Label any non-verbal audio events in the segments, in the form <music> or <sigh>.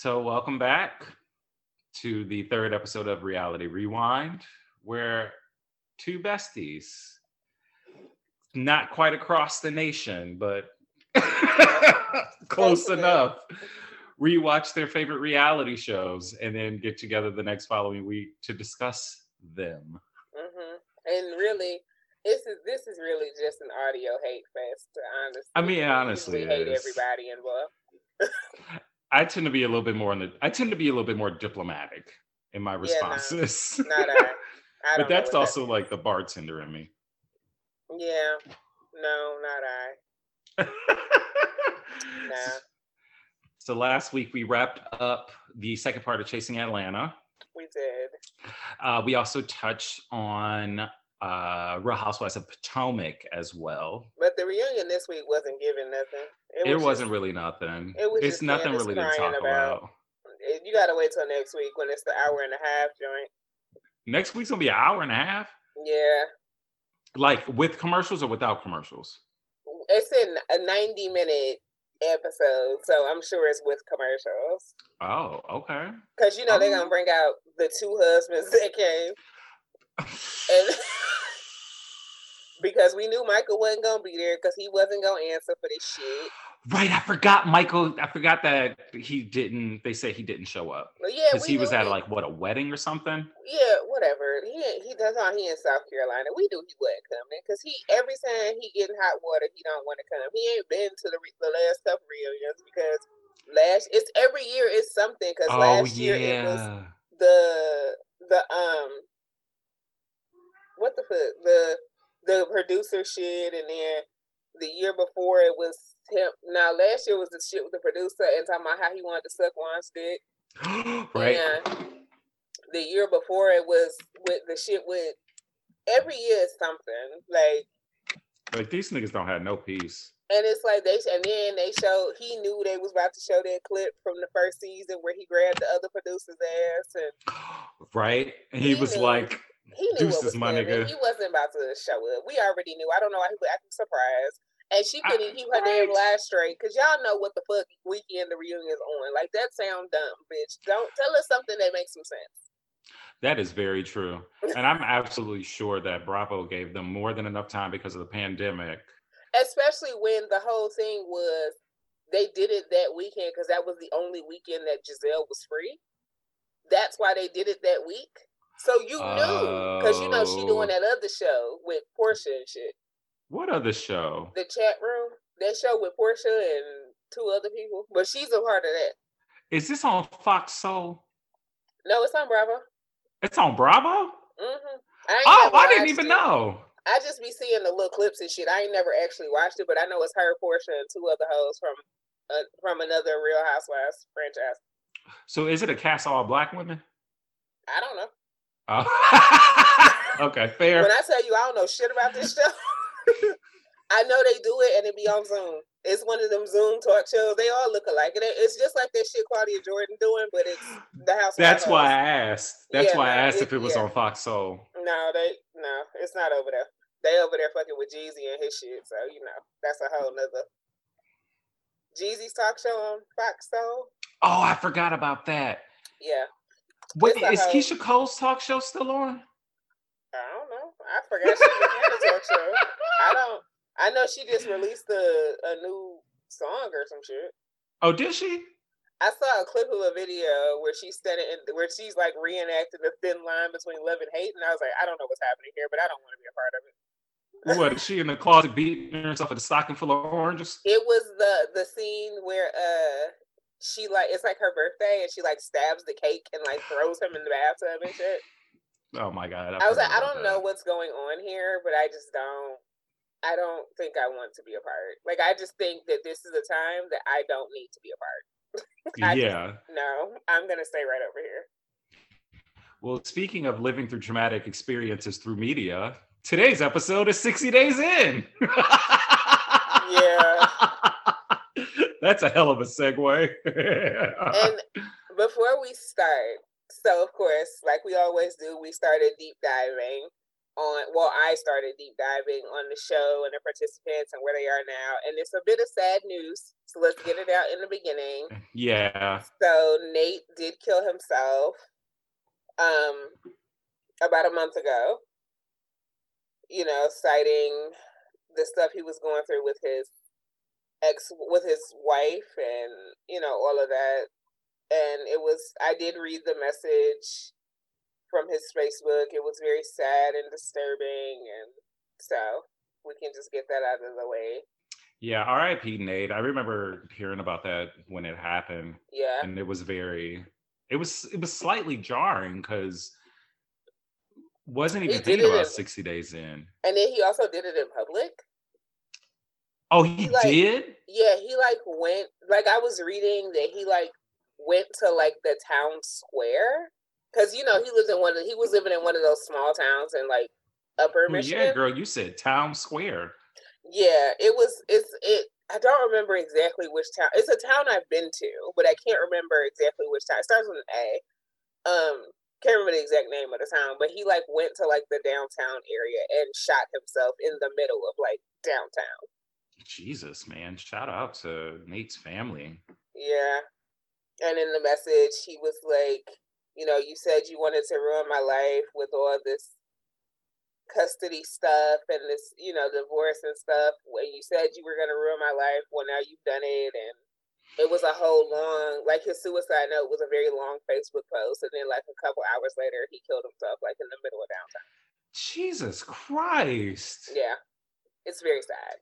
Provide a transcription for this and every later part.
So, welcome back to the third episode of Reality Rewind, where two besties, not quite across the nation, but <laughs> close enough, rewatch their favorite reality shows and then get together the next following week to discuss them. hmm And really, this is this is really just an audio hate fest. To honestly, I mean, honestly, hate everybody involved. <laughs> I tend to be a little bit more in the. I tend to be a little bit more diplomatic in my Yeah, nah. responses. <laughs> Not I. <laughs> I but that's what that also like the bartender in me. Yeah. No, not I. <laughs> Nah. So last week we wrapped up the second part of Chasing Atlanta. We did. Uh, we also touched on uh, Real Housewives of Potomac as well. But the reunion this week wasn't giving nothing. It, was wasn't just- really nothing. it was it's nothing really to talk about- about. You gotta wait till next week when it's the hour and a half joint. Next week's gonna be an hour and a half, Yeah. like with commercials or without commercials. It's in a 90 minute episode, so I'm sure it's with commercials. Oh, okay. Cause you know they're Oh. gonna bring out the two husbands <laughs> that came, and <laughs> because we knew Michael wasn't gonna be there because he wasn't gonna answer for this shit. Right, I forgot Michael. I forgot that he didn't. They say he didn't show up But yeah, because he was at he- like what a wedding or something. yeah, whatever. He he does all he in South Carolina. We knew he wasn't coming because he every time he get in hot water, he don't want to come. He ain't been to the the last couple reunions because last it's every year it's something because Oh last year it was the the um what the fuck the the producer shit and then the year before it was him now last year was the shit with the producer and talking about how he wanted to suck one stick <gasps> right. and the year before it was with the shit with every year is something like Like these niggas don't have no peace. and it's like they and then they showed he knew they was about to show that clip from the first season where he grabbed the other producer's ass and <gasps> Right, and he He was knew. like, He knew what was my nigga. He wasn't about to show up. We already knew. I don't know why he was acting surprised. And she couldn't I- keep her damn right. straight because y'all know what the fuck weekend the reunion is on. Like that sound dumb, bitch. Don't tell us something that makes some sense. "That is very true," <laughs> and I'm absolutely sure that Bravo gave them more than enough time because of the pandemic. Especially when the whole thing was they did it that weekend because that was the only weekend that Gizelle was free. That's why they did it that week. So you knew because you know she Oh. doing that other show with Porsha and shit. What other show? the chat room, that show with Porsha and two other people, but she's a part of that. Is this on Fox Soul? No, it's on Bravo. It's on Bravo. hmm I Oh, I didn't even it. know. I just be seeing the little clips and shit. I ain't never actually watched it, but I know it's her, Portia, and two other hoes from uh, from another Real Housewives franchise. So is it a cast all black women? I don't know. Oh. <laughs> okay, fair. When I tell you I don't know shit about this show, <laughs> I know they do it and it be on Zoom. It's one of them Zoom talk shows. They all look alike. It- it's just like that shit Claudia Jordan doing, but it's the Housewives. That's why. I asked. That's Yeah, why I asked it- if it was yeah. on Fox Soul. No, they no, it's not over there. They over there fucking with Jeezy and his shit. So you know that's a whole nother. Jeezy's talk show on Fox Soul. Oh, I forgot about that. Yeah, Wait, is whole- Keyshia Cole's talk show still on? I don't know. I forgot she on the talk show. I don't. I know she just released a a new song or some shit. Oh, did she? I saw a clip of a video where she's standing in, where she's like reenacting the thin line between love and hate, and I was like, I don't know what's happening here, but I don't want to be a part of it. What is she in the closet beating herself with a stocking full of oranges? It was the the scene where uh she like it's like her birthday and she like stabs the cake and like throws him in the bathtub and shit. Oh my god! I was like, I don't know what's going on here, but I just don't I don't think I want to be a part. Like I just think that this is a time that I don't need to be a part. <laughs> I just- Yeah. No, I'm gonna stay right over here. Well, speaking of living through traumatic experiences through media, today's episode is 60 days in. <laughs> Yeah. That's a hell of a segue. And before we start, so of course, like we always do, we started deep diving. on well i started deep diving on the show and the participants and where they are now and it's a bit of sad news so let's get it out in the beginning yeah so nate did kill himself um about a month ago you know citing the stuff he was going through with his ex with his wife and you know all of that. And it was i did read the message from his facebook. It was very sad and disturbing. And so we can just get that out of the way. Yeah rip nate. I remember hearing about that when it happened. Yeah. And it was very it was it was slightly jarring because wasn't even thinking about in, 60 days in. And then he also did it in public Oh, he, he like, did? Yeah, he like went like I was reading that he like went to like the town square because you know he lives in one of he was living in one of those small towns in like upper oh, Michigan. Yeah, girl, you said town square. Yeah, it was it's it I don't remember exactly which town. It's a town I've been to, but I can't remember exactly which town. It starts with an A. Um, can't remember the exact name of the town, but he like went to like the downtown area and shot himself in the middle of like downtown. Jesus, man. Shout out to Nate's family. Yeah. And in the message, he was like, you know, you said you wanted to ruin my life with all this custody stuff and this, you know, divorce and stuff. When you said you were going to ruin my life, well, now you've done it. And it was a whole long, like his suicide note was a very long Facebook post. And then, like, a couple hours later, he killed himself, like, in the middle of downtown. Jesus Christ. Yeah. It's very sad.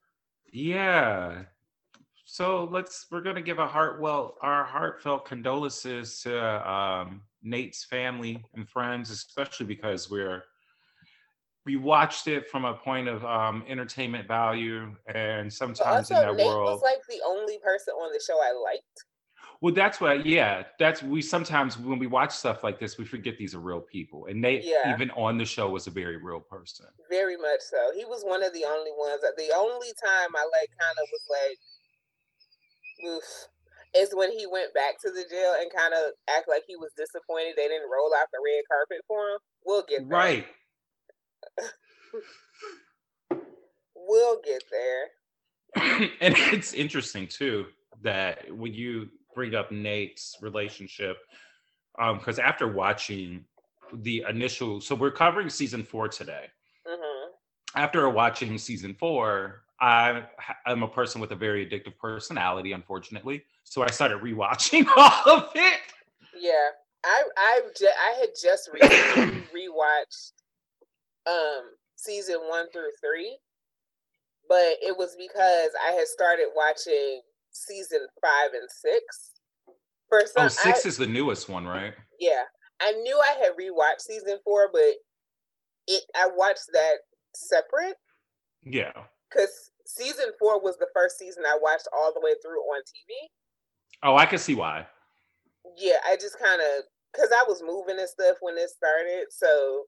Yeah. So let's we're gonna give a heart well our heartfelt condolences to um, Nate's family and friends, especially because we're we watched it from a point of um, entertainment value, and sometimes also, in that Nate world, was like the only person on the show I liked. Well, that's what, yeah, that's we sometimes when we watch stuff like this, we forget these are real people. And Nate, yeah. even on the show, was a very real person. Very much so. He was one of the only ones. The only time I like kind of was like, oof, is when he went back to the jail and kind of act like he was disappointed they didn't roll out the red carpet for him. We'll get there. Right. <laughs> we'll get there. <laughs> and it's interesting too that when you bring up Nate's relationship because um, after watching the initial, so we're covering season four today. Mm-hmm. After watching season four, I am a person with a very addictive personality, unfortunately. So I started rewatching <laughs> all of it. Yeah, I I I had just recently <coughs> rewatched um season one through three, but it was because I had started watching season five and six. For oh, some, oh, six I, is the newest one, right? Yeah, I knew I had rewatched season four, but it I watched that separate. Yeah, because season four was the first season I watched all the way through on TV. Oh, I can see why. Yeah, I just kind of because I was moving and stuff when it started, so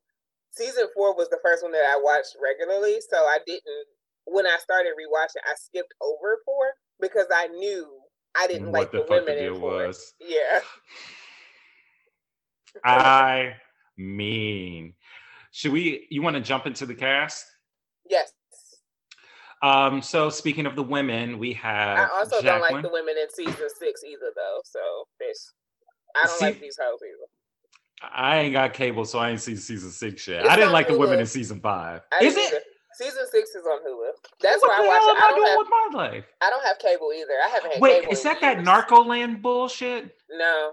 season four was the first one that I watched regularly. So I didn't when I started rewatching, I skipped over four because I knew I didn't what like the, the women the in was. Yeah. <laughs> I mean, should we? You want to jump into the cast? Yes. Um. So speaking of the women, we have. I also Jacqueline. don't like the women in season six either, though. So this, I don't See, like these hoes either. I ain't got cable, so I ain't seen season six yet. It's I didn't like Hulu. the women in season five. I Is it? Season six is on Hulu. That's what why I watch it. I don't have, with my life? I don't have cable either. I haven't had Wait, is that that Narcoland bullshit? No.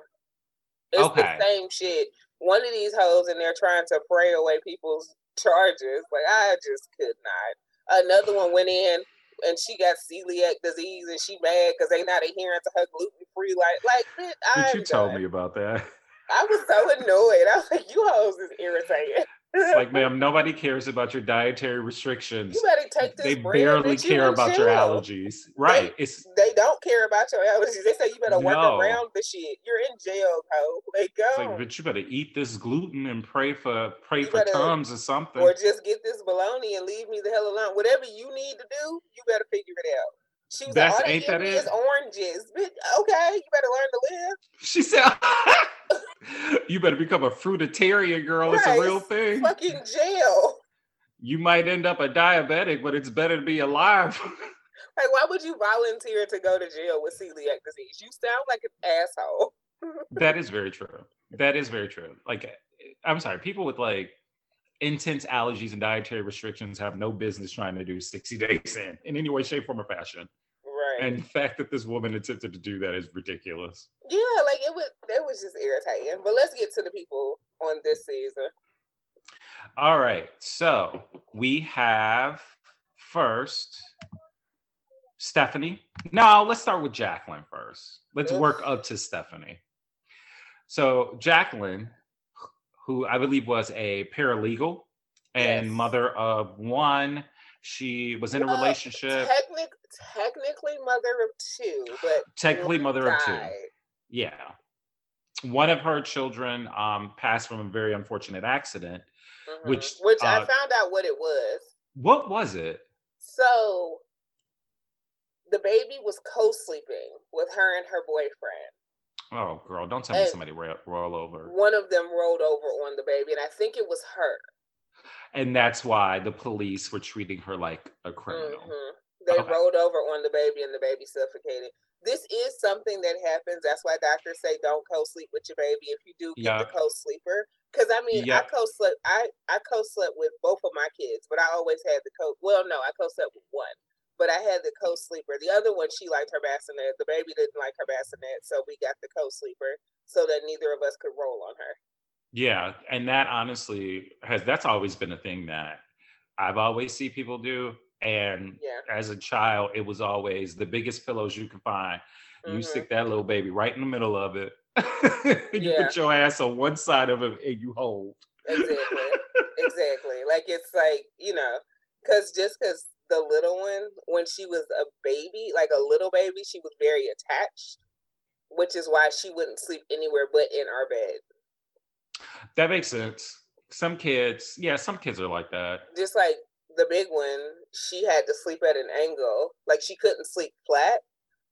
It's okay. the same shit. One of these hoes and they're trying to pray away people's charges. Like I just could not. Another one went in and she got celiac disease and she mad because they not adhering to her gluten free. Like, like, bitch, you told me about that. I was so annoyed. I was like, you hoes is irritating like, ma'am, nobody cares about your dietary restrictions. You better take this. They barely care about your allergies. Right. They, it's they don't care about your allergies. They say you better work no. around the shit. You're in jail, ho. Like go. Like, but you better eat this gluten and pray for pray you for better, Tums or something. Or just get this bologna and leave me the hell alone. Whatever you need to do, you better figure it out. She was That's, like, ain't that it? oranges. Okay, you better learn to live. She said <laughs> you better become a fruitarian girl. Right. It's a real thing. Fucking jail. you might end up a diabetic, but it's better to be alive. <laughs> like, why would you volunteer to go to jail with celiac disease? You sound like an asshole. <laughs> that is very true. That is very true. Like, I'm sorry, people with like intense allergies and dietary restrictions have no business trying to do 60 days in in any way, shape, form, or fashion. Right. And the fact that this woman attempted to do that is ridiculous. Yeah, like it was it was just irritating. But let's get to the people on this season. All right. So we have first Stephanie. No, let's start with Jacqueline first. Let's work up to Stephanie. So Jacqueline, who I believe was a paralegal and yes. mother of one. She was in well, a relationship. Technic- technically mother of two, but technically mother died. of two. Yeah. One of her children um, passed from a very unfortunate accident, mm-hmm. which which uh, I found out what it was. What was it? So the baby was co-sleeping with her and her boyfriend. Oh, girl, don't tell and me somebody roll, roll over. One of them rolled over on the baby, and I think it was her. And that's why the police were treating her like a criminal. Mm-hmm. They okay. rolled over on the baby, and the baby suffocated. This is something that happens. That's why doctors say don't co-sleep with your baby if you do get yeah. the co-sleeper. Because I mean, yeah. I co-slept. I I co-slept with both of my kids, but I always had the co. Well, no, I co-slept with one but I had the co-sleeper. The other one, she liked her bassinet. The baby didn't like her bassinet, so we got the co-sleeper so that neither of us could roll on her. Yeah, and that honestly has that's always been a thing that I've always see people do. And yeah. as a child, it was always the biggest pillows you can find. You mm-hmm. stick that little baby right in the middle of it. <laughs> you yeah. put your ass on one side of it and you hold. Exactly. <laughs> exactly. Like it's like, you know, because just because the little one, when she was a baby, like a little baby, she was very attached, which is why she wouldn't sleep anywhere but in our bed. That makes sense. Some kids, yeah, some kids are like that. Just like the big one, she had to sleep at an angle. Like she couldn't sleep flat,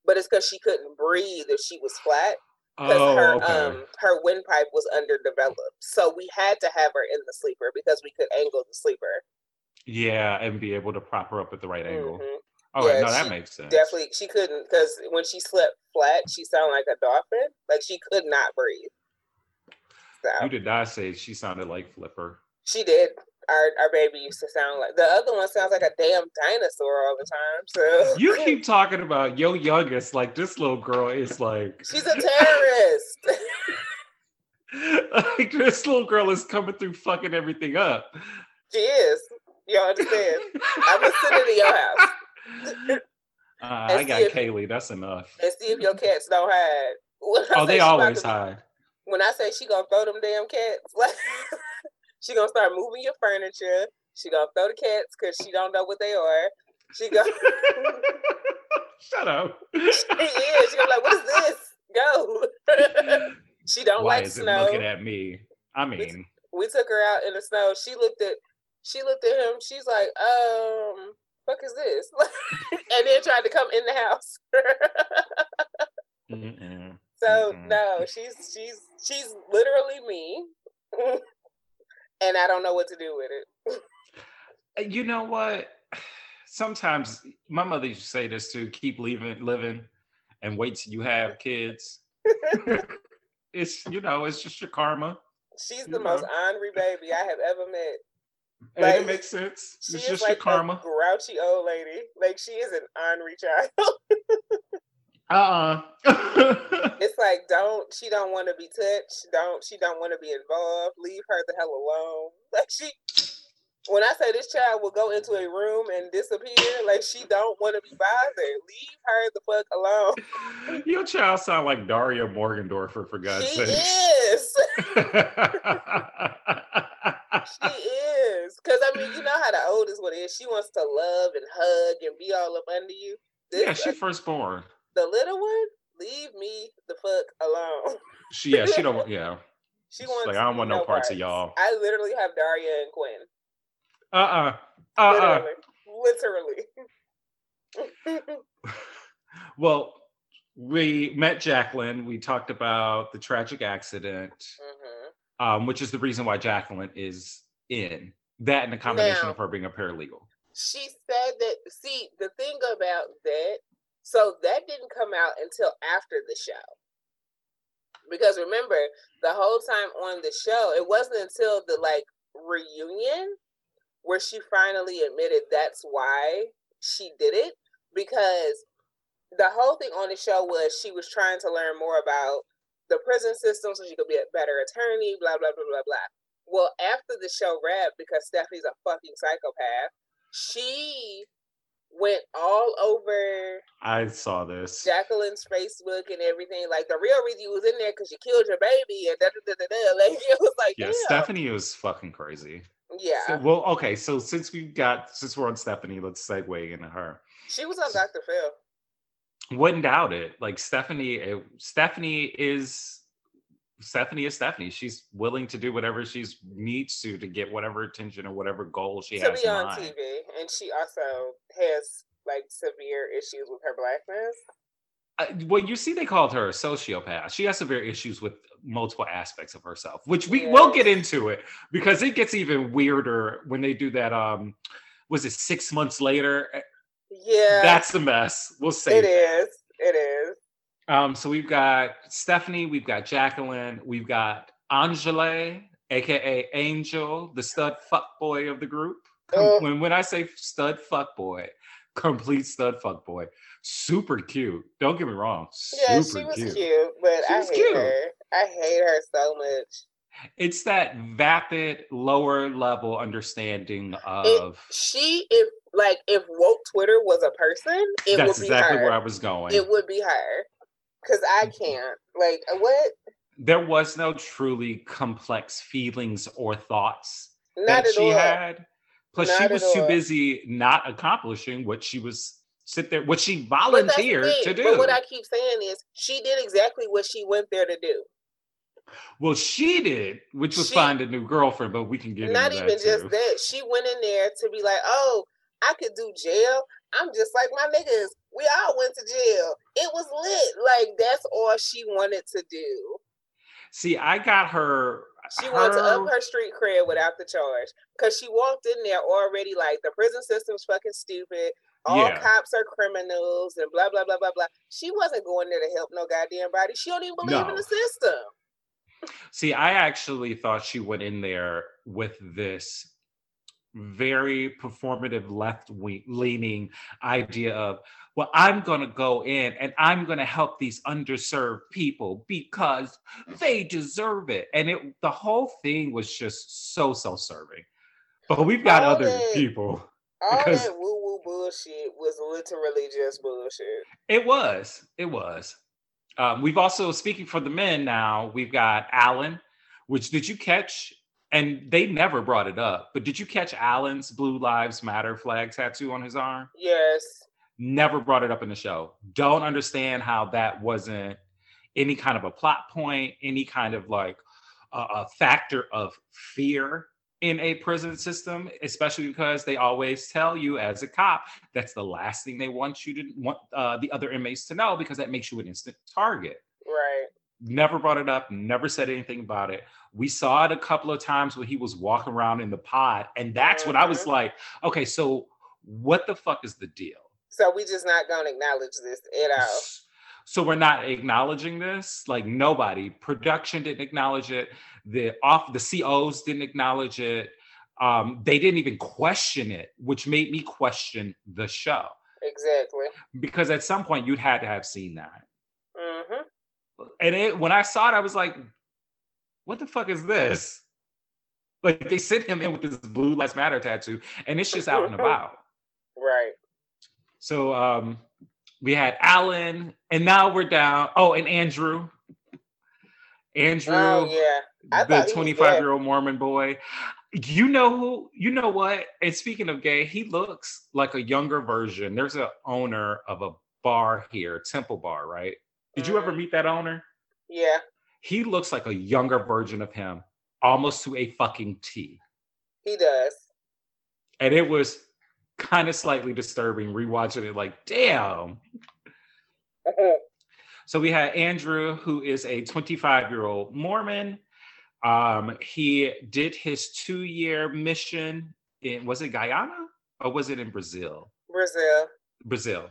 but it's because she couldn't breathe if she was flat. Because oh, her okay. um her windpipe was underdeveloped. So we had to have her in the sleeper because we could angle the sleeper. Yeah, and be able to prop her up at the right angle. Mm-hmm. Oh, yeah, no, that makes sense. Definitely, she couldn't because when she slept flat, she sounded like a dolphin. Like she could not breathe. So. You did not say she sounded like Flipper. She did. Our our baby used to sound like the other one sounds like a damn dinosaur all the time. So you keep <laughs> talking about your youngest like this little girl is like she's a terrorist. <laughs> <laughs> like this little girl is coming through fucking everything up. She is. You understand? I'm gonna sit in your house. Uh, I got if, Kaylee. That's enough. And see if your cats don't hide. Oh, they always hide. When I say she gonna throw them damn cats, <laughs> like she gonna start moving your furniture. She gonna throw the cats because she don't know what they are. She go. <laughs> Shut up. <laughs> she is. She gonna like, what is this? Go. she don't Why like is snow. It looking at me. I mean, we, we took her out in the snow. She looked at she looked at him. She's like, um, fuck is this? <laughs> and then tried to come in the house. mm So mm no, she's she's she's literally me, and I don't know what to do with it. You know what? Sometimes my mother used to say this too: keep living, living, and wait till you have kids. <laughs> it's you know, it's just your karma. She's the most ornery baby I have ever met. Like, that makes sense. She it's is like karma. grouchy old lady. Like she is an ornery child. uh-uh. <laughs> it's like don't she don't want to be touched. Don't she don't want to be involved. Leave her the hell alone. Like she when I say this child will go into a room and disappear, like she don't want to be bothered. Leave her the fuck alone. <laughs> Your child sound like Daria Morgendorffer for God's sake. She is. <laughs> she is. Cause I mean, you know how the oldest one is. She wants to love and hug and be all up under you. This, yeah, she firstborn. The little one, leave me the fuck alone. She yeah, she don't <laughs> want yeah. She wants like I don't want no, parts, parts of y'all. I literally have Daria and Quinn. Uh-uh. Uh-uh. Literally. Literally. <laughs> well, we met Jacqueline. We talked about the tragic accident, mm-hmm. um, which is the reason why Jacqueline is in That and the combination now, of her being a paralegal. She said that. See, the thing about that, so that didn't come out until after the show. Because remember, the whole time on the show, it wasn't until the like reunion where she finally admitted that's why she did it. Because the whole thing on the show was she was trying to learn more about the prison system so she could be a better attorney, blah, blah, blah, blah, blah. Well, after the show wrapped, because Stephanie's a fucking psychopath, she went all over. I saw this. Jacqueline's Facebook and everything. Like the real reason you was in there because you killed your baby and da da da da da. Like <laughs> it was like yeah, Stephanie was fucking crazy. Yeah. So, well, okay. So since we got since we're on Stephanie, let's segue into her. She was on Dr. Phil. Wouldn't doubt it. Like Stephanie, eh, Stephanie is Stephanie is Stephanie. She's willing to do whatever she needs to to get whatever attention or whatever goal she to has. To be on mind. TV, and she also has like severe issues with her blackness. Uh, well, you see, they called her a sociopath. She has severe issues with multiple aspects of herself, which we yes. will get into it because it gets even weirder when they do that. Um, was it six months later? Yeah, that's the mess. We'll say it is. It is. Um, so we've got Stephanie, we've got Jacqueline, we've got Angele, aka Angel, the stud fuck boy of the group. Uh, when when I say stud fuck boy, complete stud fuck boy, super cute. Don't get me wrong. Yeah, she was cute, cute but she I hate cute. her. I hate her so much. It's that vapid, lower level understanding of it, she. If like if woke Twitter was a person, it That's would be exactly her. where I was going. It would be her because I mm-hmm. can't. Like, what? There was no truly complex feelings or thoughts not that she all. had. Plus, not she was too all. busy not accomplishing what she was sit there, what she volunteered to do. But what I keep saying is, she did exactly what she went there to do. Well, she did, which was she, find a new girlfriend, but we can get not even just that. She went in there to be like, "Oh, I could do jail. I'm just like my niggas. We all went to jail. It was lit. Like that's all she wanted to do. See, I got her. She wanted to up her street cred without the charge because she walked in there already like the prison system's fucking stupid. All yeah. cops are criminals and blah blah blah blah blah. She wasn't going there to help no goddamn body. She don't even believe no. in the system. See, I actually thought she went in there with this very performative left leaning idea of well i'm going to go in and i'm going to help these underserved people because they deserve it and it the whole thing was just so self-serving but we've got all other that, people all because that woo-woo bullshit was literally just bullshit it was it was um, we've also speaking for the men now we've got alan which did you catch and they never brought it up. But did you catch Alan's Blue Lives Matter flag tattoo on his arm? Yes. Never brought it up in the show. Don't understand how that wasn't any kind of a plot point, any kind of like a, a factor of fear in a prison system, especially because they always tell you as a cop that's the last thing they want you to want uh, the other inmates to know because that makes you an instant target. Right never brought it up, never said anything about it. We saw it a couple of times when he was walking around in the pod, and that's mm-hmm. when I was mm-hmm. like, okay, so what the fuck is the deal? So we just not gonna acknowledge this at all. So we're not acknowledging this. Like nobody, production didn't acknowledge it. The off the COs didn't acknowledge it. Um, they didn't even question it, which made me question the show. Exactly. Because at some point you'd had to have seen that Mhm. and it when I saw it, I was like, what the fuck is this? Like they sent him in with this blue lives matter tattoo, and it's just out and <laughs> about. Right. So um we had Alan, and now we're down. Oh, and Andrew. Andrew, oh, yeah. the 25 year old Mormon boy. You know who? You know what? And speaking of gay, he looks like a younger version. There's a owner of a bar here, Temple Bar, right? Did you ever mm-hmm. meet that owner? Yeah. He looks like a younger version of him, almost to a fucking T. He does. And it was kind of slightly disturbing rewatching it, like, damn. <laughs> so we had Andrew, who is a 25 year old Mormon. Um, he did his two-year mission in was it Guyana or was it in Brazil? Brazil. Brazil.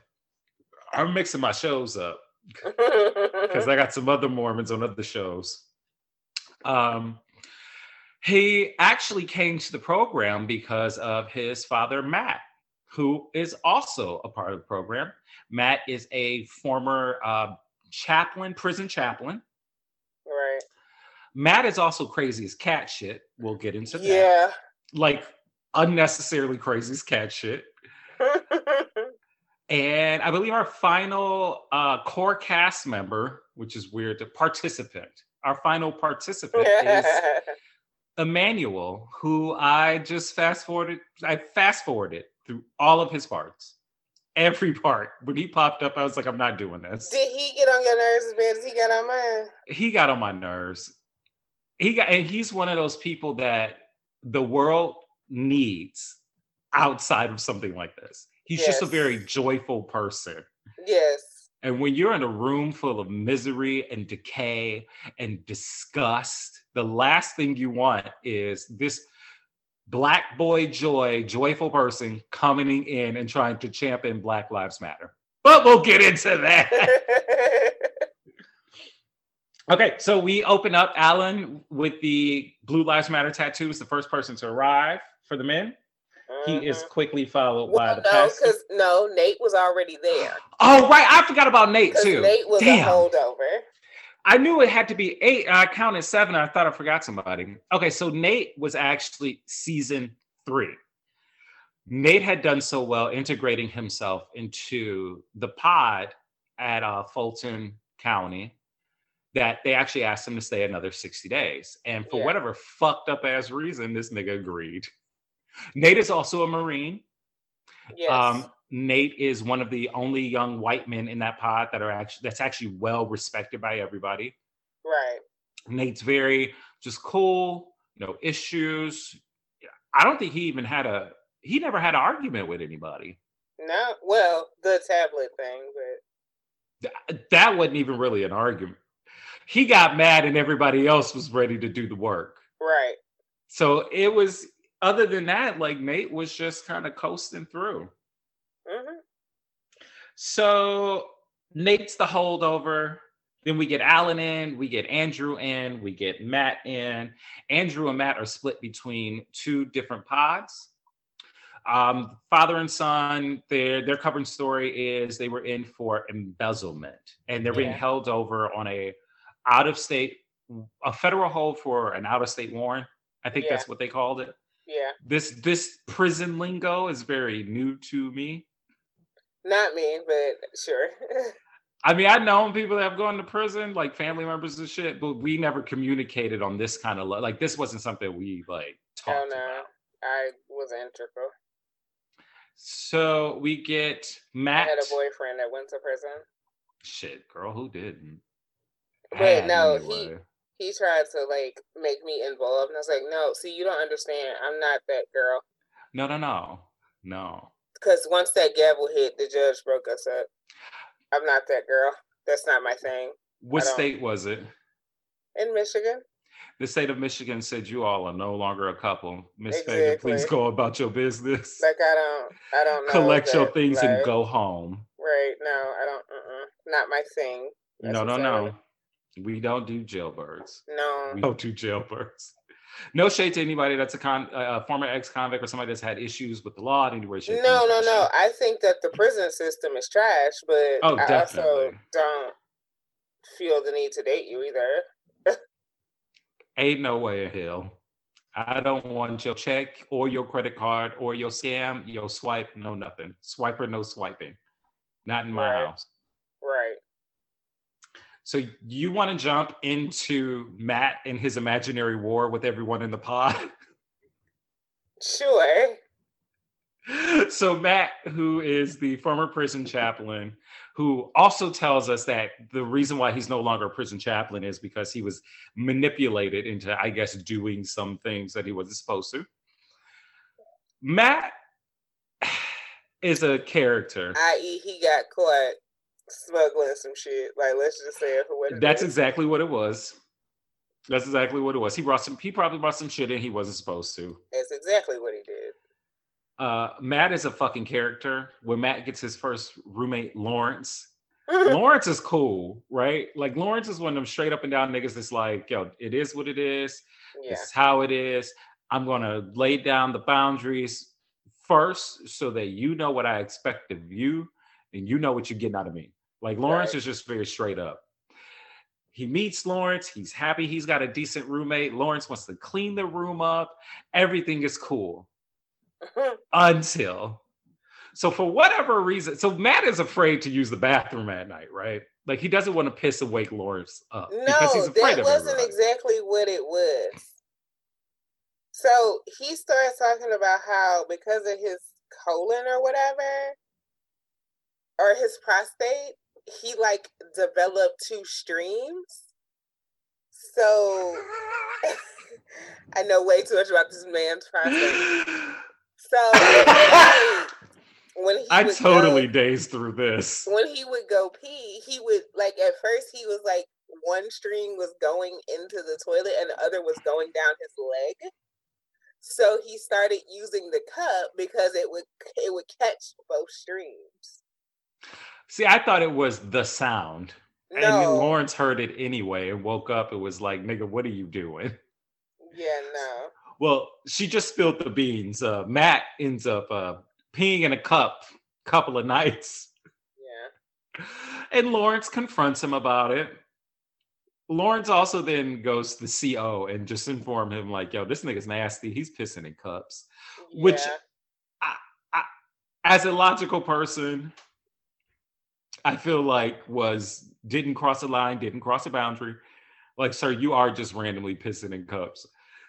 I'm mixing my shows up <laughs> because I got some other Mormons on other shows. Um, he actually came to the program because of his father, Matt, who is also a part of the program. Matt is a former uh, chaplain, prison chaplain. Right. Matt is also crazy as cat shit. We'll get into that. Yeah. Like unnecessarily crazy as cat shit. <laughs> and I believe our final uh, core cast member, which is weird, the participant, our final participant is <laughs> Emmanuel, who I just fast forwarded. I fast forwarded through all of his parts, every part. When he popped up, I was like, I'm not doing this. Did he get on your nerves as bad as he got on mine? He got on my nerves. He got, and he's one of those people that the world needs outside of something like this. He's yes. just a very joyful person. Yes. And when you're in a room full of misery and decay and disgust, the last thing you want is this black boy joy, joyful person coming in and trying to champion Black Lives Matter. But we'll get into that. <laughs> okay, so we open up Alan with the Blue Lives Matter tattoo. Is the first person to arrive for the men. He is mm-hmm. quickly followed well, by the no, because no, Nate was already there. <gasps> Oh right, I forgot about Nate too. Nate was Damn. a holdover. I knew it had to be eight. I counted seven. I thought I forgot somebody. Okay, so Nate was actually season three. Nate had done so well integrating himself into the pod at uh, Fulton County that they actually asked him to stay another 60 days. And for yeah. whatever fucked up ass reason, this nigga agreed. Nate is also a Marine. Yes. Um, Nate is one of the only young white men in that pod that are actually that's actually well respected by everybody. Right. Nate's very just cool, no issues. I don't think he even had a he never had an argument with anybody. No, well, the tablet thing, but Th- that wasn't even really an argument. He got mad and everybody else was ready to do the work. Right. So it was other than that, like Nate was just kind of coasting through. So Nate's the holdover. Then we get Alan in, we get Andrew in, we get Matt in. Andrew and Matt are split between two different pods. Um, father and son, their their covering story is they were in for embezzlement, and they're being held over on a out of state, a federal hold for an out of state warrant. I think yeah. that's what they called it. Yeah. This this prison lingo is very new to me. Not me, but sure. <laughs> I mean, I've known people that have gone to prison, like family members and shit, but we never communicated on this kind of like this wasn't something we like oh, talked oh, no. about. I was integral. So we get Matt. I had a boyfriend that went to prison. Shit, girl, who didn't? But no, anyway he tried to like make me involved, and I was like, no, see, you don't understand. I'm not that girl. No, no, no, no. Because once that gavel hit, the judge broke us up. I'm not that girl. That's not my thing. What state was it? In Michigan. The state of Michigan said you all are no longer a couple. Miss exactly. Fagan, please go about your business. Like I don't, I don't Collect that, your things like, and go home. Right? No, I don't. Uh-uh. Not my thing. No, no, no. We don't do jailbirds. No. We don't do jailbirds. <laughs> No shade to anybody that's a con, a former ex-convict or somebody that's had issues with the law in any way, shape. No, no, no. I think that the prison system is trash, but oh, I also don't feel the need to date you either. <laughs> Ain't no way in hell. I don't want your check or your credit card or your scam, your swipe, no nothing. Swiper, no swiping. Not in my right. house. So you want to jump into Matt and his imaginary war with everyone in the pod? <laughs> Sure. So Matt, who is the former prison chaplain, who also tells us that the reason why he's no longer a prison chaplain is because he was manipulated into, I guess, doing some things that he wasn't supposed to. Matt <sighs> is a character. I.e., he got caught smuggling some shit. Like let's just say it for what That's is. exactly what it was. That's exactly what it was. He brought some. He probably brought some shit in he wasn't supposed to. That's exactly what he did. Uh, Matt is a fucking character. When Matt gets his first roommate, Lawrence. <laughs> Lawrence is cool, right? Like Lawrence is one of them straight up and down niggas that's like, yo, it is what it is. Yeah. This is how it is. I'm gonna lay down the boundaries first so that you know what I expect of you and you know what you're getting out of me. Like Lawrence Right. is just very straight up. He meets Lawrence. He's happy he's got a decent roommate. Lawrence wants to clean the room up. Everything is cool <laughs> until. So for whatever reason, so Matt is afraid to use the bathroom at night, right? Like he doesn't want to piss and wake Lawrence up because he's No, afraid that of wasn't everybody. exactly what it was. So he starts talking about how because of his colon or whatever, or his prostate, he like developed two streams. So <laughs> I know way too much about this man's prostate. So when he <laughs> I totally go- dazed through this. when he would go pee, he would like at first he was like one string was going into the toilet and the other was going down his leg. So he started using the cup because it would it would catch both streams. See, I thought it was the sound. And then Lawrence heard it anyway and woke up and was like, nigga, what are you doing? yeah, no. Well, she just spilled the beans. Uh, Matt ends up uh, peeing in a cup a couple of nights. Yeah. And Lawrence confronts him about it. Lawrence also then goes to the CO and just inform him, like, yo, this nigga's nasty. He's pissing in cups. Which- yeah. As a logical person, I feel like was didn't cross a line, didn't cross a boundary. Like, sir, you are just randomly pissing in cups.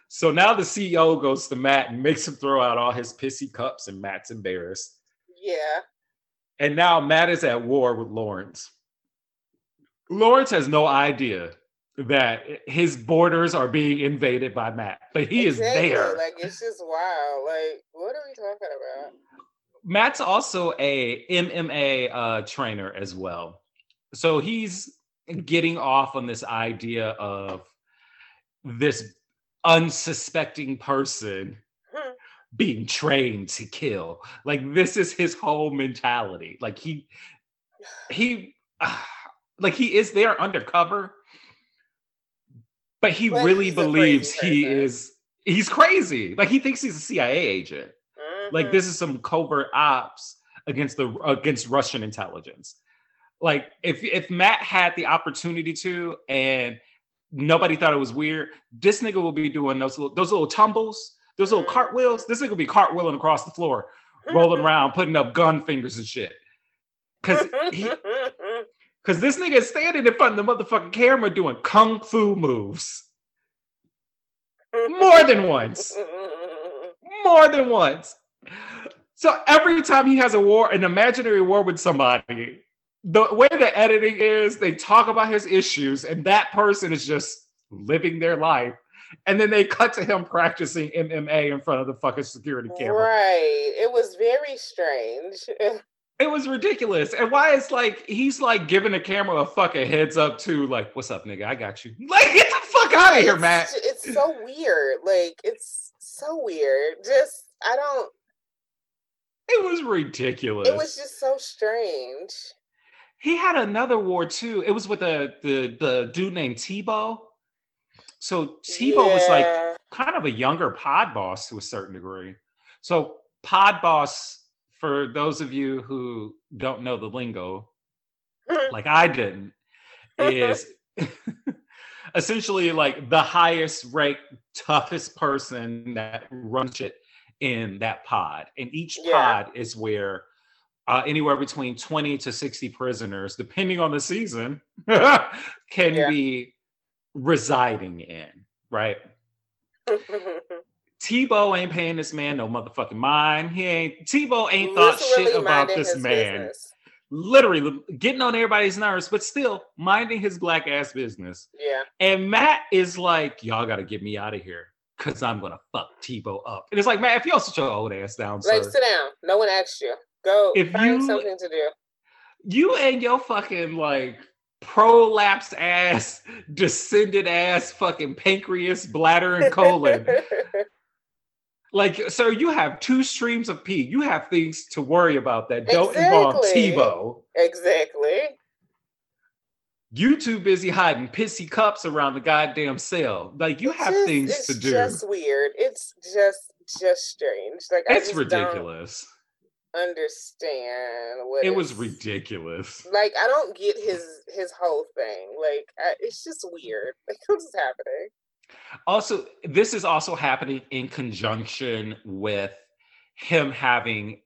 So now the CO goes to Matt and makes him throw out all his pissy cups, and Matt's embarrassed. yeah. And now Matt is at war with Lawrence. Lawrence has no idea that his borders are being invaded by Matt, but he Exactly, is there. Like it's just wild. Like, what are we talking about? Matt's also a MMA uh, trainer as well. So he's getting off on this idea of this unsuspecting person <laughs> being trained to kill. Like this is his whole mentality. Like he he <sighs> like he is there undercover but he But really he's a crazy believes he person. is he's crazy. Like he thinks he's a CIA agent like this is some covert ops against the against Russian intelligence. Like if if Matt had the opportunity to and nobody thought it was weird, this nigga will be doing those little those little tumbles, those little Mhm. cartwheels. This nigga will be cartwheeling across the floor, rolling around, putting up gun fingers and shit. Cause he <laughs> cause this nigga is standing in front of the motherfucking camera doing kung fu moves. More than once. <laughs> more than once. So every time he has a war, an imaginary war with somebody, the way the editing is, they talk about his issues, and that person is just living their life. And then they cut to him practicing MMA in front of the fucking security camera. Right. It was very strange. <laughs> It was ridiculous. And why it's like he's like giving the camera a fucking heads up to like, what's up, nigga? I got you. Like, get the fuck out of here, Matt. It's so weird. Like it's so weird. Just I don't It was ridiculous. it was just so strange. He had another war too. It was with the the the dude named Tebow. So Tebow was like kind of a younger pod boss to a certain degree. So pod boss, for those of you who don't know the lingo, <laughs> like I didn't, is <laughs> essentially like the highest ranked, toughest person that runs it in that pod. And each Yeah. pod is where uh, anywhere between 20 to 60 prisoners, depending on the season, <laughs> can Yeah. be residing in, right? <laughs> Tebow ain't paying this man no motherfucking mind. He ain't Tebow ain't thought Literally shit about this man business. literally getting on everybody's nerves, but still minding his black ass business. Yeah. And Matt is like, y'all got to get me out of here because I'm gonna fuck Tebow up. And it's like, man, if y'all sit your old ass down, Like sir, sit down. No one asked you. Go If find you- something to do. you and your fucking like prolapsed ass, <laughs> descended ass, fucking pancreas, bladder, and colon. <laughs> like, sir, you have two streams of pee. You have things to worry about that don't Exactly. involve Tebow. exactly. You too busy hiding pissy cups around the goddamn cell. Like you have just- things to do. It's just weird. It's just just strange. Like I it's just ridiculous. don't understand what It was ridiculous. Like I don't get his his whole thing. Like I, it's just weird. <laughs> Like what's happening? Also, this is also happening in conjunction with him having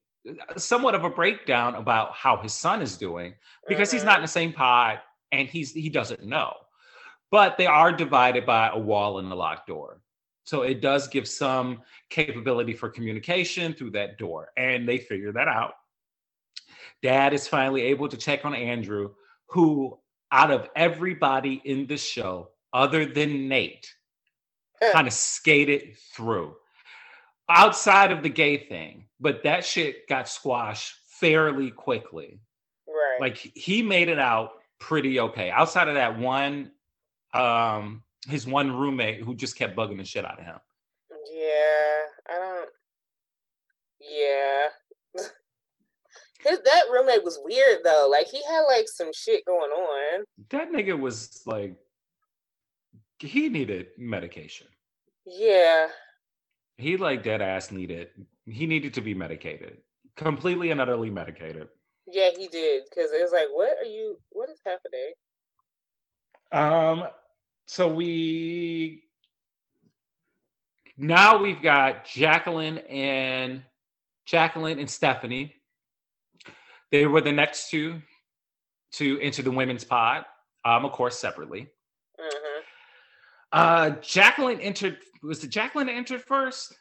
somewhat of a breakdown about how his son is doing because he's Mhm. not in the same pod and he's he doesn't know. But they are divided by a wall and a locked door. So it does give some capability for communication through that door. And they figure that out. Dad is finally able to check on Andrew, who, out of everybody in the show, other than Nate, kind of skated through outside of the gay thing. But that shit got squashed fairly quickly. Right. Like he made it out pretty okay. Outside of that one, um, his one roommate who just kept bugging the shit out of him. Yeah, I don't. Yeah, <laughs> his that roommate was weird though. Like he had like some shit going on. That nigga was like, he needed medication. Yeah, He like dead ass needed. He needed to be medicated, completely and utterly medicated. Yeah, he did. Because it was like, what are you? What is happening? Um, so we now we've got Jacqueline and Jacqueline and Stephanie. They were the next two to enter the women's pod, um, of course, separately. hmm Uh, Jacqueline entered. Was it Jacqueline entered first,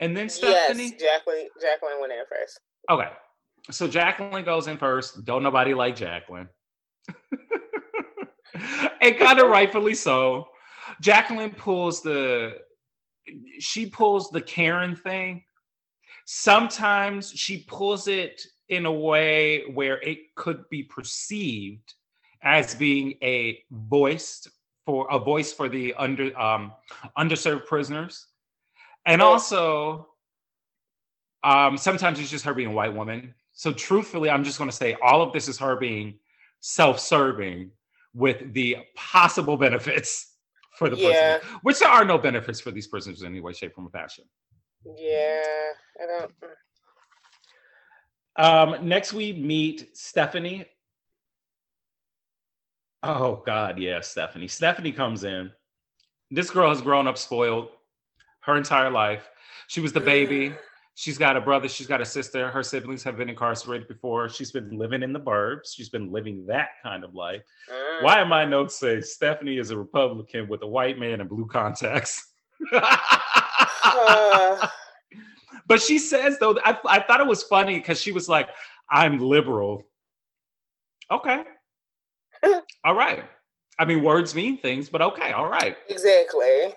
and then Stephanie? Yes, Jacqueline. Jacqueline went in first. Okay. So Jacqueline goes in first. Don't nobody like Jacqueline. <laughs> and kind of rightfully so. Jacqueline pulls the she pulls the Karen thing. Sometimes she pulls it in a way where it could be perceived as being a voice for a voice for the under um underserved prisoners. And also um, sometimes it's just her being a white woman. So truthfully, I'm just going to say all of this is her being self-serving with the possible benefits for the Yeah. which there are no benefits for these prisoners in any way, shape, form, or fashion. Yeah, I don't. Um, next, we meet Stephanie. Oh God, yeah, Stephanie. Stephanie comes in. This girl has grown up spoiled her entire life. She was the baby. <laughs> She's got a brother. She's got a sister. Her siblings have been incarcerated before. She's been living in the burbs. She's been living that kind of life. Mm. Why am my notes say Stephanie is a Republican with a white man and blue contacts? Uh, <laughs> but she says though, I, I thought it was funny because she was like, "I'm liberal." Okay, <laughs> all right. I mean, words mean things, but okay, all right. exactly.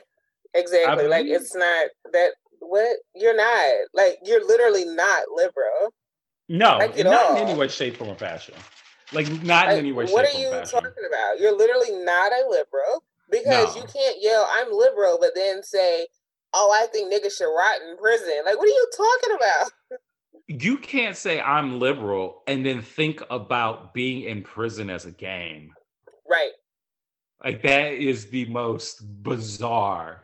Exactly. Like believe- it's not that. What you're not like you're literally not liberal. No, Like not in any way, shape, form, or fashion. Like not in any way, what shape, are you fashion. talking about? You're literally not a liberal because you can't yell, I'm liberal, but then say, Oh, I think niggas should rot in prison. Like, what are you talking about? You can't say I'm liberal and then think about being in prison as a game. Right. Like that is the most bizarre,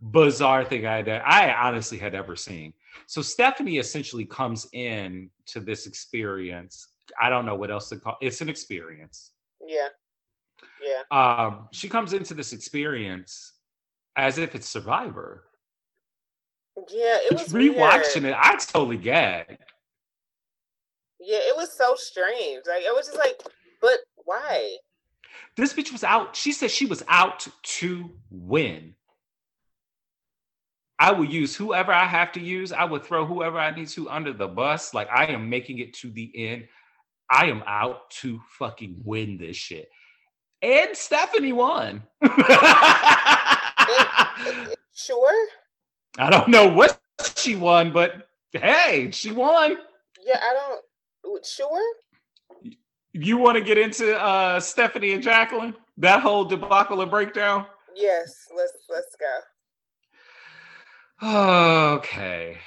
bizarre thing I I honestly had ever seen. So Stephanie essentially comes in to this experience. I don't know what else to call it's an experience. Yeah. Yeah. Um, she comes into this experience as if it's Survivor. Yeah. It was rewatching weird. it, I totally gagged. Yeah, it was so strange. Like it was just like, but why? This bitch was out. She said she was out to win. I will use whoever I have to use. I would throw whoever I need to under the bus. Like I am making it to the end. I am out to fucking win this shit. And Stephanie won. <laughs> Sure. I don't know what she won, but hey, she won. Yeah, I don't. Sure. You want to get into uh Stephanie and Jacqueline? That whole debacle and breakdown? Yes, let's let's go. Okay.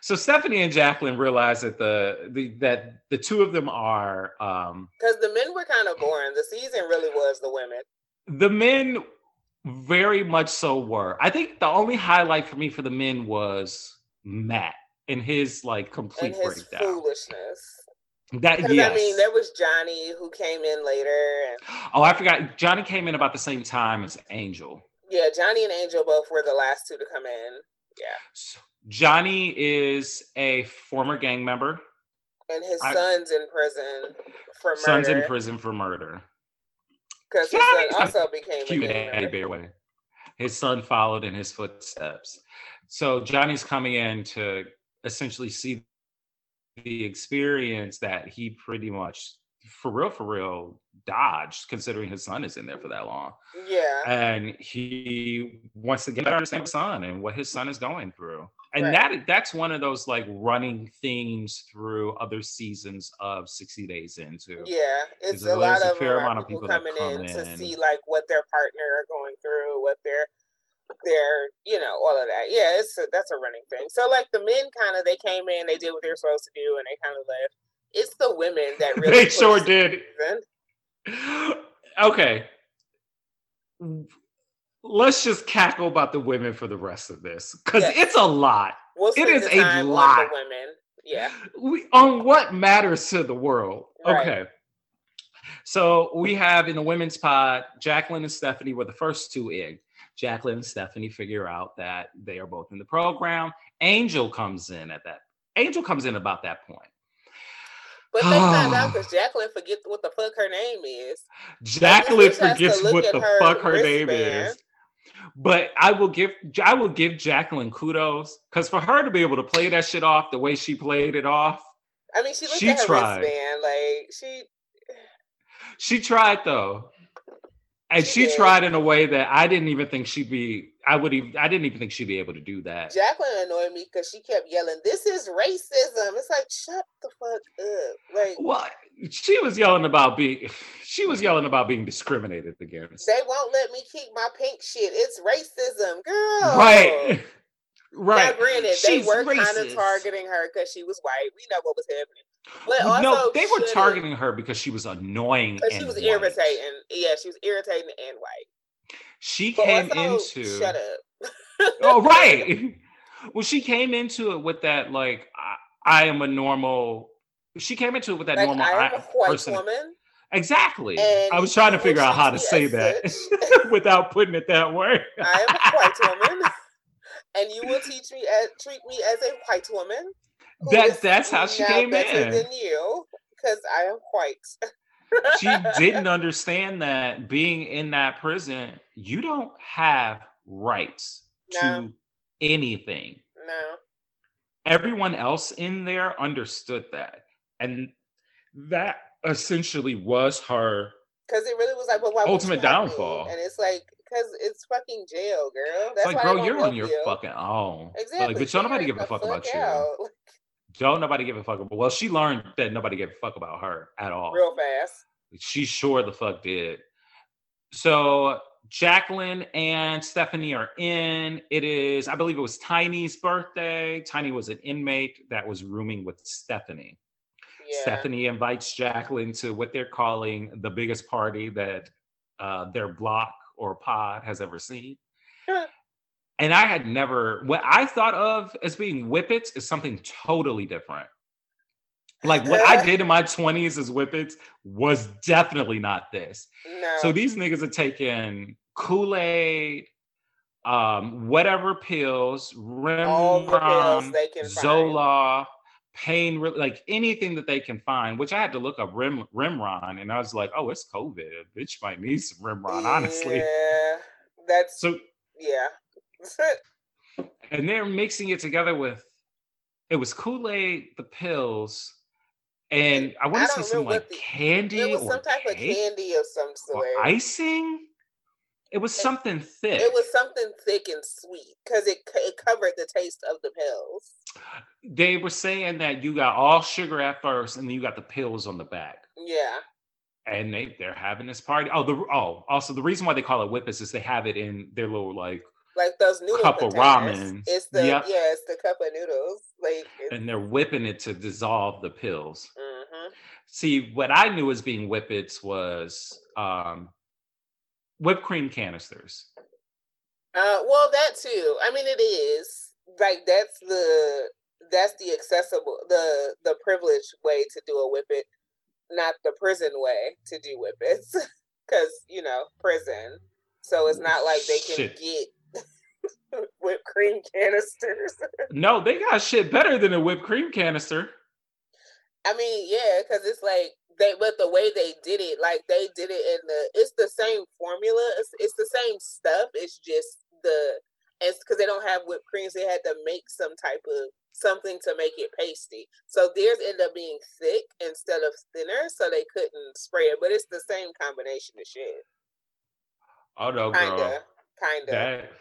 So Stephanie and Jacqueline realize that the, the that the two of them are um because the men were kind of boring. The season really was the women. The men very much so were. I think the only highlight for me for the men was Matt and his like complete and his breakdown. Foolishness. That yes. I mean, there was Johnny who came in later. And... Oh, I forgot. Johnny came in about the same time as Angel. Yeah, Johnny and Angel both were the last two to come in. Yeah. So Johnny is a former gang member. And his I, son's in prison for murder. Son's in prison for murder. Because his son also became cute a gang member. His son followed in his footsteps. So Johnny's coming in to essentially see the experience that he pretty much for real for real dodged considering his son is in there for that long. Yeah. And he wants to get to understand his son and what his son is going through. And right. that that's one of those like running themes through other seasons of 60 days into. Yeah it's a lot of, a fair amount of people, people coming come in, in. to see like what their partner are going through what their their you know all of that. Yeah it's a, that's a running thing. So like the men kind of they came in they did what they were supposed to do and they kind of left it's the women that <laughs> really they sure did okay let's just cackle about the women for the rest of this because yes. it's a lot we'll it is a lot women yeah we, on what matters to the world right. okay so we have in the women's pod jacqueline and stephanie were the first two in Jacqueline and Stephanie figure out that they are both in the program. Angel comes in at that. Angel comes in about that point. But <sighs> they find out because Jacqueline forget what the fuck her name is. Jacqueline forgets what the her fuck her name is. But I will give I will give Jacqueline kudos because for her to be able to play that shit off the way she played it off. I mean, she looked she at her tried. wristband like she. She tried though and she, she tried in a way that I didn't even think she'd be. I would even. I didn't even think she'd be able to do that. Jacqueline annoyed me because she kept yelling, "This is racism." It's like, shut the fuck up. Like, what? She was yelling about being. She was yelling about being discriminated against. They won't let me keep my pink shit. It's racism, girl. Right. Right. Now, granted, She's they were kind of targeting her because she was white. We know what was happening. No, they were targeting her because she was annoying. She was white. irritating. Yeah, she was irritating and white. She but came also, into. Shut up. <laughs> oh right. <laughs> Well, she came into it with that like I, I am a normal. She came into it with that like, normal. I am a white person. woman. Exactly. And I was trying to figure out how to say that <laughs> without putting it that way. I am a white woman, and you will teach me as, treat me as a white woman Oh, that that's how she came in. Than you, because I am white. she didn't <laughs> understand that being in that prison, you don't have rights no. to anything. No. Everyone else in there understood that. And that essentially was her because it really was like, but why ultimate downfall. And it's like, because it's fucking jail, girl. That's like, girl, you're on your you. fucking own. Exactly. Like, but don't nobody give a fuck about out. you. <laughs> Don't nobody give a fuck about. Well, she learned that nobody gave a fuck about her at all. Real fast. She sure the fuck did. So Jacqueline and Stephanie are in. It is, I believe it was Tiny's birthday. Tiny was an inmate that was rooming with Stephanie. Yeah. Stephanie invites Jacqueline to what they're calling the biggest party that uh, their block or pod has ever seen and I had never what I thought of as being whippets is something totally different. Like what I <laughs> did in my 20s as whippets was definitely not this. No. So these niggas are taking Kool-Aid, um, whatever pills, Remeron, Zoloft, pain, like anything that they can find, which I had to look up Rim Remeron, and I was like, oh, it's COVID. Bitch might need some Remeron, honestly. Yeah, that's so yeah <laughs> and they're mixing it together with it was Kool-Aid, the pills, and I want to say some like the, candy it was some type cake, of candy of some sort. icing. It was something thick. It was something thick and sweet because it it covered the taste of the pills. They were saying that you got all sugar at first, and then you got the pills on the back. Yeah. And they they're having this party. Oh, the oh, also the reason why they call it whippets is they have it in their little like like those noodles. cup of ramen. It's the yep. yeah, it's the cup of noodles. Like and they're whipping it to dissolve the pills. Mm-hmm. See, what I knew as being whippets was um, whipped cream canisters. Uh, well, that too. I mean, it is like that's the that's the accessible the the privileged way to do a whippet, not the prison way to do whippets, <laughs> because you know prison. So it's not like they can Shit. get <laughs> whipped cream canisters. no, they got shit better than a whipped cream canister. I mean, yeah, because it's like they, but the way they did it, like they did it in the, it's the same formula. It's, it's the same stuff. It's just the, it's because they don't have whipped creams. They had to make some type of something to make it pasty. So theirs ended up being thick instead of thinner, so they couldn't spray it. But it's the same combination of shit. Oh no, kinda, girl. kinda. That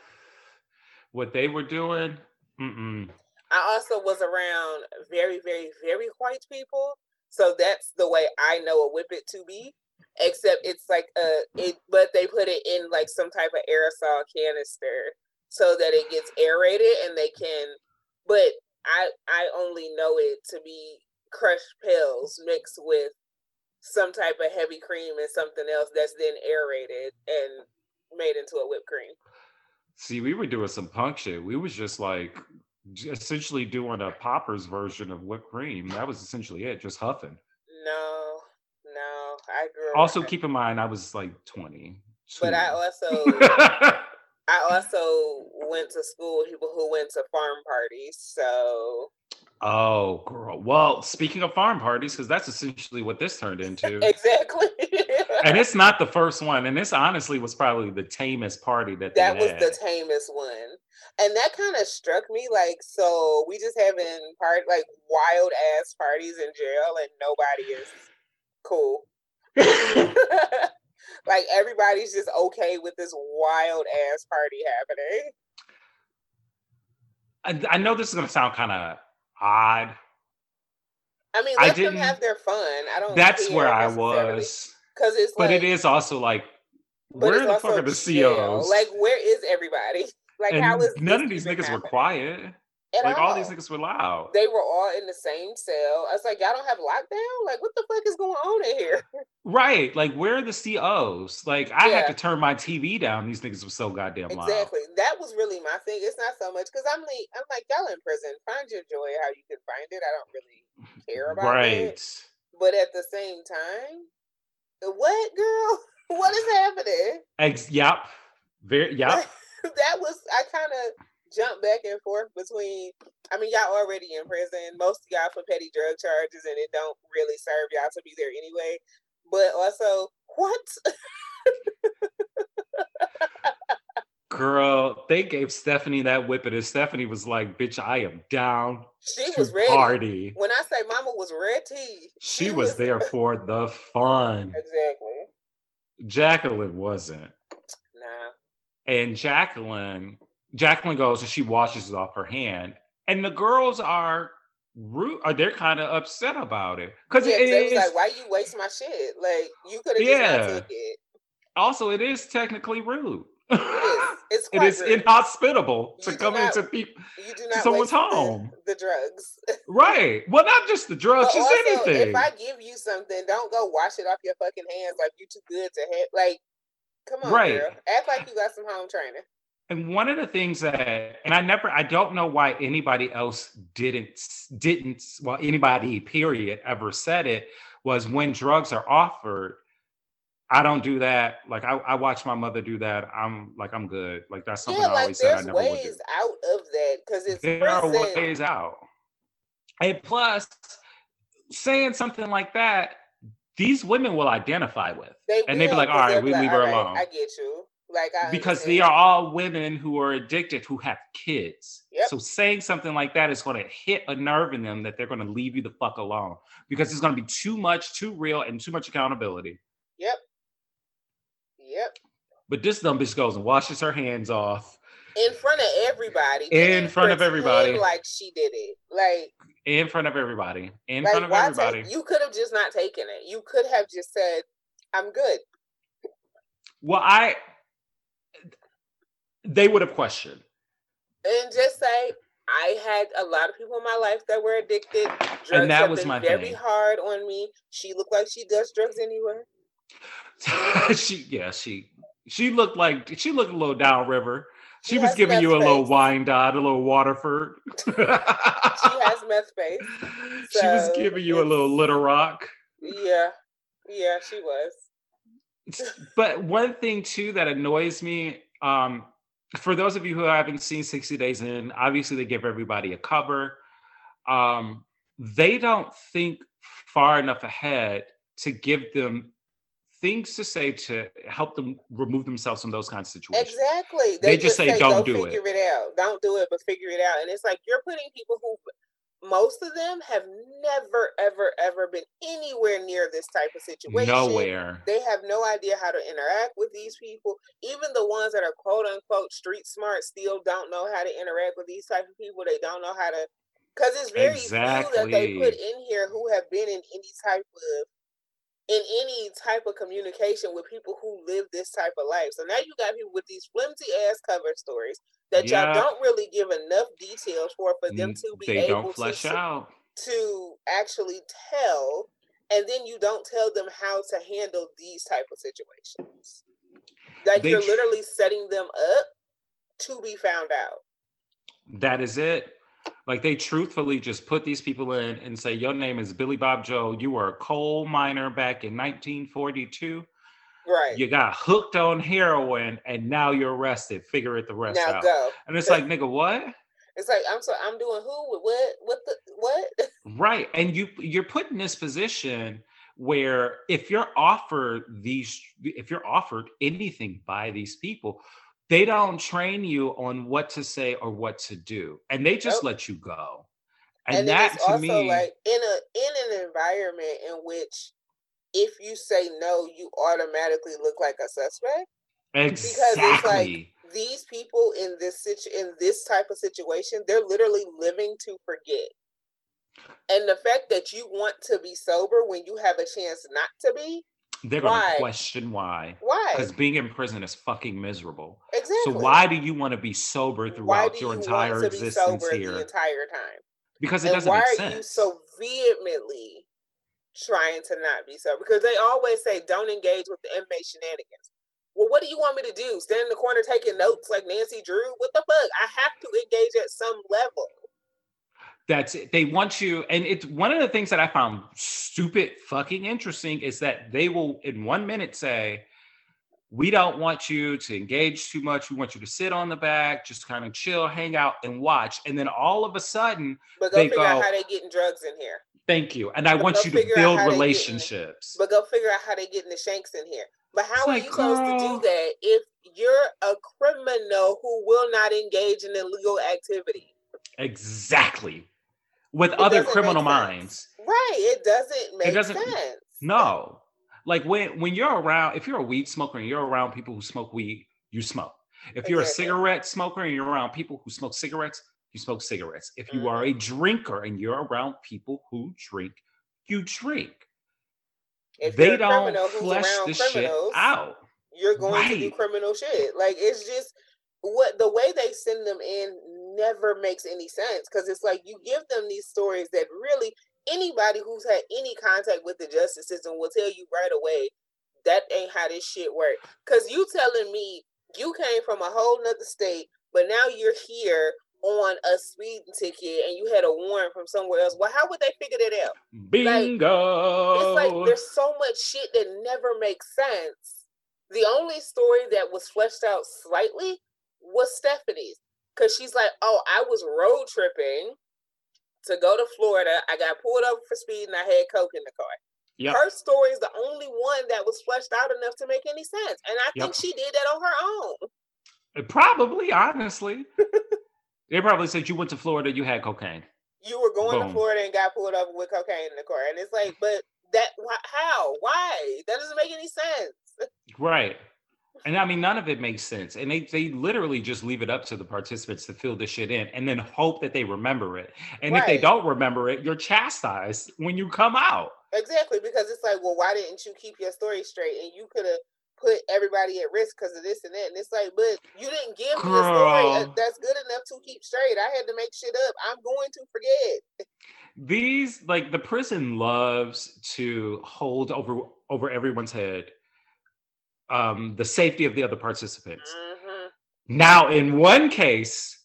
what they were doing. Mm-mm. I also was around very, very, very white people. So that's the way I know a whippet to be. Except it's like a it, but they put it in like some type of aerosol canister so that it gets aerated and they can. But I I only know it to be crushed pills mixed with some type of heavy cream and something else that's then aerated and made into a whipped cream. See, we were doing some punk shit. We was just like essentially doing a poppers version of whipped cream. That was essentially it, just huffing. No, no, I grew. Also, keep in mind, I was like twenty. But I also, <laughs> I also went to school with people who went to farm parties. So. Oh, girl. Well, speaking of farm parties, because that's essentially what this turned <laughs> into. exactly. and it's not the first one. And this honestly was probably the tamest party that that was had. the tamest one and that kind of struck me like so we just having part like wild ass parties in jail and nobody is cool <laughs> <laughs> like everybody's just okay with this wild ass party happening i, I know this is going to sound kind of odd i mean let I them have their fun i don't that's where i was because it's but it is also like where the fuck are the COs? Like, where is everybody? Like and how is none of these niggas were quiet. At like all. all. these niggas were loud. They were all in the same cell. I was like, y'all don't have lockdown? Like, what the fuck is going on in here? <laughs> Right. Like, where are the COs? Like, I yeah. had to turn my TV down. These niggas were so goddamn loud. Exactly. That was really my thing. It's not so much because I'm like, I'm like, y'all in prison. Find your joy how you can find it. I don't really care about right. it. Right. But at the same time, uh, what girl? <laughs> What is happening? Ex- yep. Very yep. <laughs> that was I kind of jumped back and forth between. I mean, y'all already in prison. Most of y'all for petty drug charges, and it don't really serve y'all to be there anyway. But also, what? Girl, they gave Stephanie that whippet, and Stephanie was like, "Bitch, I am down." She was ready. Party. When I say Mama was ready, she, she was, was there <laughs> for the fun. Exactly. Jacqueline wasn't. Nah. And Jacqueline, Jacqueline goes and she washes it off her hand. And the girls are rude are uh, they're kind of upset about it. Because yeah, it, like, why you waste my shit? Like you could have yeah. just not took it. Also, it is technically rude. It is. <laughs> It's it is inhospitable you to come not, into people to someone's home. The, the, drugs. <laughs> right. Well, not just the drugs, but just also, anything. If I give you something, don't go wash it off your fucking hands like you're too good to have. Like Come on, right. girl. Act like you got some home training. And one of the things that, and I never, I don't know why anybody else didn't, didn't, well, anybody, period, ever said it, was when drugs are offered, I don't do that. Like I, I watch my mother do that. I'm like, I'm good. Like that's something yeah, I always said I never would do. out of that because it's there prison. are ways out. And plus, saying something like that these women will identify with. They and they'd be like, all right, we leave her right, alone. I get you. Like I because understand. they are all women who are addicted who have kids. Yep. So saying something like that is going to hit a nerve in them that they're going to leave you the fuck alone because it's going to be too much, too real, and too much accountability. Yep. Yep. But this dumb bitch goes and washes her hands off in front of everybody. In front of everybody. Like she did it. Like in front of everybody. In like, front of everybody. Take, you could have just not taken it. You could have just said, I'm good. Well, I they would have questioned. And just say, I had a lot of people in my life that were addicted. Drugs and that was my very thing. hard on me. She looked like she does drugs anywhere. <laughs> she yeah, she she looked like she looked a little downriver. She, she was giving you a face. little Wyandotte, a little Waterford. she has meth face. So <laughs> she was giving you a little Little Rock. Yeah, yeah, she was. but one thing too that annoys me, um, for those of you who haven't seen 60 Days In, obviously they give everybody a cover. Um, they don't think far enough ahead to give them things to say to help them remove themselves from those kinds of situations. Exactly. They, they just, say, say, don't do figure it. it out. Don't do it, but figure it out. And it's like you're putting people who most of them have never, ever, ever been anywhere near this type of situation. Nowhere. They have no idea how to interact with these people. Even the ones that are quote unquote street smart still don't know how to interact with these type of people. They don't know how to because it's very exactly. few that they put in here who have been in any type of in any type of communication with people who live this type of life. So now you got people with these flimsy ass cover stories that yeah. y'all don't really give enough details for for them to be they able flesh to, out. to actually tell, and then you don't tell them how to handle these type of situations. Like they you're literally setting them up to be found out. That is it. Like they truthfully just put these people in and say, Your name is Billy Bob Joe. You were a coal miner back in 1942. Right. You got hooked on heroin and now you're arrested. Figure it the rest now out. Go. And it's like, nigga, what? It's like I'm so I'm doing who with what what the what? <laughs> Right. And you you're put in this position where if you're offered these if you're offered anything by these people, they don't train you on what to say or what to do. And they just nope. let you go. And, and that to me like in a in an environment in which if you say no, you automatically look like a suspect. Exactly. Because it's like these people in this situ- in this type of situation, they're literally living to forget. And the fact that you want to be sober when you have a chance not to be, they're gonna question why. Why? Because being in prison is fucking miserable. Exactly. So why do you want to be sober throughout your entire existence here? The entire time. Because it and doesn't why make sense. Why are you so vehemently trying to not be so because they always say don't engage with the inmate shenanigans. Well, what do you want me to do? Stand in the corner taking notes like Nancy Drew? What the fuck? I have to engage at some level. That's it. They want you, and it's one of the things that I found stupid fucking interesting is that they will in one minute say, we don't want you to engage too much. We want you to sit on the back, just kind of chill, hang out, and watch. And then all of a sudden, but go they figure go, out how they're getting drugs in here. Thank you. And I but want you to build relationships. but go figure out how they getting the shanks in here. But how it's are like, you supposed girl, to do that if you're a criminal who will not engage in illegal activity? Exactly. With it other criminal minds. Right. It doesn't make it doesn't, sense. No. Like when when you're around, if you're a weed smoker and you're around people who smoke weed, you smoke. If you're exactly. a cigarette smoker and you're around people who smoke cigarettes, you smoke cigarettes. If you are a mm-hmm. drinker and you're around people who drink, you drink. If they don't flesh the shit out. You're going right. to do criminal shit. Like it's just what the way they send them in never makes any sense because it's like you give them these stories that really anybody who's had any contact with the justice system will tell you right away that ain't how this shit works. Cause you telling me you came from a whole nother state, but now you're here on a speeding ticket and you had a warrant from somewhere else. Well, how would they figure that out? Bingo. Like, it's like there's so much shit that never makes sense. The only story that was fleshed out slightly was Stephanie's. Cause she's like, oh, I was road tripping to go to Florida. I got pulled over for speed and I had coke in the car. Yep. Her story is the only one that was fleshed out enough to make any sense. And I yep. think she did that on her own. Uh, probably, honestly. <laughs> They probably said you went to Florida, you had cocaine. You were going Boom. to Florida and got pulled over with cocaine in the car, and it's like, but that how? Why? That doesn't make any sense. <laughs> Right. And I mean, none of it makes sense. And they they literally just leave it up to the participants to fill the shit in and then hope that they remember it. And right. if they don't remember it, you're chastised when you come out. Exactly, because it's like, well, why didn't you keep your story straight? And you could have put everybody at risk because of this and that. And it's like, but you didn't give Girl. me a story that's good enough to keep straight. I had to make shit up. I'm going to forget. These like the prison loves to hold over over everyone's head um, the safety of the other participants. Mm-hmm. Now, in one case,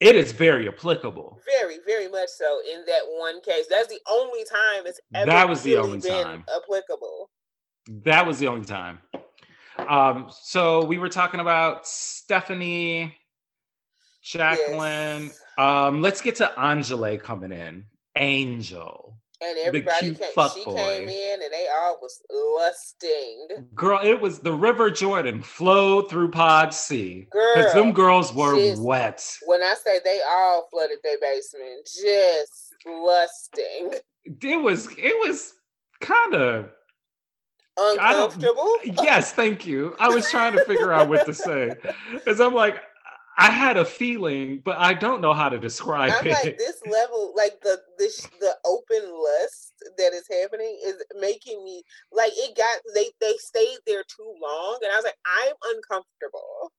it is very applicable. Very, very much so. In that one case, that's the only time it's ever that was the really only time applicable. That was the only time. Um, so we were talking about Stephanie, Jacqueline. Yes. Um, let's get to Angela coming in. Angel and everybody came, she boy. came in and they all was lusting. Girl, it was the River Jordan flowed through Pod C. Because them girls were just, wet. When I say they all flooded their basement, just lusting. It was it was kind of uncomfortable. <laughs> Yes, thank you. I was trying to figure out what to say. Because I'm like, I had a feeling, but I don't know how to describe I'm it. Like this level, like the this the open lust that is happening is making me like it got they they stayed there too long, and I was like, I'm uncomfortable.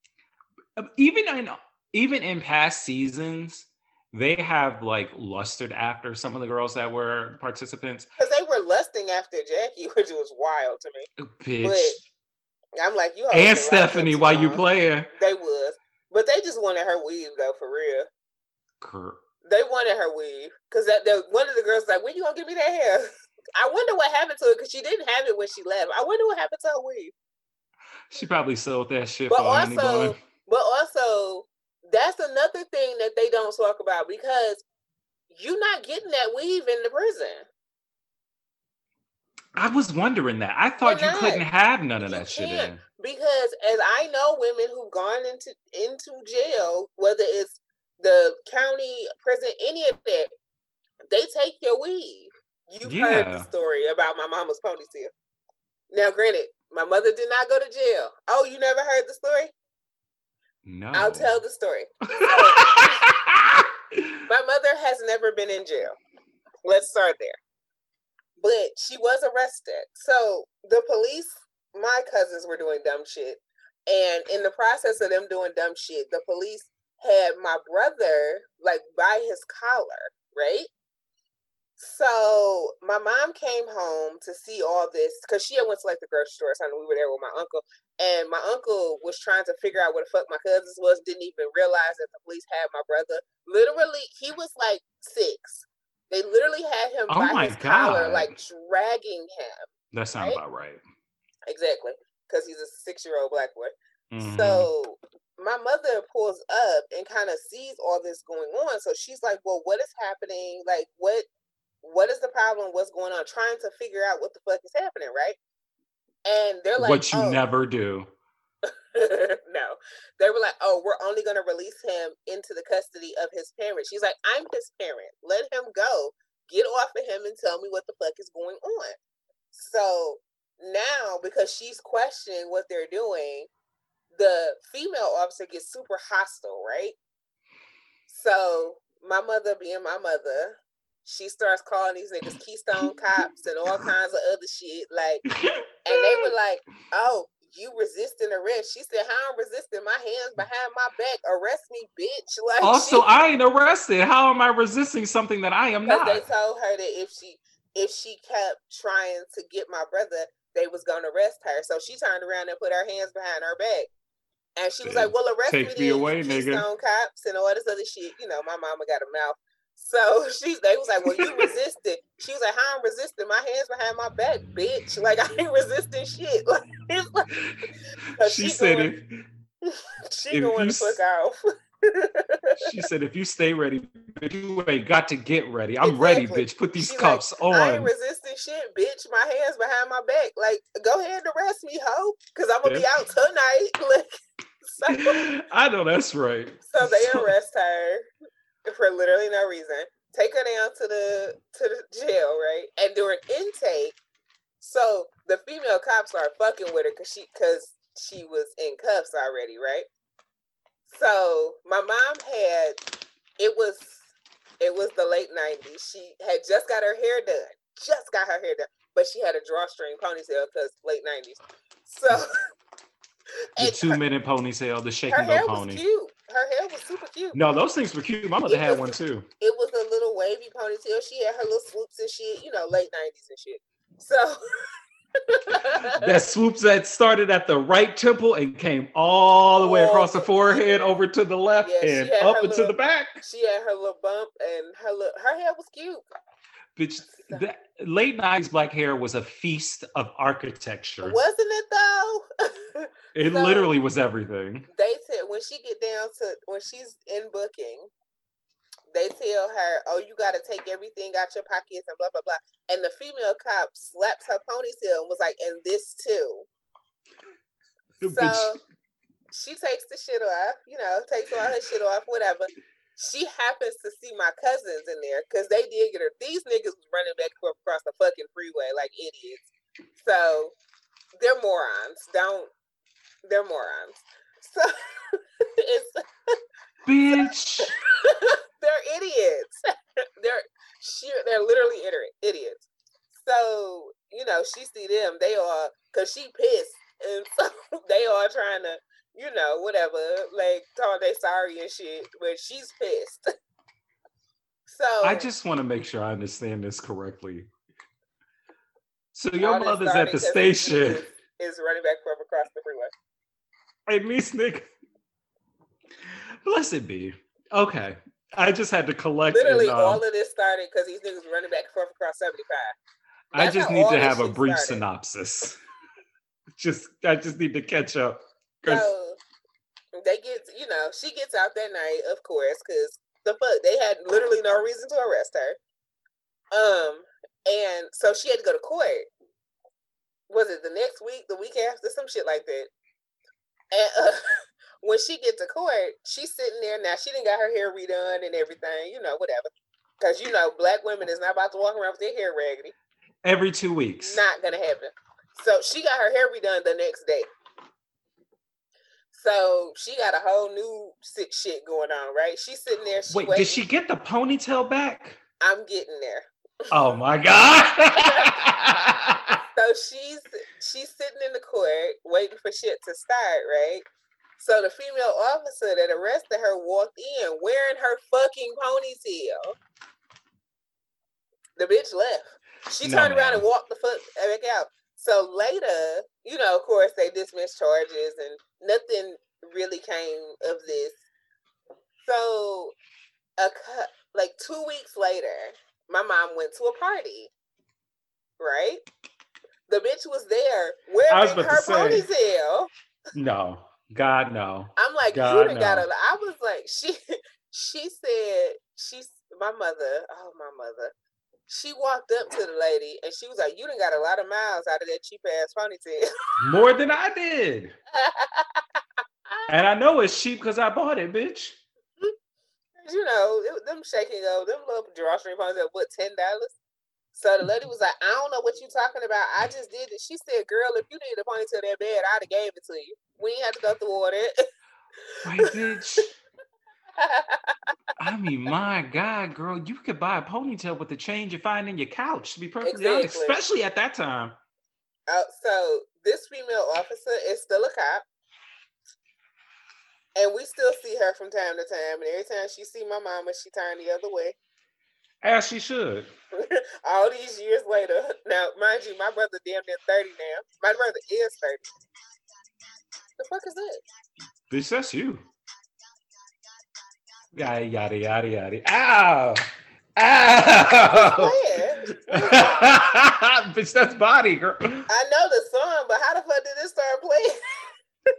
Um, even in even in past seasons, they have like lusted after some of the girls that were participants because they lusting after Jackie, <laughs> which was wild to me. Bitch. But I'm like you and Stephanie while you playing. They was. But they just wanted her weave though, for real. Kurt. They wanted her weave because that the, one of the girls was like, "When you gonna give me that hair?" <laughs> I wonder what happened to it because she didn't have it when she left. I wonder what happened to her weave. She probably sold that shit. But also, but also, that's another thing that they don't talk about because you're not getting that weave in the prison. I was wondering that. I thought you couldn't have none of you that shit in. Because as I know women who've gone into into jail, whether it's the county prison, any of that, they take your weave. You've yeah. heard the story about my mama's ponytail. Now, granted, my mother did not go to jail. Oh, you never heard the story? No. I'll tell the story. <laughs> My mother has never been in jail. Let's start there but she was arrested. So the police, my cousins were doing dumb shit. And in the process of them doing dumb shit, the police had my brother like by his collar, right? So my mom came home to see all this because she had went to like the grocery store. So we were there with my uncle, and my uncle was trying to figure out what the fuck my cousins was. Didn't even realize that the police had my brother. Literally, he was like six, they literally had him oh by his God. collar, like dragging him. That sounds right? about right. Exactly, because he's a six-year-old black boy. Mm-hmm. So my mother pulls up and kind of sees all this going on. So she's like, "Well, what is happening? Like, what, what is the problem? What's going on?" Trying to figure out what the fuck is happening, right? And they're like, "What you oh. never do." <laughs> no, they were like, "Oh, we're only going to release him into the custody of his parents." She's like, "I'm his parent. Let him go. Get off of him and tell me what the fuck is going on." So now, because she's questioning what they're doing, the female officer gets super hostile, right? So my mother, being my mother, she starts calling these niggas Keystone cops and all kinds of other shit. Like, and they were like, "Oh, you resisting arrest. She said, How I'm resisting my hands behind my back. Arrest me, bitch. <laughs> Like also, she, I ain't arrested. How am I resisting something that I am not? They told her that if she if she kept trying to get my brother, they was gonna arrest her. So she turned around and put her hands behind her back. And she was like, Well, arrest me, Take me, away, nigga. cops and all this other shit. You know, my mama got a mouth. So <laughs> she they was like, Well, you resisted. She was like, How I'm resisting? My hands behind my back, bitch. Like I ain't resisting shit. <laughs> Like, she, she, said going, if <laughs> she if going to fuck off. she said, if you stay ready, bitch, you ain't got to get ready. I'm exactly. ready, bitch. Put these cuffs like, on. I ain't resisting shit, bitch. My hands behind my back. Like, go ahead and arrest me, hoe, Cause I'm gonna yeah. be out tonight. Like so, I know that's right. So they arrest her for literally no reason. Take her down to the to the jail, right? And during intake, so the female cops are fucking with her because she because she was in cuffs already, right? So my mom had it was it was the late 90s. She had just got her hair done. Just got her hair done. But she had a drawstring ponytail because late 90s. So the <laughs> two her, minute ponytail, the shake and go pony. cute. Her hair was super cute. No, those things were cute. My mother had one too. It was a little wavy ponytail. She had her little swoops and shit, you know, late 90s and shit. So <laughs> <laughs> that swoops that started at the right temple and came all the way across the forehead over to the left yeah, and up into little, the back. She had her little bump and her little, her hair was cute. Bitch, the late nineties black hair was a feast of architecture. Wasn't it though? <laughs> it so literally was everything. They said when she get down to when she's in booking, they tell her, "Oh, you got to take everything out your pockets and blah blah blah." And the female cop slaps her ponytail and was like, "And this too." So she takes the shit off, you know, takes all her shit off, whatever. She happens to see my cousins in there because they did get her. These niggas was running back across the fucking freeway like idiots. So they're morons. Don't they're morons. <laughs> So it's <laughs> bitch. <laughs> they're idiots. they're sheer. They're literally idiots. So you know, she see them. They are because she pissed, and so they are trying to, you know, whatever, like tell they sorry and shit. But she's pissed. <laughs> so I just want to make sure I understand this correctly. So your mother's at the station. Is, running back from across the freeway. Hey, me, Nick. Blessed be. Okay. I just had to collect. Literally, and, um, all of this started because these niggas running back and forth across 75. That's I just need to have a brief started. synopsis. <laughs> just, I just need to catch up. So they get, you know, she gets out that night, of course, because the fuck, they had literally no reason to arrest her. Um, and so she had to go to court. Was it the next week, the week after, some shit like that? And uh, <laughs> when she get to court, she's sitting there now. She didn't got her hair redone and everything, you know, whatever. Because you know, black women is not about to walk around with their hair raggedy. Every two weeks. Not gonna happen. So she got her hair redone the next day. So she got a whole new sick shit going on, right? She's sitting there. She Wait, waiting. did she get the ponytail back? I'm getting there. Oh my god! <laughs> so she's she's sitting in the court waiting for shit to start, right? So the female officer that arrested her walked in wearing her fucking ponytail. The bitch left. She turned around and walked the fuck back out. So later, you know, of course, they dismissed charges and nothing really came of this. So, a like two weeks later, my mom went to a party. Right? The bitch was there wearing was her ponytail. No. God no. I'm like, God, you no. got a. I was like, <laughs> she she said she's my mother. Oh, my mother. She walked up to the lady and she was like, "You didn't got a lot of miles out of that cheap ass ponytail." More than I did. <laughs> and I know it's cheap because I bought it, bitch. You know, it, them shaking go, them little drawstring ponytails, what ten dollars? So the lady was like, I don't know what you talking about. I just did it. She said, Girl, if you need a ponytail that bad, I'd have gave it to you. We ain't have to go through all that. Right, bitch. <laughs> I mean, my God, girl, you could buy a ponytail with the change you find in your couch, to be perfectly exactly. honest, especially at that time. Uh, so this female officer is still a cop. And we still see her from time to time. And every time she see my mama, she turn the other way. As she should. <laughs> All these years later. Now, mind you, my brother damn near 30 now. My brother is 30. The fuck is that? Bitch, that's you. Yada yada yada yada. Ow! Ow! <laughs> Bitch, that's body, girl. I know the song, but how the fuck did it start playing?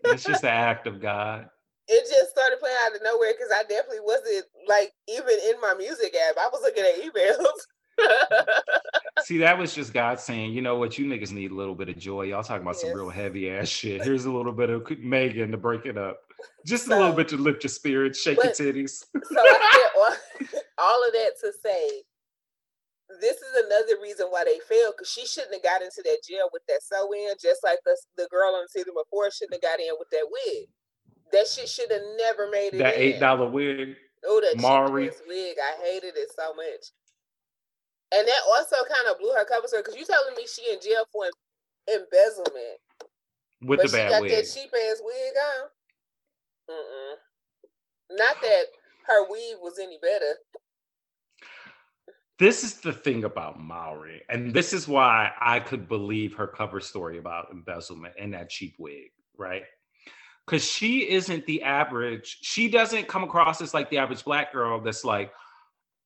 <laughs> it's just the act of God it just started playing out of nowhere because I definitely wasn't like even in my music app. I was looking at emails. <laughs> See, that was just God saying, you know what, you niggas need a little bit of joy. Y'all talking about yes. some real heavy ass shit. Here's a little bit of Megan to break it up. <laughs> Just so, a little bit to lift your spirits, shake but, your titties. so I <laughs> all, <laughs> all of that to say this is another reason why they failed because she shouldn't have got into that jail with that sew in, just like the, the girl on the season before shouldn't have got in with that wig. That shit should have never made it. That eight dollar wig. Oh, that Maury wig. I hated it so much. And that also kind of blew her cover story because you telling me she in jail for embezzlement with but the bad she got wig. that cheap ass wig on. Mm-mm. Not that her weave was any better. This is the thing about Maori, and this is why I could believe her cover story about embezzlement and that cheap wig, right? Because she isn't the average, she doesn't come across as like the average black girl that's like,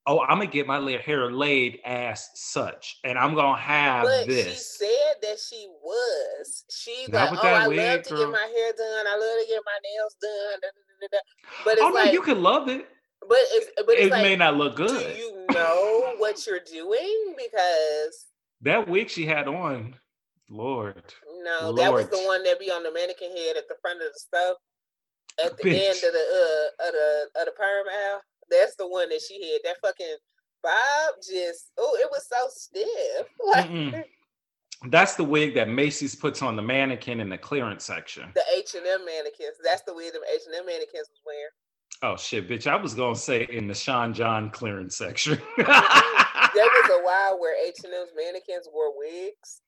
oh, I'm gonna get my hair laid as such, and I'm gonna have but this. She said that she was. She's Not like, oh, I wig, love to girl. get my hair done. I love to get my nails done. Da, da, da, but it's oh, no, like, you can love it. But it's but it's it like, may not look good. Do you know what you're doing? Because that wig she had on, Lord. No, Lord. that was the one that be on the mannequin head at the front of the stuff. At the Bitch. end of the uh of the of the perm out. That's the one that she had. That fucking bob just oh, it was so stiff. <laughs> Like, That's the wig that Macy's puts on the mannequin in the clearance section. The H and M mannequins. That's the wig the H and M mannequins was wearing. Oh shit, bitch! I was gonna say in the Sean John clearance section. <laughs> there was a while where H and M's mannequins wore wigs.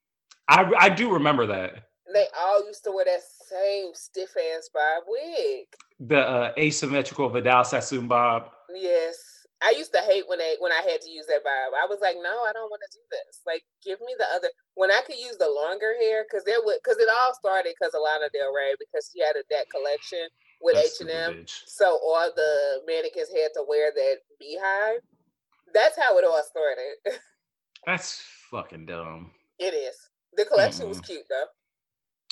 I I do remember that. They all used to wear that same stiff ass bob wig. The uh, asymmetrical Vidal Sassoon bob. Yes. I used to hate when they when I had to use that bob. I was like, no, I don't want to do this. Like, give me the other. When I could use the longer hair, because there would because it all started because of Lana Del Rey because she had a that collection with H and M. So all the mannequins had to wear that beehive. That's how it all started. <laughs> That's fucking dumb. It is. The collection mm was cute though.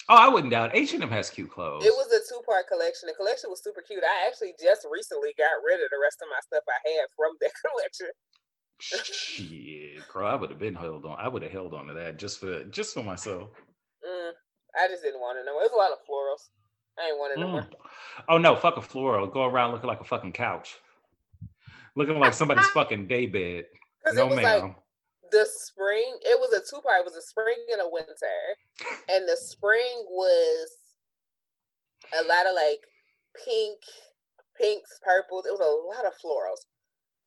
Oh, I wouldn't doubt. H and M has cute clothes. It was a two part collection. The collection was super cute. I actually just recently got rid of the rest of my stuff I had from that <laughs> collection. Shit, girl, I would have been held on. I would have held on to that just for just for myself. Mm, I just didn't want to know. It was a lot of florals. I ain't wanting mm. no more. Oh no, fuck a floral. Go around looking like a fucking couch. Looking like somebody's <laughs> fucking day bed. No ma'am. Like, the spring, it was a two part. It was a spring and a winter. And the spring was a lot of like pink, pinks, purples. It was a lot of florals.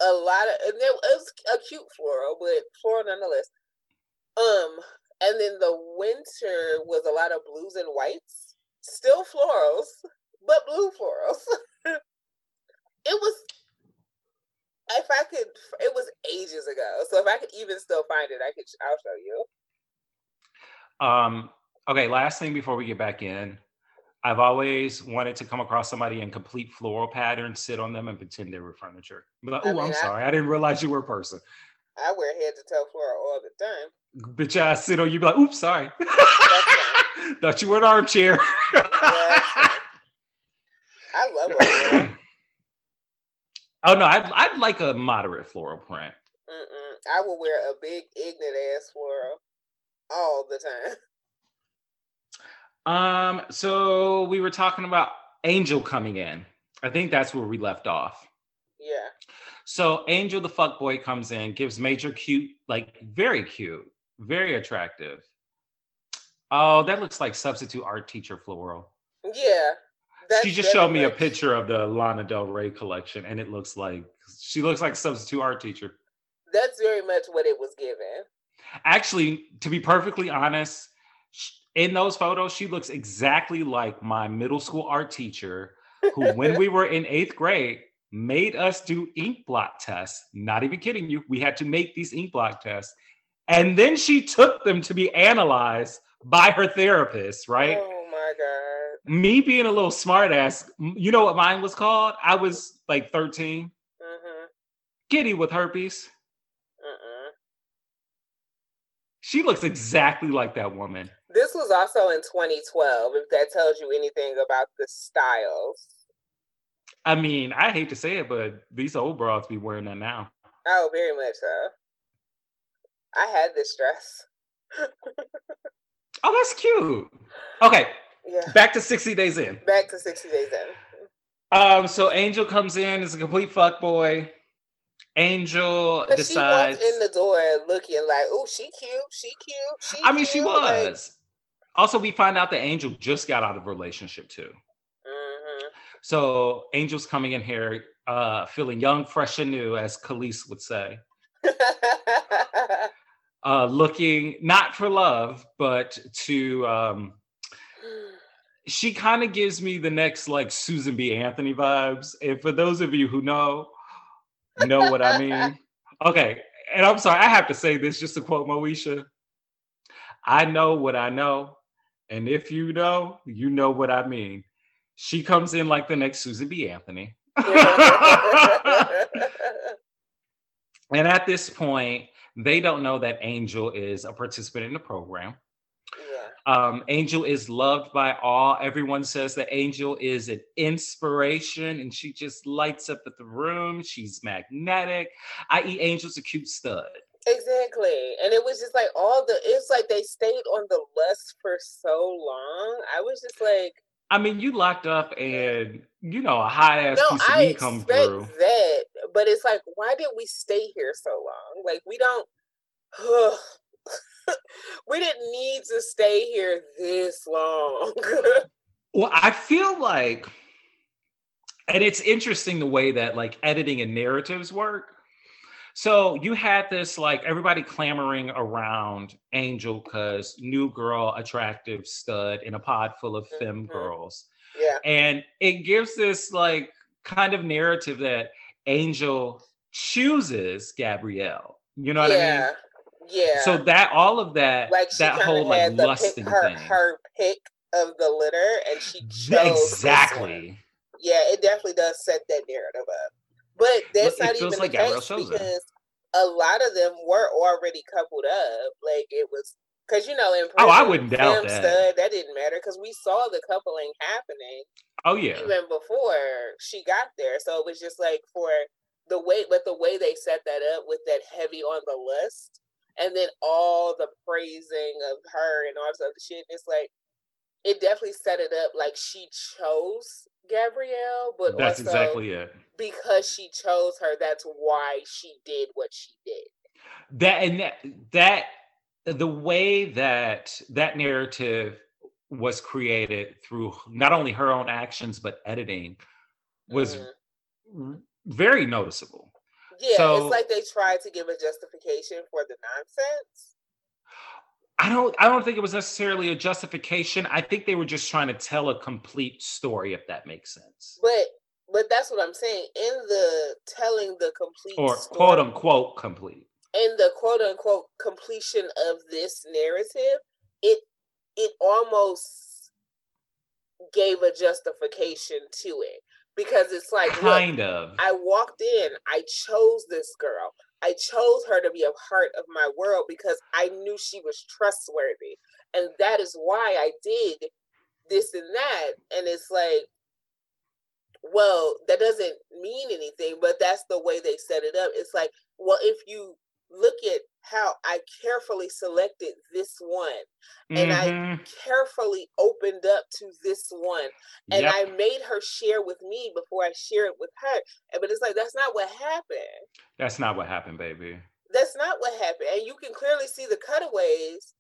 A lot of and it was a cute floral, but floral nonetheless. Um, and then the winter was a lot of blues and whites. Still florals, but blue florals. <laughs> it was if I could, it was ages ago. So if I could even still find it, I could. I'll show you. Um. Okay. Last thing before we get back in, I've always wanted to come across somebody in complete floral pattern, sit on them, and pretend they were furniture. Be like, oh, I'm I, sorry, I didn't realize you were a person. I wear head to toe floral all the time. Bitch, I sit on you, be like, oops, sorry. <laughs> Thought you were an armchair. I love <laughs> it. Oh no, I'd, I'd like a moderate floral print. Mm-mm. I will wear a big ignorant ass floral all the time. <laughs> Um, so we were talking about Angel coming in. I think that's where we left off. Yeah. So Angel the fuck boy comes in, gives Major cute, like very cute, very attractive. Oh, that looks like substitute art teacher floral. Yeah, that's she just showed me a picture of the Lana Del Rey collection, and it looks like she looks like a substitute art teacher. That's very much what it was given. Actually, to be perfectly honest, in those photos, she looks exactly like my middle school art teacher, who, when we were in eighth grade, made us do ink blot tests. Not even kidding you. We had to make these ink blot tests. And then she took them to be analyzed by her therapist, right? Oh my God me being a little smartass, you know what mine was called? I was like 13. Mm-hmm. Giddy with herpes. Uh-uh. She looks exactly like that woman. This was also in 2012, if that tells you anything about the styles. I mean, I hate to say it, but these old bras be wearing that now. Oh, very much so. I had this dress. <laughs> oh, that's cute. Okay, yeah. Back to 60 days in. Back to 60 days in. Um, so Angel comes in, is a complete fuck boy. Angel but decides she walked in the door looking like, oh, she cute, she cute, she. I mean, cute. she was. Like, also, we find out that Angel just got out of a relationship too. Mm-hmm. So Angel's coming in here uh, feeling young, fresh, and new, as Kelis would say. <laughs> uh, looking not for love, but to. Um, she kind of gives me the next like Susan B. Anthony vibes. And for those of you who know, know what I mean. <laughs> Okay, and I'm sorry, I have to say this just to quote Moesha. I know what I know, and if you know, you know what I mean. She comes in like the next Susan B. Anthony. <laughs> and at this point, they don't know that Angel is a participant in the program. Um, Angel is loved by all. Everyone says that Angel is an inspiration and she just lights up at the room. She's magnetic. I.e., Angel's a cute stud. Exactly. And it was just like all the, it's like they stayed on the lust for so long. I was just like, I mean, you locked up and you know a hot ass no, piece of meat come through. That, but it's like, why did we stay here so long? Like we don't. <sighs> <sighs> <laughs> we didn't need to stay here this long. <laughs> well, I feel like, and it's interesting the way that like editing and narratives work. So you had this like everybody clamoring around Angel because new girl, attractive stud in a pod full of femme mm-hmm. girls. Yeah. And it gives this like kind of narrative that Angel chooses Gabrielle. You know what yeah. I mean? Yeah. So that all of that, like that whole like lusting pick, her, thing, her pick of the litter, and she chose exactly. Yeah, it definitely does set that narrative up. But that's Look, not even like the case because a lot of them were already coupled up. Like it was because you know in prison, oh I wouldn't doubt that stud, that didn't matter because we saw the coupling happening. Oh yeah, even before she got there. So it was just like for the way, but the way they set that up with that heavy on the list and then all the praising of her and all this other shit. It's like it definitely set it up like she chose Gabrielle, but that's exactly it. Because she chose her, that's why she did what she did. That and that, that the way that that narrative was created through not only her own actions but editing was mm-hmm. very noticeable yeah, so, it's like they tried to give a justification for the nonsense. I don't I don't think it was necessarily a justification. I think they were just trying to tell a complete story, if that makes sense. But but that's what I'm saying. In the telling the complete or story, quote unquote complete. In the quote unquote completion of this narrative, it it almost gave a justification to it because it's like kind look, of I walked in, I chose this girl. I chose her to be a part of my world because I knew she was trustworthy. And that is why I did this and that. And it's like, well, that doesn't mean anything, but that's the way they set it up. It's like, well, if you look at how I carefully selected this one and mm-hmm. I carefully opened up to this one and yep. I made her share with me before I share it with her. But it's like, that's not what happened. That's not what happened, baby. That's not what happened. And you can clearly see the cutaways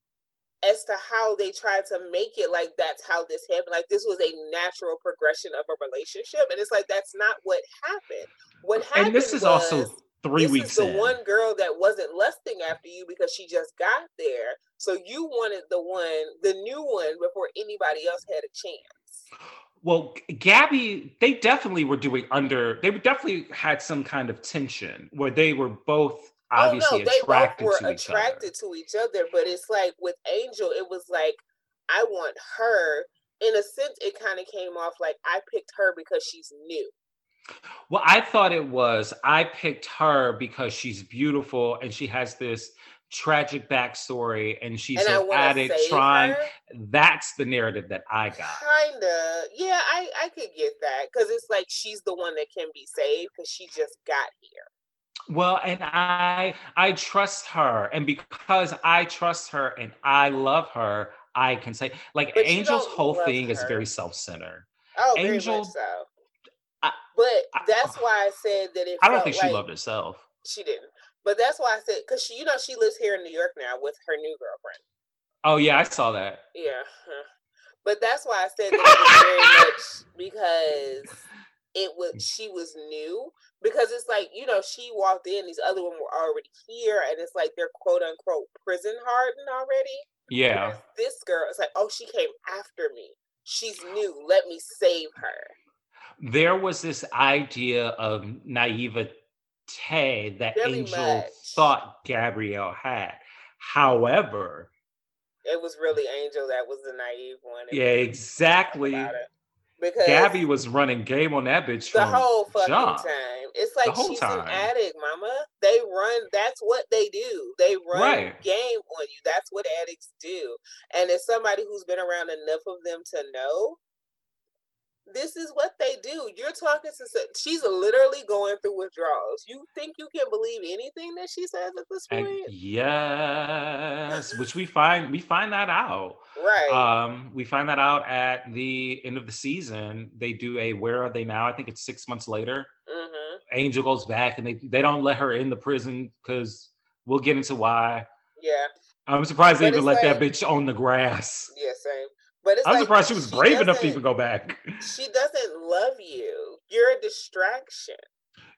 as to how they tried to make it like that's how this happened. Like this was a natural progression of a relationship. And it's like, that's not what happened. What happened And this is was, also three this weeks is the in. one girl that wasn't lusting after you because she just got there. So you wanted the one, the new one, before anybody else had a chance. Well, Gabby, they definitely were doing under. They definitely had some kind of tension where they were both obviously oh, no, attracted both were to attracted each to each other. But it's like with Angel, it was like I want her. In a sense, it kind of came off like I picked her because she's new. Well, I thought it was I picked her because she's beautiful and she has this tragic backstory and she's and an addict trying. Her. That's the narrative that I got. Kinda, yeah, I I could get that because it's like she's the one that can be saved because she just got here. Well, and I I trust her, and because I trust her and I love her, I can say like but Angel's whole thing her. is very self-centered. Oh, Angel, so. But that's uh, why I said that it. I don't think she loved herself. she didn't. But that's why I said because she, you know, she lives here in New York now with her new girlfriend. Oh yeah, I saw that. Yeah, but that's why I said that it very much <laughs> because it was she was new because it's like you know she walked in these other women were already here and it's like they're quote unquote prison hardened already yeah Whereas this girl is like oh she came after me she's new let me save her there was this idea of naivete that angel much. thought gabrielle had however it was really angel that was the naive one yeah exactly because gabby was running game on that bitch the whole fucking jump. time. It's like she's time. an addict, mama. They run. That's what they do. They run Right. game on you. That's what addicts do. And as somebody who's been around enough of them to know, this is what they do. You're talking to. She's literally going through withdrawals. You think you can believe anything that she says at this And point? yes which we find we find that out right. um we find that out at the end of the season they do a where are they now i think it's six months later mm-hmm. angel goes back and they they don't let her in the prison because we'll get into why Yeah. i'm surprised they But even it's let that bitch on the grass Yeah. Same. But it's i'm like surprised she was brave enough to even go back She doesn't love you. You're a distraction.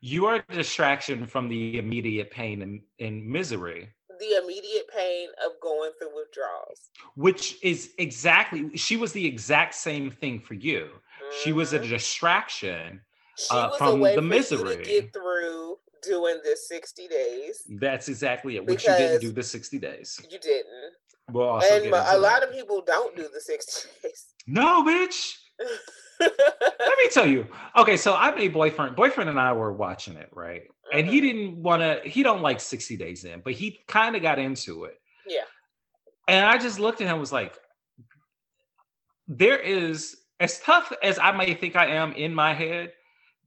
you are a distraction from the immediate pain and, and misery the immediate pain of going through withdrawals. which is exactly she was the exact same thing for you she was a Mhm. distraction she uh, was from the for misery. get through doing this 60 days. that's exactly it which you didn't do the 60 days You didn't. We'll and a lot. of people don't do the 60 days. <laughs> no bitch. <laughs> Let me tell you. Okay so i made boyfriend. Boyfriend and i were watching it right? And he Mhm. didn't want to he don't like 60 days in but he kind of got into it. Yeah. and i just looked at him and was like there is as tough as i may think i am in my head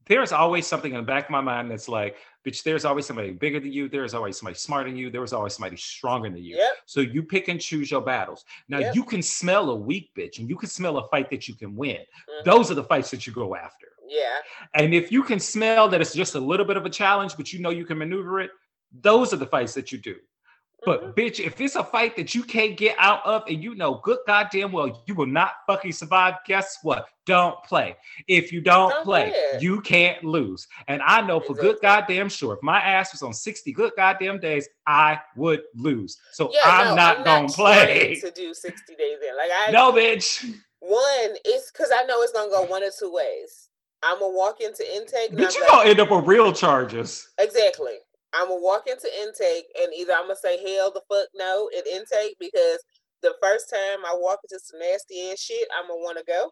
there's always something in the back of my mind that's like bitch there's always somebody bigger than you there's always somebody smarter than you there was always somebody stronger than you Yep. so you pick and choose your battles now Yep. you can smell a weak bitch and you can smell a fight that you can win Mhm. those are the fights that you go after Yeah. and if you can smell that it's just a little bit of a challenge, but you know you can maneuver it, those are the fights that you do. But Mhm. bitch, if it's a fight that you can't get out of and you know good goddamn well you will not fucking survive, guess what? Don't play. If you don't, Don't play, play you can't lose. And I know for good goddamn sure, if my ass was on 60 good goddamn days, I would lose. So yeah, I'm no, not I'm gonna play. to do 60 days in. Like I No, bitch. one, it's because I know it's gonna go one or two ways. I'm gonna walk into intake. I'm you gonna end up with real charges. Exactly. I'm gonna walk into intake and either I'm gonna say hell the fuck no in intake because the first time I walk into some nasty ass shit, I'm gonna want to go,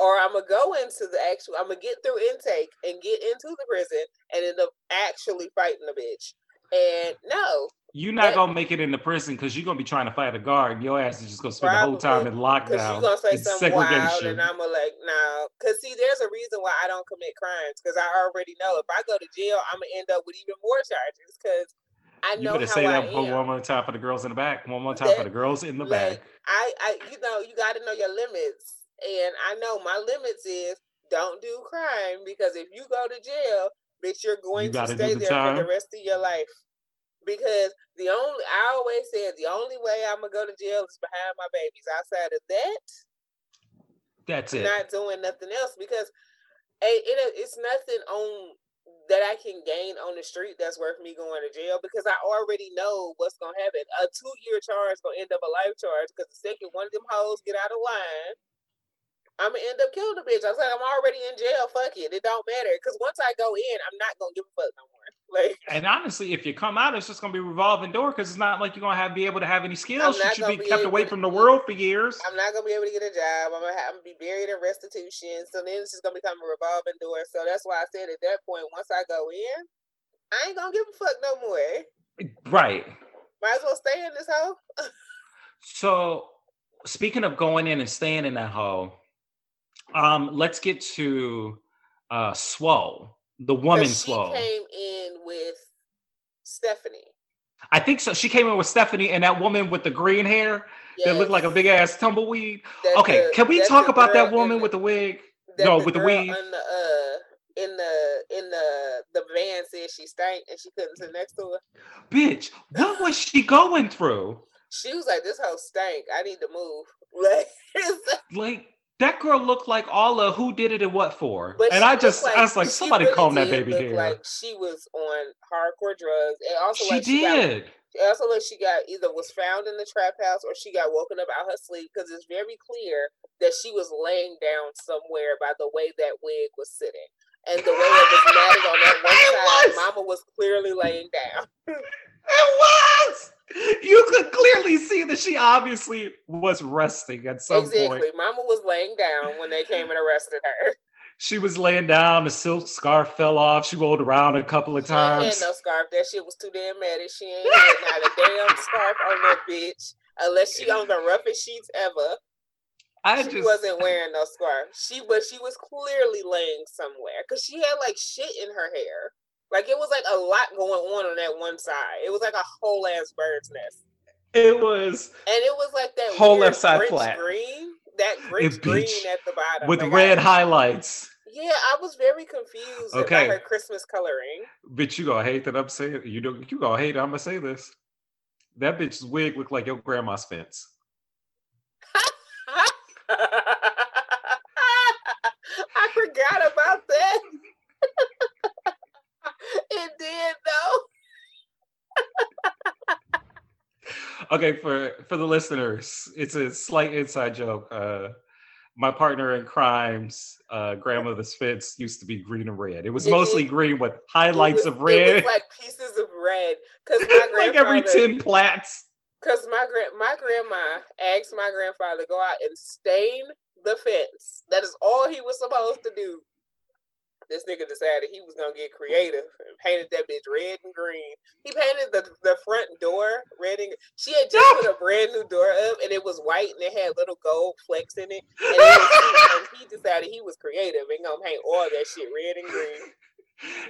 or I'm gonna go into the actual. I'm gonna get through intake and get into the prison and end up actually fighting the bitch. And no, You're not gonna make it into prison because you're gonna be trying to fight a guard, and your ass is just gonna spend the whole time in lockdown. you're gonna say in something wild, and I'm gonna like no. Because see, there's a reason why I don't commit crimes because I already know if I go to jail, I'm gonna end up with even more charges because I you know better how say that one more time for the girls in the back. One more time That- for the girls in the like, back. I, I, you know, you got to know your limits, and I know my limits is don't do crime because if you go to jail, bitch, you're going to gotta stay the there for the rest of your life. Because the only, I always said the only way I'm gonna go to jail is behind my babies. Outside of that, That's I'm it. not doing nothing else because it, it it's nothing on that I can gain on the street that's worth me going to jail because I already know what's gonna happen. A two year charge gonna end up a life charge because the second one of them hoes get out of line, I'm gonna end up killing the bitch. I was like, I'm already in jail. Fuck it, it don't matter because once I go in, I'm not gonna give a fuck no more. Like and honestly, if you come out, it's just gonna be revolving door because it's not like you're gonna have be able to have any skills. You Should be be kept away able from the world for years? I'm not gonna be able to get a job. I'm gonna, have, I'm gonna be buried in restitution. So then it's just gonna become a revolving door. So that's why I said at that point, once I go in, I ain't gonna give a fuck no more. Right. Might as well stay in this hole. So speaking of going in and staying in that hole, um, let's get to uh Swole, the woman she came in with Stephanie. I think so. She came in with Stephanie and that woman with the green hair that looked like a big ass tumbleweed. Okay, the- can we talk the about that woman the- with the wig? no, with the girl weave. in the uh in the in the the van said she stank and she couldn't sit next to her. Bitch, what was <laughs> she going through? She was like, "This house stank. I need to move." <laughs> Like, <laughs> like that girl looked like all of who did it and what for. and I just, like, I was like, somebody really calm that baby down. Like she was on hardcore drugs, and also she like did. She got, also like she got either was found in the trap house or she got woken up out her sleep because it's very clear that she was laying down somewhere by the way that wig was sitting. And the way it was matted on that <laughs> one side, was. Mama was clearly laying down. it was. You could clearly see that she obviously was resting at some exactly. point. Exactly. Mama was laying down when they came and arrested her. She was laying down, the silk scarf fell off. She rolled around a couple of times. She had no scarf. That shit was too damn mad. She ain't had not a <laughs> damn scarf on that bitch. Unless she on the roughest sheets ever. I she just wasn't wearing no scarf. She but she was clearly laying somewhere because she had like shit in her hair. Like it was like a lot going on on that one side. It was like a whole ass bird's nest. It was, and it was like that whole left side flat green. That Grinch green at the bottom with like red I, highlights. Yeah, I was very confused okay. about her Christmas coloring. Bitch, you gonna hate that I'm saying you know you gonna hate. I'm gonna say this. That bitch's wig looked like your grandma's fence. <laughs> I forgot about that. <laughs> <laughs> it did though. <laughs> okay, for for the listeners, it's a slight inside joke. Uh, my partner in crimes, uh, grandmother's fence used to be green and red. It was it mostly did. green with highlights was, of red, like pieces of red. Because <laughs> my like every ten plats. Because my grand my grandma asked my grandfather to go out and stain the fence. That is all he was supposed to do. This nigga decided he was gonna get creative and painted that bitch red and green. He painted the, the front door red and she had just put a brand new door up and it was white and it had little gold flecks in it. And, it was, <laughs> and he decided he was creative and gonna paint all that shit red and green.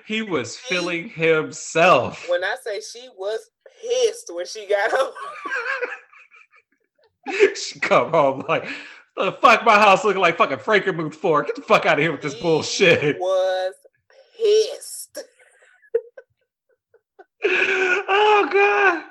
He was she, feeling himself. When I say she was pissed when she got home. <laughs> she come home like the fuck my house looking like fucking Frankenmuth four. Get the fuck out of here with this he bullshit. <laughs> Was pissed. <laughs> oh god.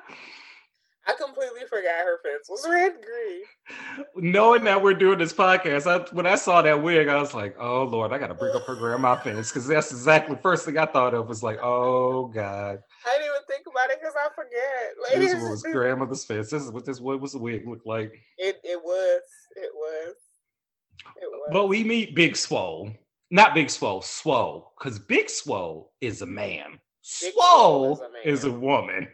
I completely forgot her fence was red green. Knowing that we're doing this podcast, I, when I saw that wig, I was like, "Oh Lord, I got to bring up her grandma fence," because that's exactly the first thing I thought of was like, "Oh God." I didn't even think about it because I forget. Like, this <laughs> was grandmother's fence. This is what this what was the wig look like. It it was it was it was. But we meet Big Swole, not Big Swole, Swole, because Big Swole is a man. Big Swole is a, man. is a woman.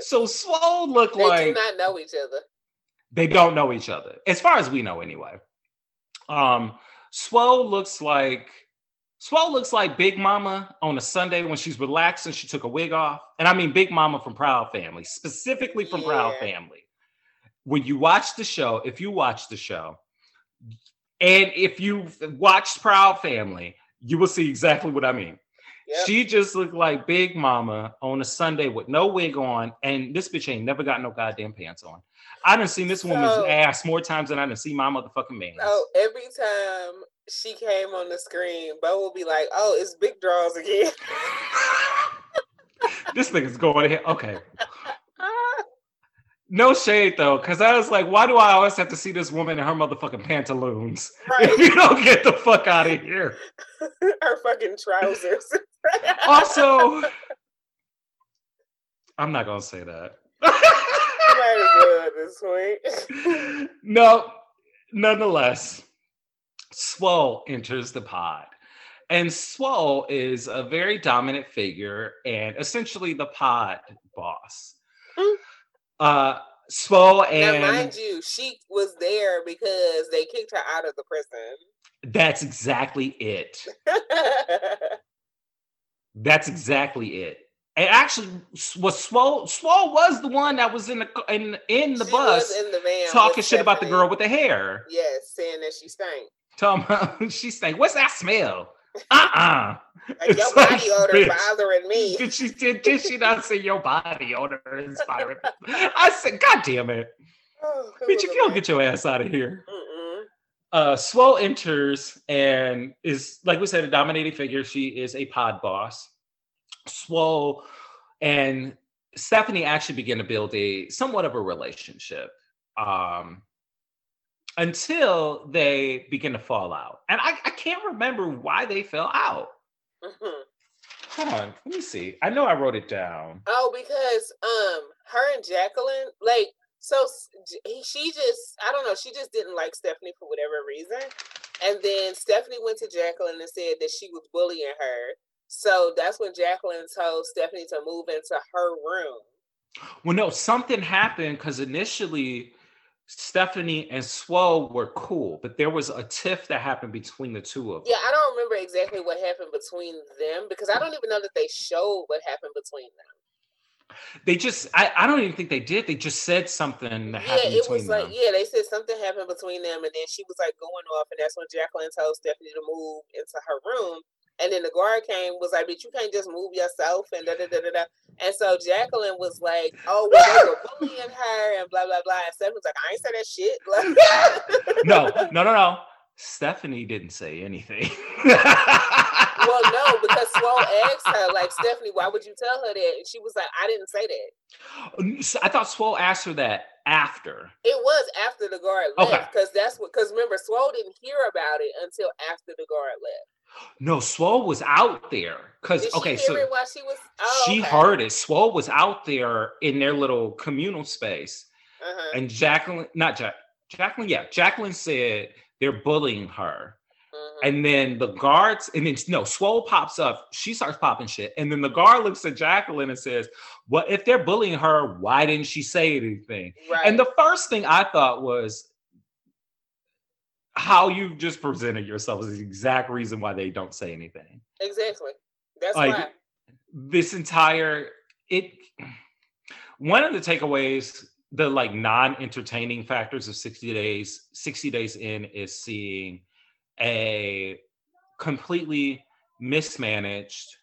So Swole look they like they do not know each other. They don't know each other, as far as we know, anyway. Um, Swole looks like Swole looks like Big Mama on a Sunday when she's relaxed and she took a wig off. And I mean Big Mama from Proud Family, specifically from yeah. Proud Family. When you watch the show, if you watch the show, and if you watched Proud Family, you will see exactly what I mean. Yep. She just looked like Big Mama on a Sunday with no wig on, and this bitch ain't never got no goddamn pants on. I done seen this woman's ass more times than I done seen my motherfucking man. Oh, every time she came on the screen, Bo will be like, "Oh, it's big draws again." <laughs> this nigga's going ahead. Okay. <laughs> No shade though, because I was like, why do I always have to see this woman in her motherfucking pantaloons? <laughs> Right. If you don't get the fuck out of here. <laughs> her fucking trousers. <laughs> also, I'm not gonna say that. no, nonetheless, Swole enters the pod. And Swole is a very dominant figure and essentially the pod boss. Mm uh Spo and now, mind you, she was there because they kicked her out of the prison. That's exactly it. That's exactly it. And actually, was Swole Swole was the one that was in the in in the she bus in the van talking shit about the girl with the hair. Yes, saying that she stank. About <laughs> she stank. What's that smell? Uh-uh. Like your body odor bitch. bothering me. Did she did, did she not say your body odor is bothering me? I said, God damn it. Oh, bitch, if you don't get your ass out of here. Mm-mm. Uh Swole enters and is like we said, a dominating figure. She is a pod boss. Swole and Stephanie actually begin to build a somewhat of a relationship um, until they begin to fall out. And I, I can't remember why they fell out. Mm-hmm. Hold on, let me see. I know I wrote it down. Oh, because um, her and Jacqueline, like, so she just, I don't know, she just didn't like Stephanie for whatever reason. And then Stephanie went to Jacqueline and said that she was bullying her. So that's when Jacqueline told Stephanie to move into her room. Well, no, something happened because initially Stephanie and Swole were cool, but there was a tiff that happened between the two of them. Yeah, I don't remember exactly what happened between them because I don't even know that they showed what happened between them. They just, I, I don't even think they did. They just said something that yeah, it was like, them. yeah, they said something happened between them, and then she was like going off, and that's when Jacqueline told Stephanie to move into her room. And then the guard came, was like, but you can't just move yourself and da da da da da. And so Jacqueline was like, oh, well, they were bullying her and blah, blah, blah. And Stephanie was like, I ain't say that shit. <laughs> no, no, no, no. Stephanie didn't say anything. <laughs> well, no, because Swole asked her, like, Stephanie, why would you tell her that? And she was like, I didn't say that. I thought Swole asked her that after. It was after the guard left. Because okay. that's what, because remember, Swole didn't hear about it until after the guard left. No, Swole was out there because okay, so she was. Oh, she okay. heard it. Swole was out there in their little communal space, uh-huh. and Jacqueline, not Jack, Jacqueline, yeah, Jacqueline said they're bullying her, uh-huh. and then the guards, and then no, Swole pops up. She starts popping shit, and then the guard looks at Jacqueline and says, "Well, if they're bullying her, why didn't she say anything?" Right. And the first thing I thought was, how you just presented yourself is the exact reason why they don't say anything. Exactly. That's like, why. This entire it one of the takeaways, the like non-entertaining factors of 60 days, 60 days in is seeing a completely mismanaged,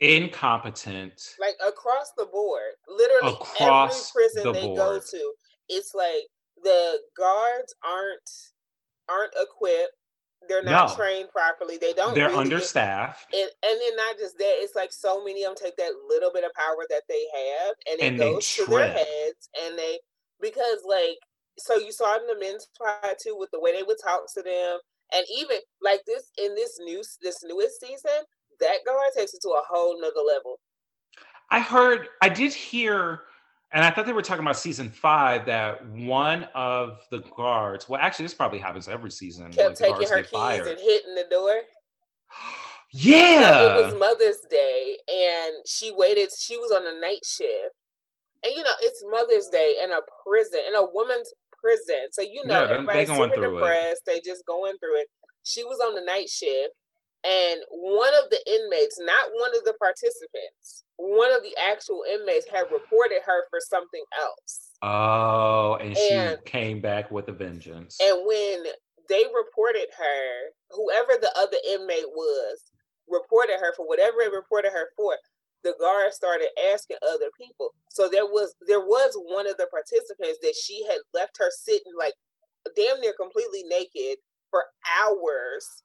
incompetent like across the board. Literally across every prison the they board. go to, it's like the guards aren't aren't equipped. They're not no. trained properly. They don't. They're really understaffed. And, and then not just that. It's like so many of them take that little bit of power that they have, and it and goes to their heads, and they because like so you saw it in the men's pride too with the way they would talk to them, and even like this in this new this newest season, that guard takes it to a whole nother level. I heard. I did hear and I thought they were talking about season five that one of the guards, well, actually, this probably happens every season. Kept like taking her keys fired. and hitting the door. <gasps> yeah. So it was Mother's Day, and she waited. She was on a night shift, and you know it's Mother's Day in a prison, in a woman's prison. So you know yeah, everybody's super depressed. It. They just going through it. She was on the night shift, and one of the inmates, not one of the participants, one of the actual inmates had reported her for something else. Oh, and, and she came back with a vengeance. And when they reported her, whoever the other inmate was, reported her for whatever it reported her for, the guard started asking other people. So there was there was one of the participants that she had left her sitting like damn near completely naked for hours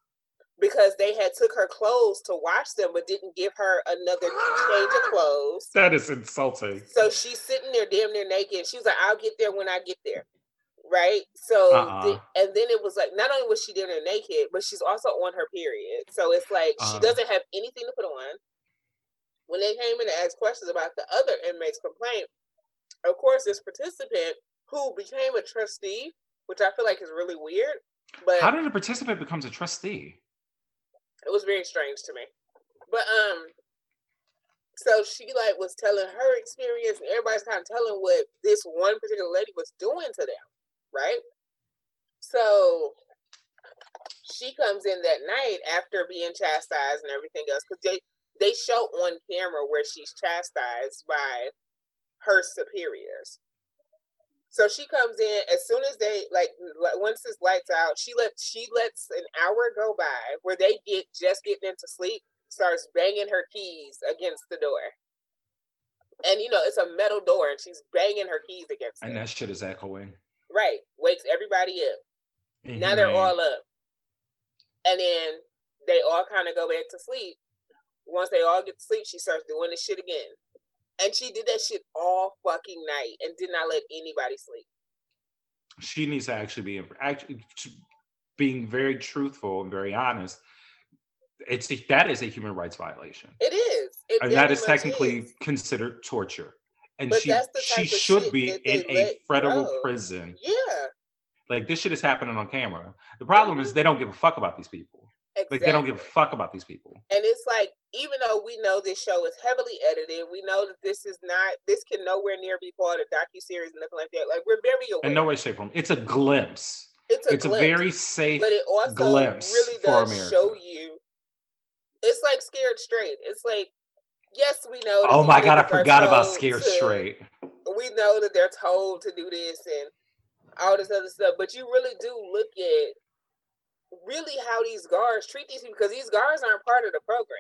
because they had took her clothes to wash them but didn't give her another change of clothes. That is insulting. So she's sitting there damn near naked. She was like, I'll get there when I get there. Right. So uh-uh. the, and then it was like not only was she damn near naked, but she's also on her period. So it's like uh-huh. she doesn't have anything to put on. When they came in to ask questions about the other inmates' complaint, of course, this participant who became a trustee, which I feel like is really weird. But how did a participant becomes a trustee? It was very strange to me. But um, so she like was telling her experience, and everybody's kind of telling what this one particular lady was doing to them, right? So she comes in that night after being chastised and everything else because they they show on camera where she's chastised by her superiors. So she comes in as soon as they like once this lights out, she let she lets an hour go by where they get just getting into sleep, starts banging her keys against the door. And you know, it's a metal door and she's banging her keys against it. And that shit is echoing. Right. Wakes everybody up. Mm-hmm. Now they're all up. And then they all kind of go back to sleep. Once they all get to sleep, she starts doing this shit again. And she did that shit all fucking night and did not let anybody sleep. She needs to actually be actually being very truthful and very honest. It's that is a human rights violation. It is. It and that is technically is. considered torture. And but she she should be in a federal go. prison. Yeah. Like this shit is happening on camera. The problem is they don't give a fuck about these people. Exactly. Like they don't give a fuck about these people. And it's like, even though we know this show is heavily edited, we know that this is not, this can nowhere near be part of docu series and nothing like that. Like we're very aware. In no way, shape, form. It's a glimpse. It's a, it's glimpse, a very safe, but it also glimpse really does show you. It's like Scared Straight. It's like, yes, we know. Oh my god, I forgot about Scared to, Straight. We know that they're told to do this and all this other stuff, but you really do look at really how these guards treat these people because these guards aren't part of the program.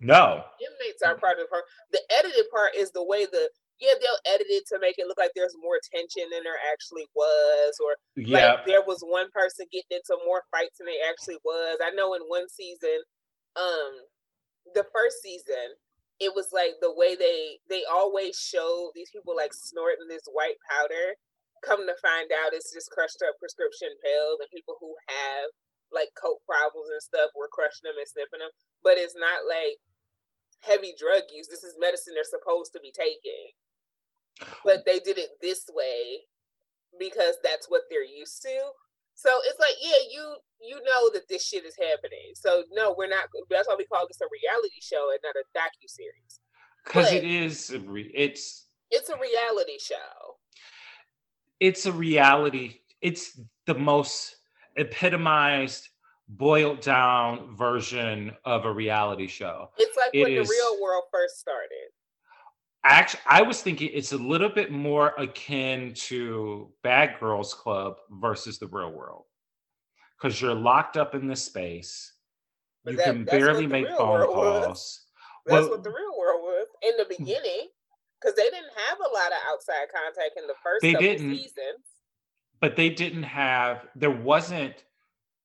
No. Inmates are part of the program. The edited part is the way the yeah, they'll edit it to make it look like there's more tension than there actually was, or yeah, like there was one person getting into more fights than they actually was. I know in one season, um, the first season, it was like the way they they always show these people like snorting this white powder, come to find out it's just crushed up prescription pills and people who have like coke problems and stuff were crushing them and sniffing them but it's not like heavy drug use this is medicine they're supposed to be taking. But they did it this way because that's what they're used to. So it's like yeah you you know that this shit is happening. So no we're not that's why we call this a reality show and not a docu-series. Because it is it's it's a reality show. It's a reality. It's the most epitomized, boiled down version of a reality show. It's like it when is, the real world first started. Actually, I was thinking it's a little bit more akin to Bad Girls Club versus the real world. Because you're locked up in this space. But you that, can barely make phone calls. That's well, what the real world was in the hmm. beginning because they didn't have a lot of outside contact in the first they didn't, seasons. But they didn't have. There wasn't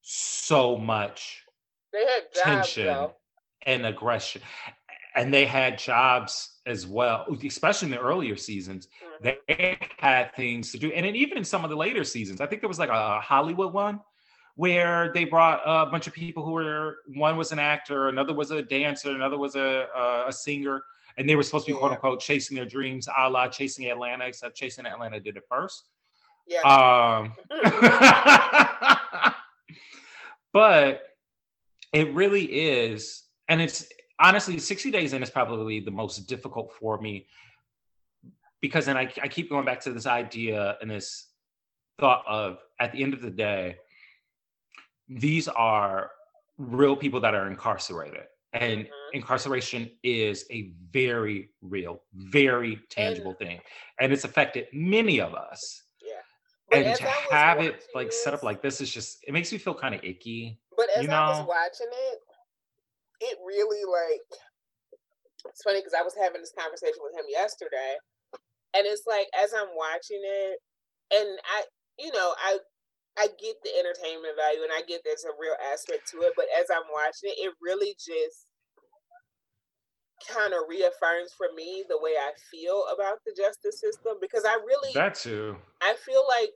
so much. They had jobs, tension though. and aggression, and they had jobs as well. Especially in the earlier seasons, mm-hmm. they had things to do, and then even in some of the later seasons, I think there was like a Hollywood one where they brought a bunch of people who were one was an actor, another was a dancer, another was a a, a singer and they were supposed to be yeah. quote unquote chasing their dreams, a la chasing Atlanta, except chasing Atlanta did it first. Yeah. Um, <laughs> <laughs> but it really is, and it's honestly 60 days in is probably the most difficult for me because then I, I keep going back to this idea and this thought of at the end of the day, these are real people that are incarcerated. And mm-hmm. incarceration is a very real very tangible and, thing. And it's affected many of us and to have it like this, set up like this is just it makes me feel kind of icky but as you know? i was watching it it really like it's funny because i was having this conversation with him yesterday and it's like as i'm watching it and i you know i I get the entertainment value and I get there's a real aspect to it, but as I'm watching it, it really just kind of reaffirms for me the way I feel about the justice system because I really that too. I feel like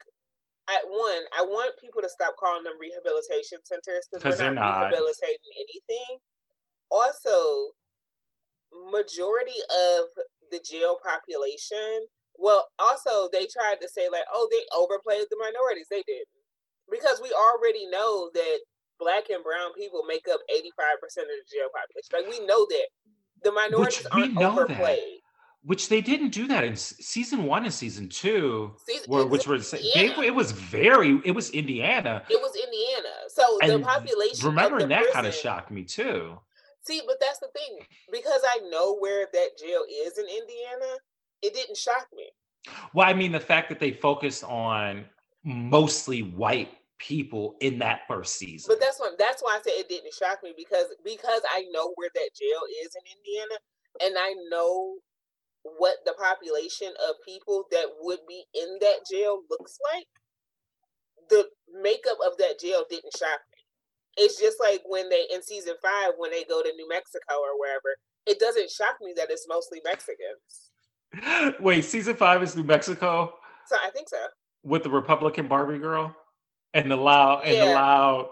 at one, I want people to stop calling them rehabilitation centers because they're, they're not, not rehabilitating anything. Also, majority of the jail population, well, also they tried to say like, oh, they overplayed the minorities. They did because we already know that black and brown people make up 85% of the jail population. Like we know that the minorities Which aren't overplayed. That. Which they didn't do that in season one and season two, season, were, which was they, it was very it was Indiana. It was Indiana, so and the population. Remembering that kind of shocked me too. See, but that's the thing because I know where that jail is in Indiana. It didn't shock me. Well, I mean, the fact that they focused on mostly white people in that first season. But that's what that's why I said it didn't shock me because because I know where that jail is in Indiana and I know what the population of people that would be in that jail looks like. The makeup of that jail didn't shock me. It's just like when they in season five when they go to New Mexico or wherever. It doesn't shock me that it's mostly Mexicans. <laughs> Wait, season five is New Mexico So I think so. with the Republican Barbie girl and the loud and the Yeah. loud.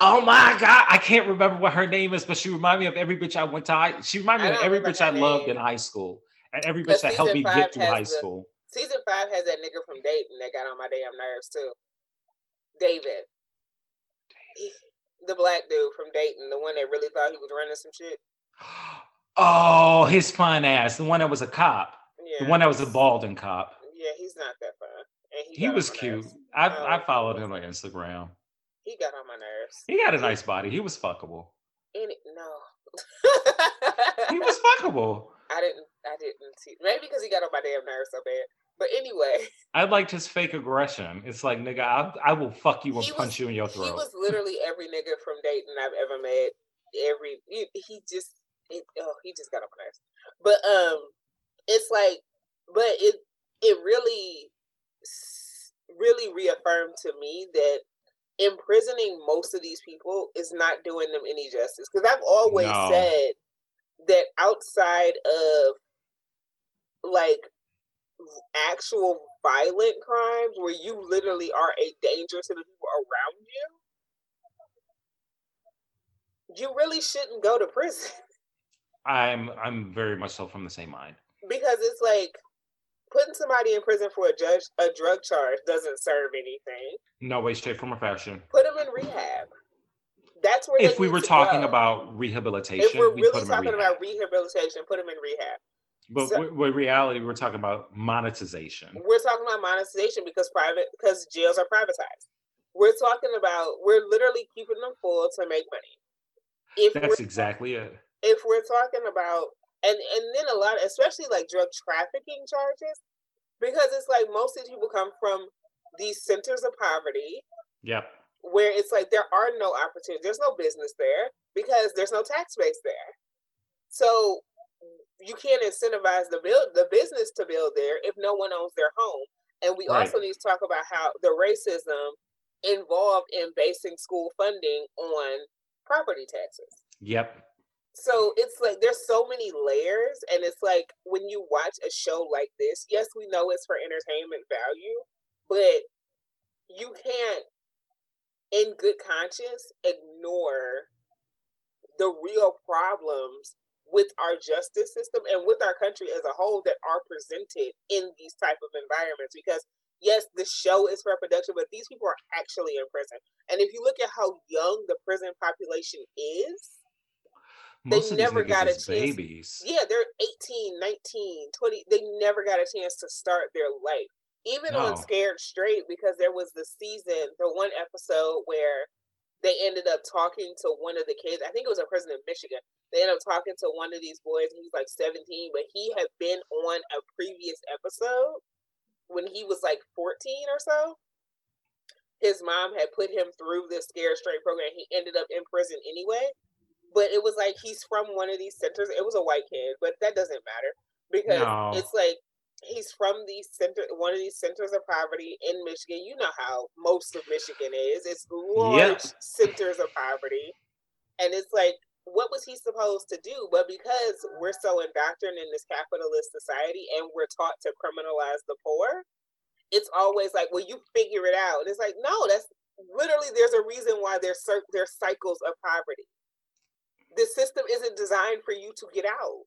Oh my god, I can't remember what her name is, but she reminded me of every bitch I went to high. She reminded me of every bitch I her loved in high school and every bitch that helped me get through high the- school. Season five has that nigga from Dayton that got on my damn nerves too. David. He- The black dude from Dayton, the one that really thought he was running some shit. <gasps> Oh, his fun ass, the one that was a cop, Yeah. the one that was a balding cop. Yeah, he's not that fun. He, He was cute. nerves. I Oh, I followed him on Instagram. He got on my nerves. He had a nice body. He was fuckable. Any, no. He was fuckable. <laughs> I didn't. I didn't see. Maybe because he got on my damn nerves so bad. But anyway, <laughs> I liked his fake aggression. It's like, nigga, I, I will fuck you and He punch was- you in your throat. he was literally every nigga from Dayton I've ever met. Every he, he just it, oh he just got on my nerves. But um, it's like, but it it really really reaffirmed to me that imprisoning most of these people is not doing them any justice because I've always No. said that outside of like actual violent crimes where you literally are a danger to the people around you, you really shouldn't go to prison I'm I'm very much so from the same mind. because it's like putting somebody in prison for a judge a drug charge doesn't serve anything. No way, shape, form, or fashion. Put them in rehab. That's where If we were talking go. about rehabilitation, if we're we really talking about rehabilitation, put them in rehab. But so- with reality, we're talking about monetization. We're talking about monetization because private because jails are privatized. We're talking about we're literally keeping them full to make money. If That's exactly it. if we're talking about and and then a lot especially like drug trafficking charges because it's like most of these people come from these centers of poverty Yep. where it's like there are no opportunities there's no business there because there's no tax base there so you can't incentivize the build the business to build there if no one owns their home and we Right. also need to talk about how the racism involved in basing school funding on property taxes Yep. So it's like there's so many layers and it's like when you watch a show like this yes we know it's for entertainment value but you can't in good conscience ignore the real problems with our justice system and with our country as a whole that are presented in these type of environments because yes the show is for production but these people are actually in prison. And if you look at how young the prison population is Most of never got a chance- babies. yeah, they're 18, 19, 20. They never got a chance to start their life. Even on Scared Straight, because there was the season, the one episode where they ended up talking to one of the kids. I think it was a prison in Michigan. They ended up talking to one of these boys. He was like 17, but he had been on a previous episode when he was like 14 or so. His mom had put him through this Scared Straight program. He ended up in prison anyway but it was like he's from one of these centers. It was a white kid, but that doesn't matter because No. it's like he's from these center, one of these centers of poverty in Michigan. You know how most of Michigan is. It's large centers of poverty, and it's like, what was he supposed to do? But because we're so indoctrinated in this capitalist society and we're taught to criminalize the poor, it's always like, well, you figure it out. And it's like, no, that's literally there's a reason why there's cer- there's cycles of poverty the system isn't designed for you to get out.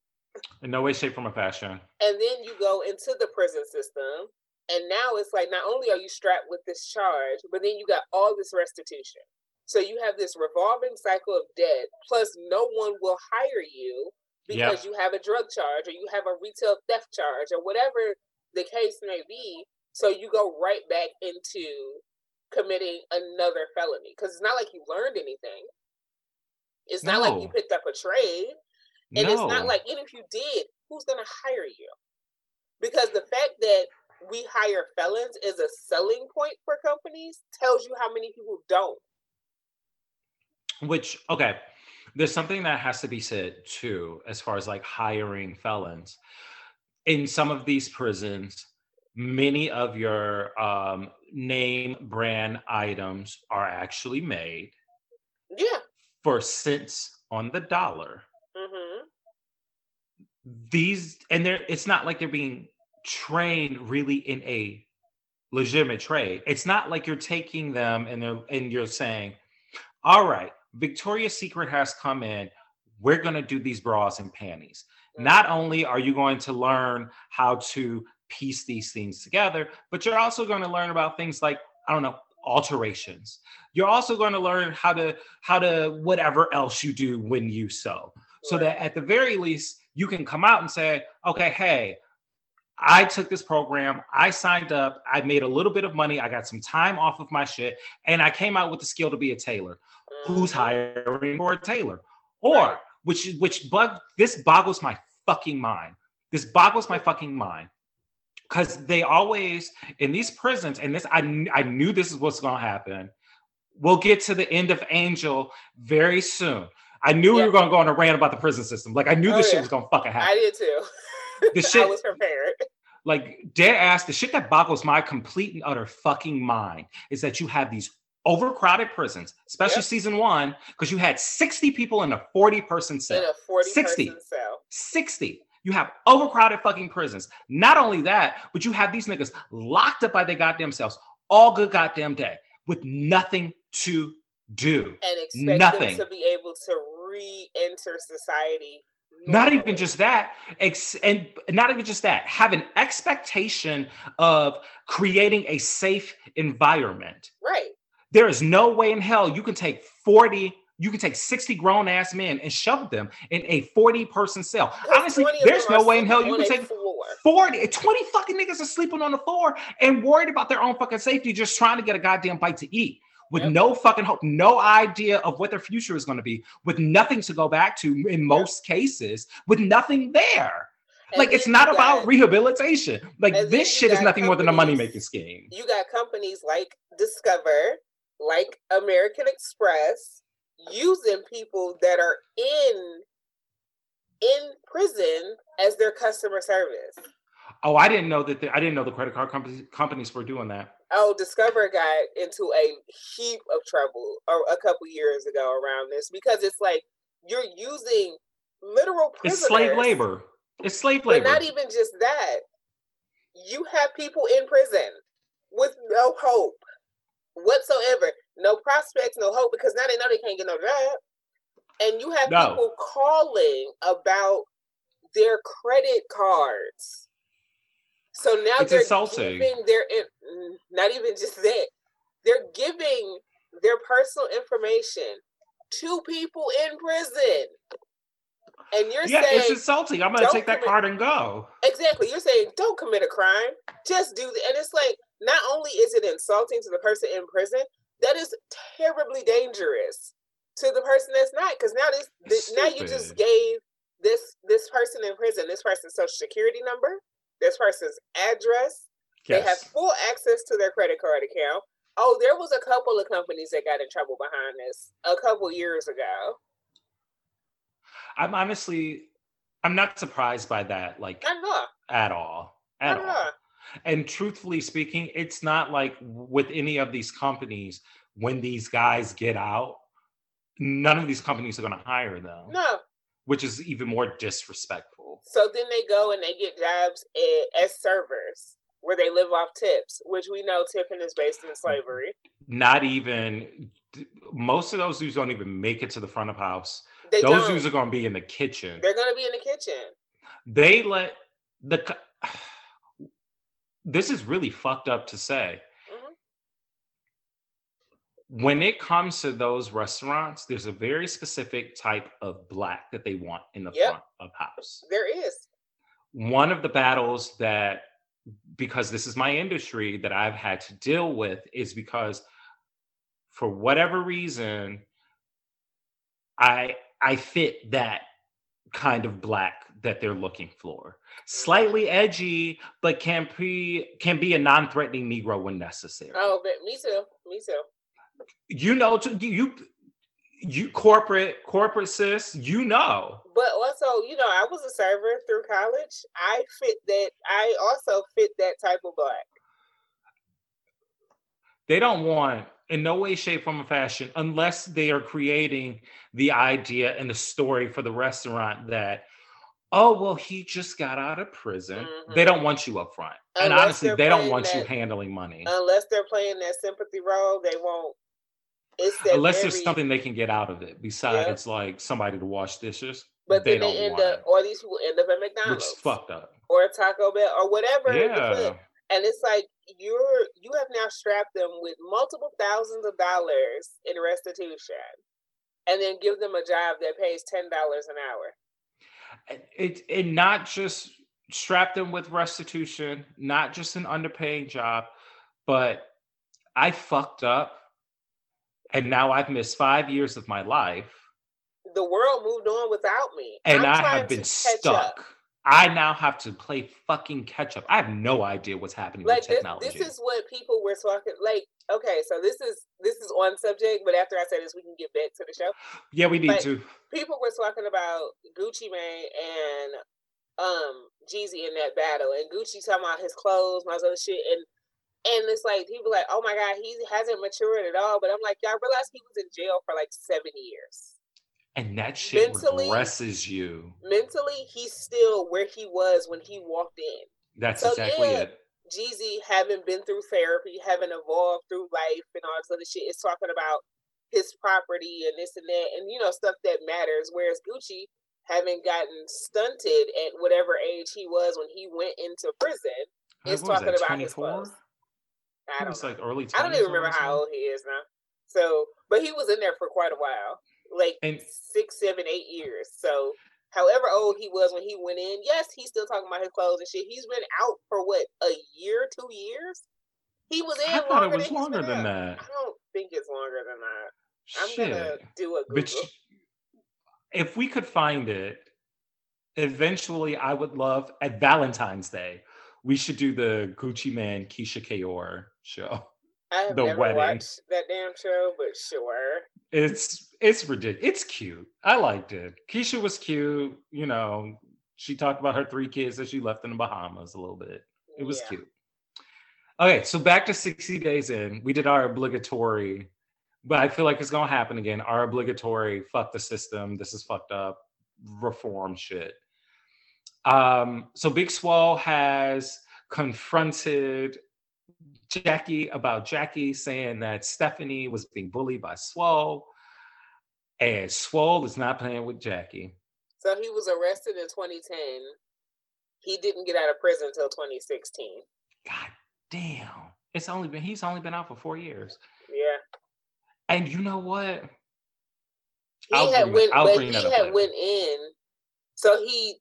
In no way, shape, form, or fashion. And then you go into the prison system, and now it's like not only are you strapped with this charge, but then you got all this restitution. So you have this revolving cycle of debt, plus no one will hire you because you have a drug charge or you have a retail theft charge or whatever the case may be. So you go right back into committing another felony because it's not like you learned anything. It's not like you picked up a trade. And no. it's not like, even if you did, who's going to hire you? Because the fact that we hire felons is a selling point for companies tells you how many people don't. Which okay, there's something that has to be said too, as far as like hiring felons. In some of these prisons, many of your um, name brand items are actually made. Yeah. For cents on the dollar. Mm-hmm. These and they're it's not like they're being trained really in a legitimate trade. It's not like you're taking them and they're and you're saying, all right, Victoria's Secret has come in. We're going to do these bras and panties. Mm-hmm. Not only are you going to learn how to piece these things together, but you're also going to learn about things like, I don't know, alterations. You're also going to learn how to how to whatever else you do when you sew. So that at the very least you can come out and say, okay, hey, I took this program, I signed up, I made a little bit of money, I got some time off of my shit, and I came out with the skill to be a tailor. Who's mm-hmm. hiring for a tailor? Or which which bug this boggles my fucking mind. This boggles my fucking mind. Cause they always in these prisons, and this I I knew this is what's gonna happen. We'll get to the end of Angel very soon. I knew yeah. we were gonna go on a rant about the prison system. Like I knew oh, this yeah. shit was gonna fucking happen. I did too. The <laughs> shit I was prepared. Like dead ass, the shit that boggles my complete and utter fucking mind is that you have these overcrowded prisons, especially yep. season one, because you had 60 people in a 40 person cell. In a 40 60. cell. 60. You have overcrowded fucking prisons. Not only that, but you have these niggas locked up by their goddamn selves all good goddamn day with nothing to do. And expect nothing. them to be able to re-enter society. Not even just that, ex- and not even just that, have an expectation of creating a safe environment. Right. There is no way in hell you can take 40 you can take 60 grown ass men and shove them in a 40 person cell. Honestly, there's no way in hell you can take 40, 20 fucking niggas are sleeping on the floor and worried about their own fucking safety, just trying to get a goddamn bite to eat with yep. no fucking hope, no idea of what their future is going to be, with nothing to go back to in most yep. cases, with nothing there. And like it's not about rehabilitation. Like this shit is nothing more than a money making scheme. You got companies like Discover, like American Express, using people that are in in prison as their customer service. Oh, I didn't know that. The, I didn't know the credit card companies companies were doing that. Oh, Discover got into a heap of trouble a, couple years ago around this because it's like you're using literal prisoners. It's slave labor. It's slave labor. But not even just that. You have people in prison with no hope whatsoever, no prospects, no hope, because now they know they can't get no job. And you have no. people calling about their credit cards so now it's they're insulting. giving their not even just that they're giving their personal information to people in prison. And you're yeah, saying it's insulting. I'm gonna take that card and go. Exactly. You're saying don't commit a crime. Just do the and it's like not only is it insulting to the person in prison, that is terribly dangerous to the person that's not. Because now this, this now you just gave this this person in prison this person's social security number, this person's address. Yes. They have full access to their credit card account. Oh, there was a couple of companies that got in trouble behind this a couple years ago. I'm honestly, I'm not surprised by that, like at all, at all. And truthfully speaking, it's not like with any of these companies when these guys get out, none of these companies are going to hire them. No, which is even more disrespectful. So then they go and they get jobs at, as servers where they live off tips, which we know tipping is based in slavery. Not even most of those dudes don't even make it to the front of house. They those don't. dudes are going to be in the kitchen. They're going to be in the kitchen. They let the. This is really fucked up to say mm-hmm. when it comes to those restaurants, there's a very specific type of black that they want in the yep. front of house. There is. One of the battles that, because this is my industry, that I've had to deal with is because for whatever reason, I I fit that kind of black that they're looking for. Slightly edgy, but can be can be a non-threatening Negro when necessary. Oh, but me too. Me too you know you you corporate corporate sis you know but also you know i was a server through college i fit that i also fit that type of black they don't want in no way, shape, form, or fashion, unless they are creating the idea and the story for the restaurant that, oh, well, he just got out of prison. Mm-hmm. They don't want you up front. Unless and honestly, they don't want that, you handling money. Unless they're playing that sympathy role, they won't. Unless very, there's something they can get out of it besides yeah. like somebody to wash dishes. But they then they end up, it. or these people end up at McDonald's. Which fucked up. Or a Taco Bell or whatever. Yeah. And it's like you're you have now strapped them with multiple thousands of dollars in restitution, and then give them a job that pays ten dollars an hour. It and not just strap them with restitution, not just an underpaying job, but I fucked up, and now I've missed five years of my life. The world moved on without me, and I'm I have been stuck. Up. I now have to play fucking catch up. I have no idea what's happening like with technology. This, this is what people were talking like okay, so this is this is on subject, but after I say this, we can get back to the show. Yeah, we need but to. People were talking about Gucci Mane and um Jeezy in that battle, and Gucci talking about his clothes, my other shit, and and it's like people like, oh my god, he hasn't matured at all. But I'm like, y'all realize he was in jail for like seven years. And that shit mentally, regresses you. Mentally, he's still where he was when he walked in. That's so, exactly yeah, it. Jeezy having been through therapy, having evolved through life and all this other shit is talking about his property and this and that and you know stuff that matters. Whereas Gucci having gotten stunted at whatever age he was when he went into prison is talking that, about 24? his clothes. I don't know. like early. I don't even remember how old he is now. So, but he was in there for quite a while like and, six, seven, eight years. So however old he was when he went in, yes, he's still talking about his clothes and shit. He's been out for what, a year, two years? He was in I thought it was than longer than that. I don't think it's longer than that. I'm shit. gonna do a Google. But if we could find it, eventually I would love at Valentine's Day, we should do the Gucci Mane Keyshia Ka'oir show. I have the never wedding. watched that damn show, but sure. It's it's ridiculous. It's cute. I liked it. Keyshia was cute. You know, she talked about her three kids that she left in the Bahamas a little bit. It was yeah. cute. Okay, so back to 60 days in. We did our obligatory, but I feel like it's gonna happen again. Our obligatory fuck the system. This is fucked up. Reform shit. Um, so Big Swole has confronted Jackie about Jackie saying that Stephanie was being bullied by Swole. And Swole is not playing with Jackie. So he was arrested in 2010. He didn't get out of prison until 2016. God damn. It's only been he's only been out for four years. Yeah. And you know what? He I'll had went, but he had went in. So he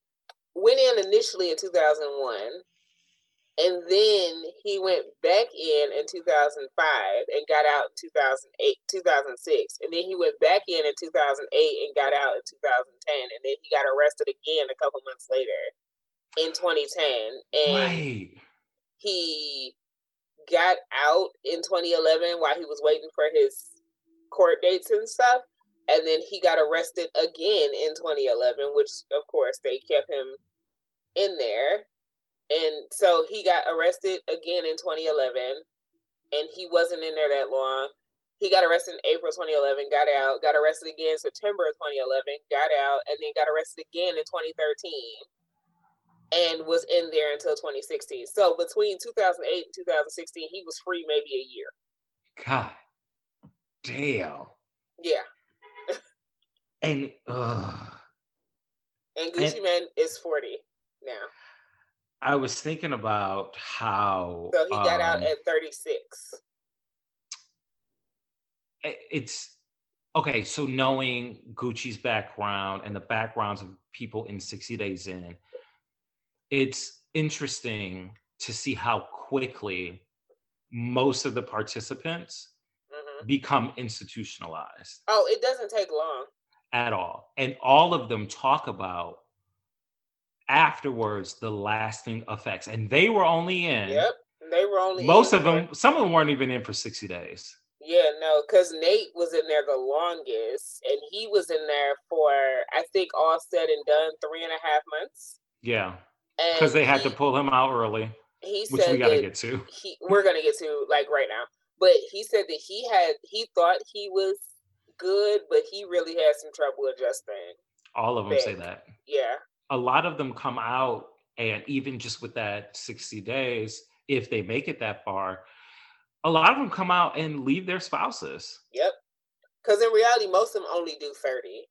went in initially in 2001 and then he went back in in 2005 and got out in 2008 2006 and then he went back in in 2008 and got out in 2010 and then he got arrested again a couple months later in 2010 and right. he got out in 2011 while he was waiting for his court dates and stuff. And then he got arrested again in 2011 which of course they kept him in there and so he got arrested again in 2011, and he wasn't in there that long. He got arrested in April 2011, got out, got arrested again September 2011, got out, and then got arrested again in 2013 and was in there until 2016. So between 2008 and 2016, he was free maybe a year. God damn. Yeah. and uh and Gucci and, Mane is 40 now. I was thinking about how. So he got um, out at 36. It's okay. So knowing Gucci's background and the backgrounds of people in 60 Days In, it's interesting to see how quickly most of the participants mm-hmm. become institutionalized. Oh, it doesn't take long at all. And all of them talk about afterwards the lasting effects. And they were only in. Yep. They were only most of them, some of them weren't even in for 60 days. Yeah, no, because Nate was in there the longest, and he was in there for I think all said and done three and a half months. Yeah, because they had to pull him out early. He which we got to get to. He, we're gonna get to like right now, but he said that he had he thought he was good, but he really had some trouble adjusting. All of them say that. Yeah. A lot of them come out, and even just with that 60 days, if they make it that far, a lot of them come out and leave their spouses. Yep. Because in reality, most of them only do 30.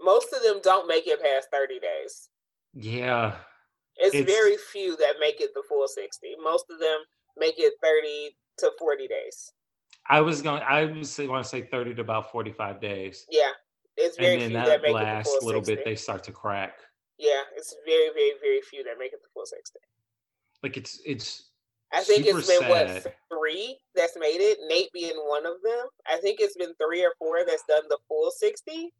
Most of them don't make it past 30 days. Yeah. It's, It's- very few that make it the full 60. Most of them make it 30 to 40 days. I was going I was going to say 30 to about 45 days. Yeah. It's very And then few that, that make last little 60. bit they start to crack. Yeah, it's very, very, very few that make it the full 60. Like it's it's I think it's been what three that's made it. Nate being one of them. I think it's been three or four that's done the full sixty.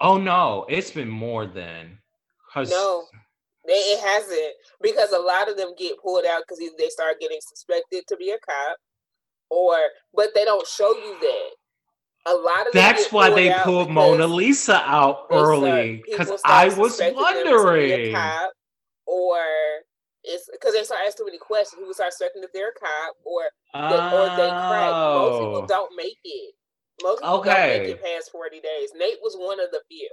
Oh no, it's been more than cuz No, they, it hasn't because a lot of them get pulled out because they start getting suspected to be a cop, or but they don't show you that. A lot of That's why they pulled Mona Lisa out early cuz I was suspecting them to be a wondering. cop, or it's because they start asking too many questions. People start suspecting that they're a cop, or that, or they crack. Most people Oh. don't make it. Most people don't make it past 40 days. Nate was one of the few.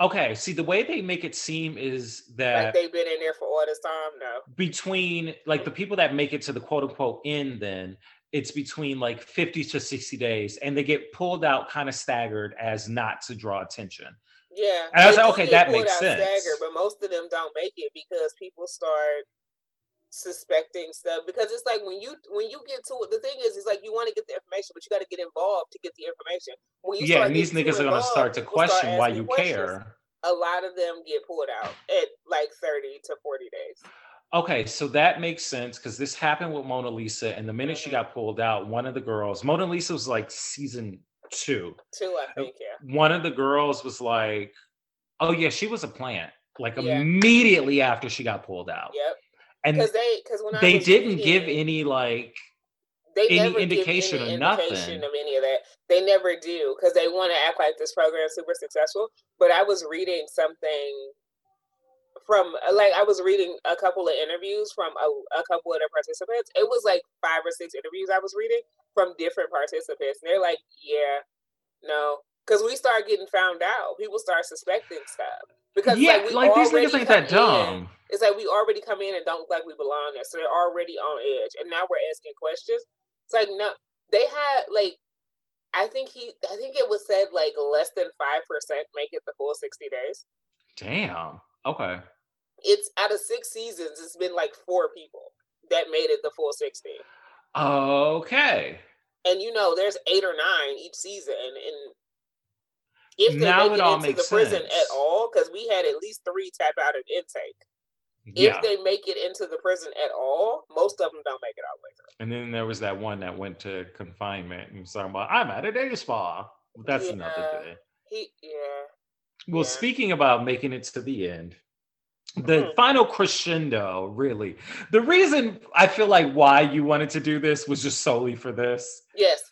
Okay, see the way they make it seem is Like that they've been in there for all this time. No. between like the people that make it to the quote unquote end then it's between like 50 to 60 days and they get pulled out kind of staggered as not to draw attention Yeah. And I was like, okay, that makes sense. staggered, but most of them don't make it because people start suspecting stuff because it's like when you when you get to it the thing is it's like you want to get the information but you got to get involved to get the information when you yeah and these niggas are going to start to people start question why you questions. care a lot of them get pulled out at like 30 to 40 days okay so that makes sense because this happened with mona lisa and the minute she Mhm. got pulled out one of the girls mona lisa was like season two Two, i think yeah one of the girls was like oh yeah she was a plant like Yeah. immediately after she got pulled out yep and because they because when I they didn't give any like they any never indication give any or nothing. indication of any of that. They never do because they want to act like this program is super successful. But I was reading something from like I was reading a couple of interviews from a, a couple of the participants. It was like five or six interviews I was reading from different participants, and they're like, "Yeah, no," because we start getting found out. People start suspecting stuff because yeah we like these niggas ain't that in- dumb it's like we already come in and don't look like we belong there. So they're already on edge. And now we're asking questions. It's like no they had like I think he I think it was said like less than five percent make it the full sixty days. damn okay It's out of six seasons, it's been like four people that made it the full sixty. okay And you know, there's eight or nine each season and if they Now make it it into the makes prison at all, because we had at least three tap out of intake. yeah If they make it into the prison at all, most of them don't make it out through. and then there was that one that went to confinement and was talking about i'm at a day spa that's Yeah. another day He yeah. well Yeah. speaking about making it to the end the Mhm. final crescendo really the reason i feel like why you wanted to do this was just solely for this Yes.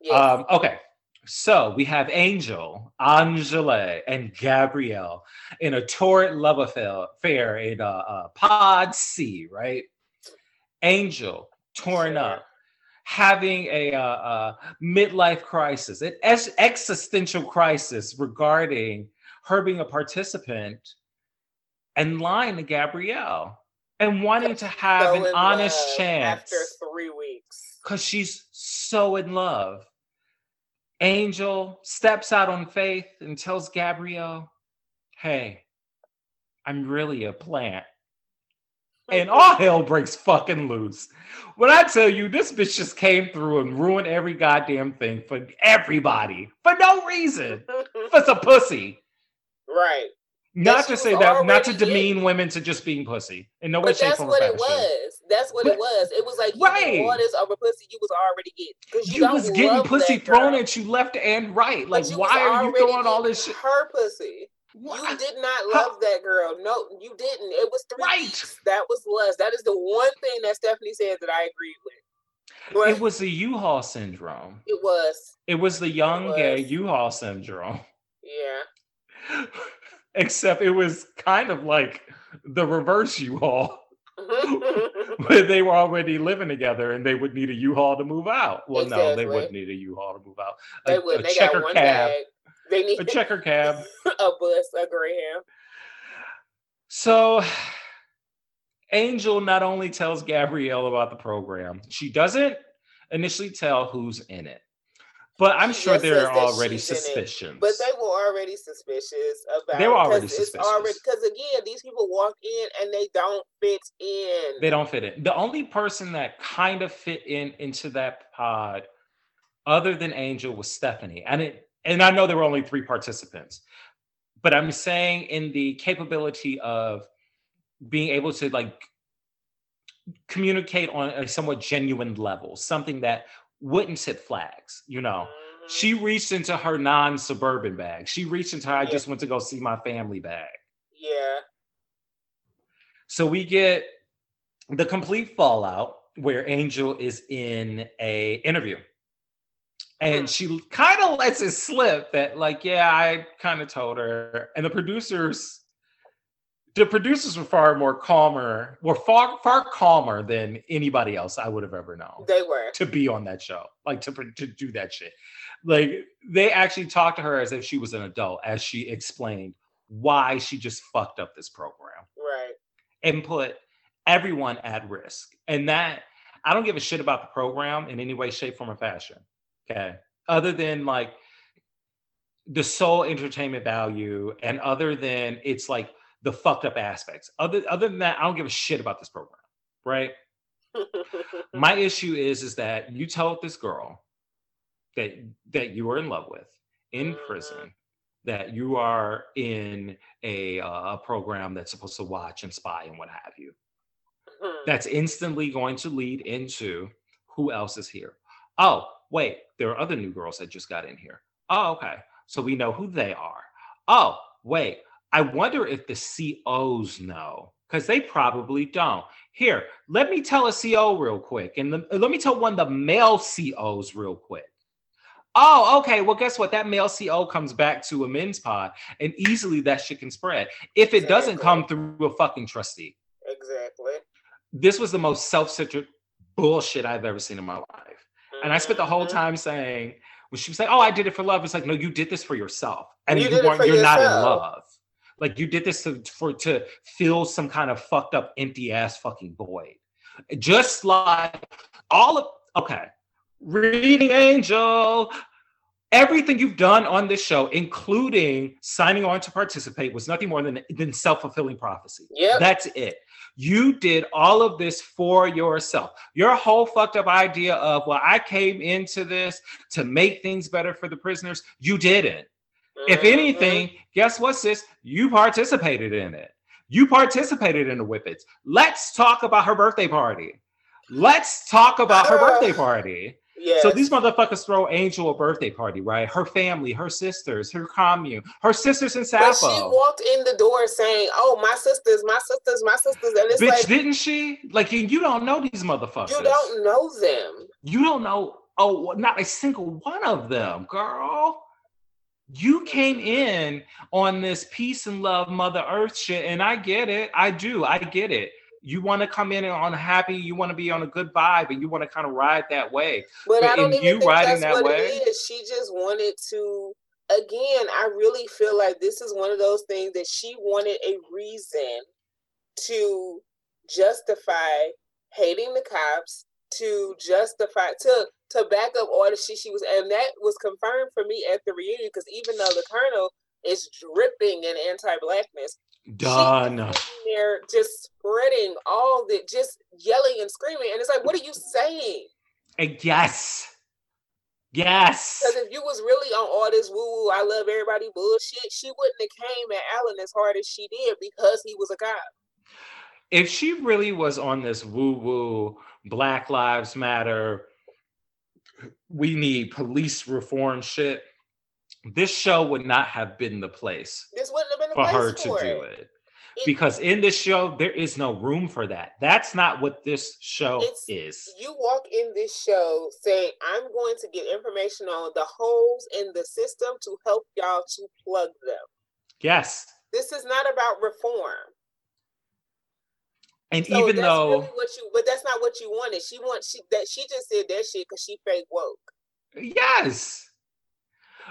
Yes. Um, okay. So we have Angel, Angela, and Gabrielle in a torrid love affair in uh, uh, Pod C, right? Angel torn Sure. up, having a uh, midlife crisis, an ex- existential crisis regarding her being a participant and lying to Gabrielle and wanting to have So an honest chance after three weeks. because she's so in love. Angel steps out on faith and tells Gabrielle, Hey, I'm really a plant. And <laughs> all hell breaks fucking loose. When I tell you, this bitch just came through and ruined every goddamn thing for everybody for no reason. <laughs> For some pussy. right. Not to say that, not to demean in. women to just being pussy. In no way, But shape, that's form, or what it was. That's what But- it was. It was like you Right. this over pussy you was already getting. You, don't was getting pussy girl, thrown at you left and right. Like, why are you doing all this shit? Her pussy. You did not How- love that girl. No, you didn't. It was three Right. weeks. That was lust. That is the one thing that Stephanie said that I agreed with. But It was the U-Haul syndrome. It was. It was the young gay. U-Haul syndrome. Yeah. <laughs> Except it was kind of like the reverse U-Haul. <laughs> when they were already living together and they would need a U-Haul to move out. Well, Exactly. no, they wouldn't need a U-Haul to move out. A, They a. They checker got one cab. bag. They need A checker cab. <laughs> a bus, a Greyhound. So Angel not only tells Gabrielle about the program, she doesn't initially tell who's in it. But I'm sure just there says are already she's in it. suspicions. But they were already suspicious about. They were already suspicious. because again, these people walk in and they don't fit in. they don't fit in. The only person that kind of fit in into that pod, other than Angel, was Stephanie. And it, and I know there were only three participants, but I'm saying in the capability of being able to like communicate on a somewhat genuine level, something that wouldn't tip flags, you know. She reached into her non-suburban bag. She reached into her, I Yeah. just went to go see my family bag. yeah. So we get the complete fallout where Angel is in a interview. And Hmm. she kind of lets it slip that, like, yeah, I kind of told her. And the producers, the producers were far more calmer, were far, far calmer than anybody else I would have ever known They were. to be on that show, like to, to do that shit. Like they actually talked to her as if she was an adult, as she explained why she just fucked up this program Right. and put everyone at risk. And that I don't give a shit about the program in any way, shape, form, or fashion. Okay. Other than like the sole entertainment value and other than it's like the fucked up aspects. Other other than that, I don't give a shit about this program. Right. <laughs> My issue is is that you told this girl that that you were in love with in Mhm. prison that you are in a uh, a program that's supposed to watch and spy and what have you Hmm. that's instantly going to lead into who else is here oh wait there are other new girls that just got in here oh okay so we know who they are oh wait i wonder if the COs know because they probably don't here let me tell a CO real quick and the- let me tell one of the male COs real quick Oh, okay. Well, guess what? That male CO comes back to a men's pod, and easily that shit can spread. If it doesn't come through a fucking trustee, exactly. this was the most self-centered bullshit I've ever seen in my life. And I spent the whole Mhm. time saying, when she was like, "Oh, I did it for love," it's like, no, you did this for yourself, and you you weren't, you're not in love. Like you did this to for to fill some kind of fucked up, empty ass fucking void. Just like all of okay, reading angel. Everything you've done on this show, including signing on to participate, was nothing more than, than self fulfilling prophecy. Yep. That's it. You did all of this for yourself. Your whole fucked up idea of, well, I came into this to make things better for the prisoners, you didn't. If Mhm. anything, guess what, sis? You participated in it. You participated in the whippets. Let's talk about her birthday party. Let's talk about her birthday party. Yes. So these motherfuckers throw Angel a birthday party, right? Her family, her sisters, her commune, her sisters in Sappho. But she walked in the door saying, "Oh, my sisters, my sisters, my sisters," and it's Bitch, like didn't she? Like you don't know these motherfuckers. you don't know them. You don't know. Oh, not a single one of them, girl. You came in on this peace and love, Mother Earth shit, and I get it. I do. I get it. You want to come in on happy. You want to be on a good vibe, and you want to kind of ride that way. But, But I don't even you think riding that's that what way- it is. She just wanted to. Again, I really feel like this is one of those things that she wanted a reason to justify hating the cops, to justify to to back up all the shit she was, and that was confirmed for me at the reunion because even though the colonel is dripping in anti-blackness, Done. there just spreading all the just yelling and screaming, and it's like, what are you saying? Yes. Yes. Because if you was really on all this woo woo, I love everybody bullshit, she wouldn't have came at Alan as hard as she did because he was a cop. if she really was on this woo woo Black Lives Matter, we need police reform shit, this show would not have been the place This wouldn't have been a for place her to do it. it. Because in this show, there is no room for that. That's not what this show It's- is. You walk in this show saying, I'm going to get information on the holes in the system to help y'all to plug them. Yes. This is not about reform. And So even though really what you, but that's not what you wanted. She wants she that she just said that shit because she fake woke. Yes.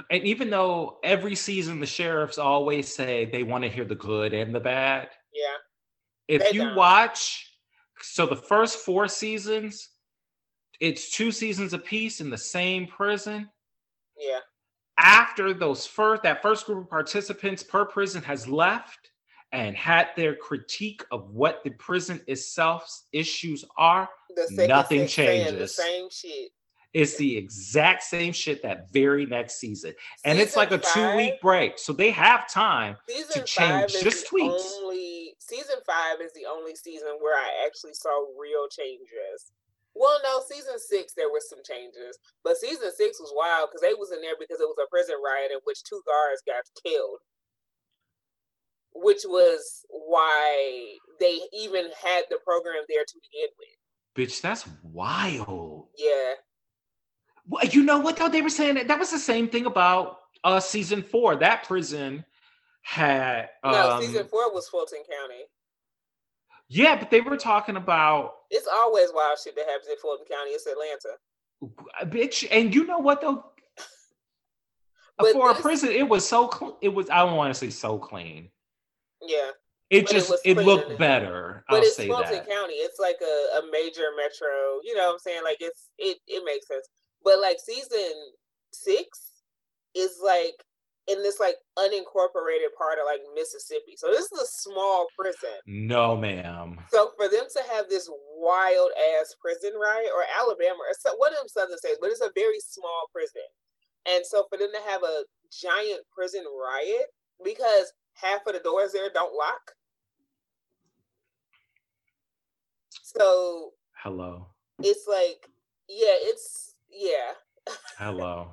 And even though every season the sheriffs always say they want to hear the good and the bad, Yeah, if you don't. watch, so the first four seasons, it's two seasons apiece in the same prison. yeah, After those first, that first group of participants per prison has left and had their critique of what the prison itself's issues are, the Nothing changes. same shit. it's the exact same shit that very next season. And it's like a two week break. So they have time to change just tweaks. only season five is the only season where I actually saw real changes. Well, no, season six there was some changes, but season six was wild because they was in there because it was a prison riot in which two guards got killed, which was why they even had the program there to begin with. Bitch, that's wild. Yeah, Well, you know what though? They were saying that that was the same thing about uh season four. That prison had um, no, season four was Fulton County. Yeah, but they were talking about It's always wild shit that happens in Fulton County. It's Atlanta. bitch, and you know what though? <laughs> For a prison, it was so cl- it was. I don't want to say so clean. Yeah. It But just was it, looked better. But I'll it's say Fulton that. County. It's like a, a major metro. You know what I'm saying? Like it's it it makes sense. But like season six is like in this like unincorporated part of like Mississippi. So this is a small prison. No, ma'am. So for them to have this wild ass prison riot or Alabama or so, one of them southern states, but it's a very small prison. And so for them to have a giant prison riot because half of the doors there don't lock. So Hello, it's like, yeah, it's yeah. hello.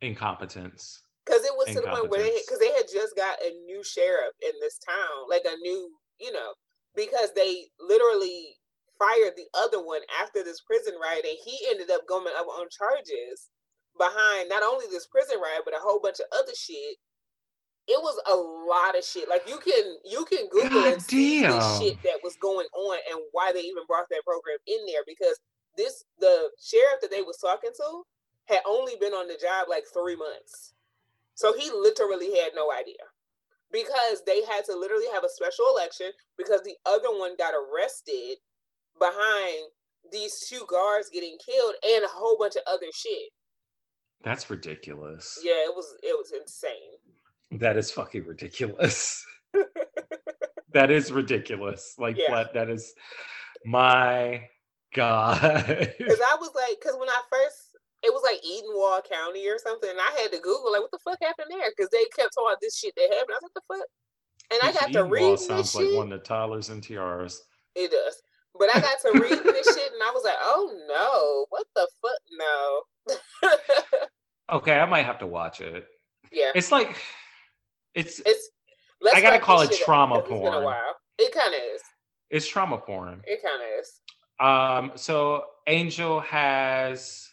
Incompetence. Because it was to the point where they because they had just got a new sheriff in this town, like a new, you know, because they literally fired the other one after this prison riot, and he ended up going up on charges behind not only this prison riot but a whole bunch of other shit. It was a lot of shit. Like you can you can Google God and see the shit that was going on and why they even brought that program in there because this the sheriff that they was talking to had only been on the job like three months. So he literally had no idea because they had to literally have a special election because the other one got arrested behind these two guards getting killed and a whole bunch of other shit. That's ridiculous. Yeah, it was it was insane. That is fucking ridiculous. <laughs> that is ridiculous. Like Yeah. what? That is my god. Because I <laughs> was like, because when I first, it was like Edenwald County or something, and I had to Google like, what the fuck happened there? Because they kept talking about this shit that happened. I was like, the fuck? And I got to read this sounds shit. like one of the toddlers and tiaras. It does. But I got to read <laughs> this shit and I was like, oh no, what the fuck? No. Okay, I might have to watch it. yeah. It's like it's It's let's I gotta call it trauma up, trauma 'cause It's been a porn. It kind of is. it's trauma porn. It kind of is. Um, so Angel has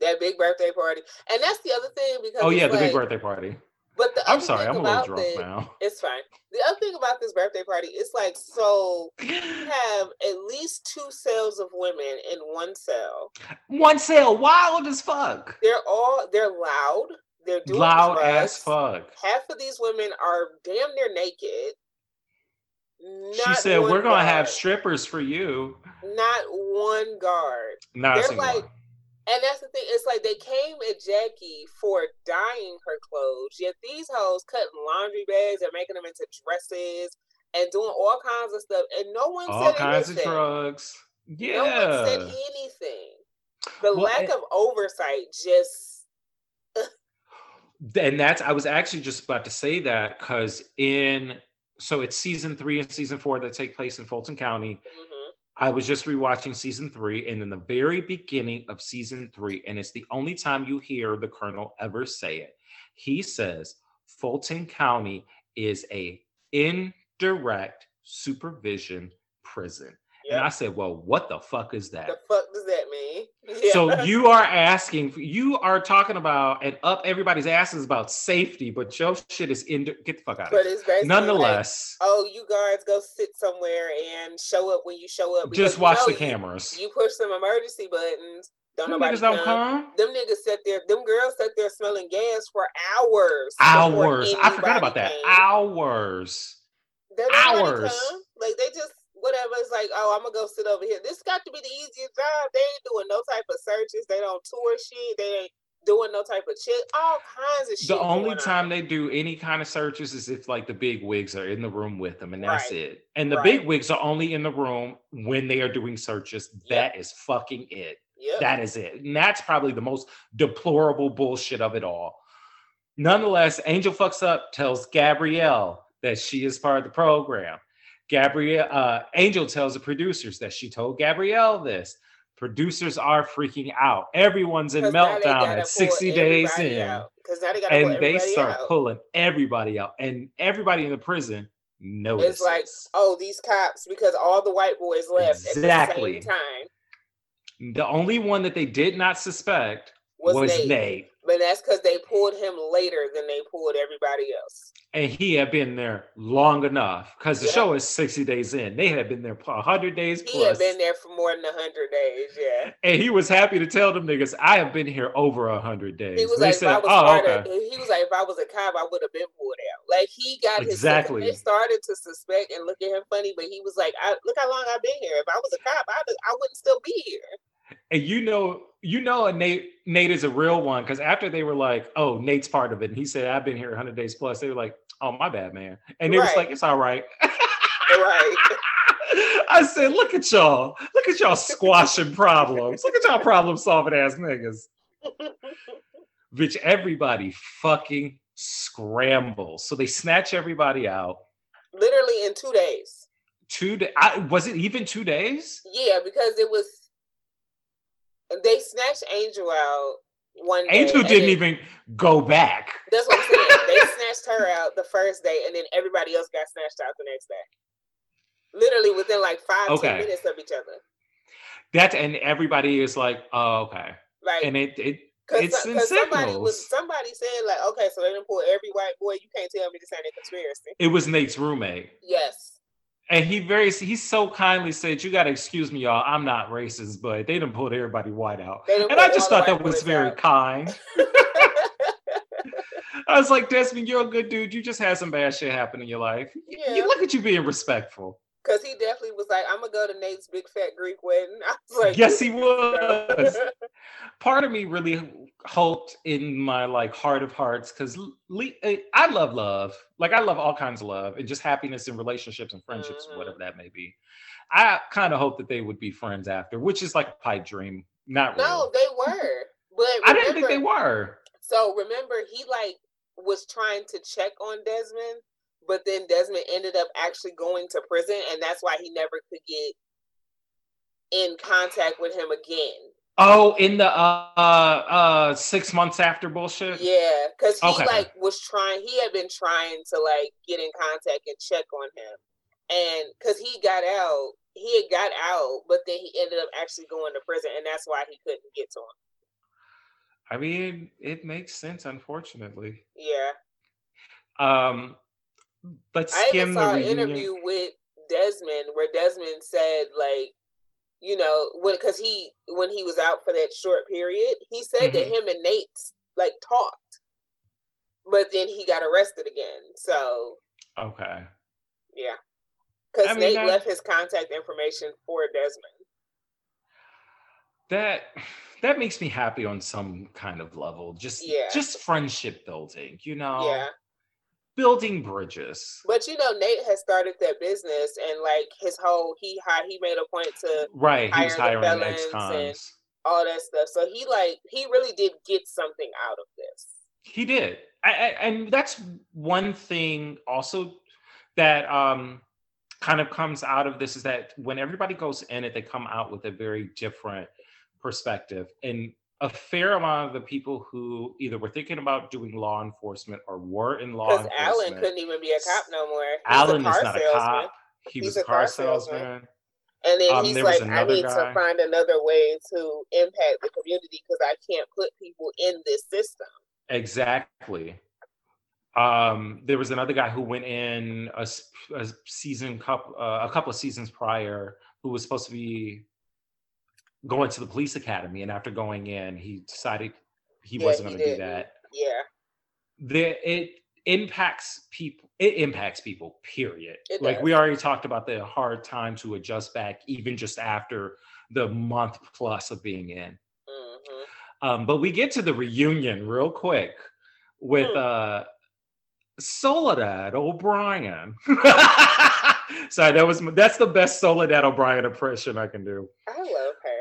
That big birthday party. And that's the other thing because oh yeah, the big birthday party. But the I'm sorry, I'm a little drunk the- now. <laughs> It's fine. The other thing about this birthday party is like so you <laughs> have at least two cells of women in one cell. One sale, wild as fuck. They're all they're loud. They're doing Loud as fuck. Half of these women are damn near naked. she said, "We're gonna have strippers for you." not one guard. Not They're like- one. And that's the thing. It's like they came at Jackie for dyeing her clothes. Yet these hoes cutting laundry bags and making them into dresses and doing all kinds of stuff. And no one All said kinds of anything. drugs. No one said anything. The Well, lack and- of oversight just and that's I was actually just about to say that because in so it's season three and season four that take place in Fulton County. mhm. I was just rewatching season three, and in the very beginning of season three, and it's the only time you hear the colonel ever say it. He says Fulton County is a indirect supervision prison. Yep. And I said, Well, what the fuck is that? The fuck does that mean? Yeah. So you are asking, you are talking about and up everybody's asses about safety, but your shit is in. Get the fuck out but of it. Nonetheless, like, oh, you guards go sit somewhere and show up when you show up. Just watch the cameras. You, you push some emergency buttons. Don't them nobody come. come. Them niggas sat there. Them girls sat there smelling gas for hours. Hours. I forgot about that. Came. Hours. Hours. Like they just whatever. It's like, oh, I'm gonna go sit over here. This got to be the easiest job. They ain't doing no type of searches. They don't tour shit. They ain't doing no type of shit. All kinds of shit. The only time on. they do any kind of searches is if like the big wigs are in the room with them, and that's right. it. And the right. big wigs are only in the room when they are doing searches. Yep. That is fucking it. Yep. That is it. And that's probably the most deplorable bullshit of it all. Nonetheless, Angel fucks up, tells Gabrielle that she is part of the program. Gabrielle uh, Angel tells the producers that she told Gabrielle this. Producers are freaking out. Everyone's in meltdown at 60 days in. They and they start out. pulling everybody out. And everybody in the prison notices. It's like, oh, these cops, because all the white boys left exactly. at the same time. The only one that they did not suspect was, was Nate. Nate. But that's because they pulled him later than they pulled everybody else. And he had been there long enough because the show is 60 days in. They had been there 100 days he plus. had been there for more than 100 days, yeah. And he was happy to tell them niggas, I have been here over 100 days. He was they like, said, oh, okay. He was like, if I was a cop, I would have been pulled out. Like, he got exactly. his. They started to suspect and look at him funny, but he was like, I, look how long I've been here. If I was a cop, I, I wouldn't still be here and you know, you know, Nate Nate is a real one because after they were like, "Oh, Nate's part of it," and he said, "I've been here 100 days plus," they were like, "Oh, my bad, man," and they right. was like, "It's all right." right. <laughs> I said, "Look at y'all! Look at y'all squashing problems! Look at y'all problem solving ass niggas." Which everybody fucking scrambles. So they snatch everybody out. Literally in two days. Two days? Was it even two days? Yeah, because it was they snatched Angel out one day. Angel didn't even go back. That's what I'm saying. <laughs> they snatched her out the first day, and then everybody else got snatched out the next day. Literally within like five okay. ten minutes of each other. That and everybody is like, oh, okay. Like, and it it it's cause somebody was somebody said like, okay, so they didn't pull every white boy. You can't tell me this ain't a conspiracy. It was Nate's roommate. Yes and he very he so kindly said, "You got to excuse me, y'all. I'm not racist, but they didn't put everybody white out." And I just thought that was very out. kind. <laughs> <laughs> I was like, Desmond, you're a good dude. You just had some bad shit happen in your life. Yeah. You look at you being respectful. Cause he definitely was like, I'm gonna go to Nate's big fat Greek wedding. <laughs> I was like, Yes, he was. <laughs> Part of me really hoped in my like heart of hearts, because eh, I love love. Like I love all kinds of love and just happiness in relationships and friendships, mm-hmm. whatever that may be. I kind of hope that they would be friends after, which is like a pipe dream. Not really no, real. they were, but remember, I didn't think they were. So remember, he like was trying to check on Desmond but then Desmond ended up actually going to prison, and that's why he never could get in contact with him again. Oh, in the uh uh six months after bullshit. Yeah, because he okay. like was trying. He had been trying to like get in contact and check on him, and because he got out, he had got out, but then he ended up actually going to prison, and that's why he couldn't get to him. I mean, it makes sense, unfortunately. Yeah. Um, Let's I even saw an interview with Desmond where Desmond said like, you know, when because he when he was out for that short period, he said mm-hmm. that him and Nate like talked, but then he got arrested again. So okay, yeah, because I mean, Nate that, left his contact information for Desmond. That that makes me happy on some kind of level. Just yeah. just friendship building, you know. Yeah building bridges. But you know, Nate has started that business, and like his whole he he made a point to right. He was hiring ex and all that stuff. So he like he really did get something out of this. He did, I, I, and that's one thing also that um kind of comes out of this is that when everybody goes in it, they come out with a very different perspective and a fair amount of the people who either were thinking about doing law enforcement or were in law enforcement. Because Alan couldn't even be a cop no more. He's Alan is not salesman. a cop. He He's was a car, car salesman. salesman. And then um, he's like, I need guy. to find another way to impact the community because I can't put people in this system. Exactly. Um, there was another guy who went in a, a season couple uh, a couple of seasons prior who was supposed to be going to the police academy, and after going in, he decided he yeah, wasn't going to do that. Yeah. It impacts people. It impacts people. Period. Like we already talked about the hard time to adjust back, even just after the month plus of being in. Mm-hmm. Um, but we get to the reunion real quick with mm. uh Soledad O'Brien. <laughs> Sorry, that was that's the best Soledad O'Brien impression I can do. I love her.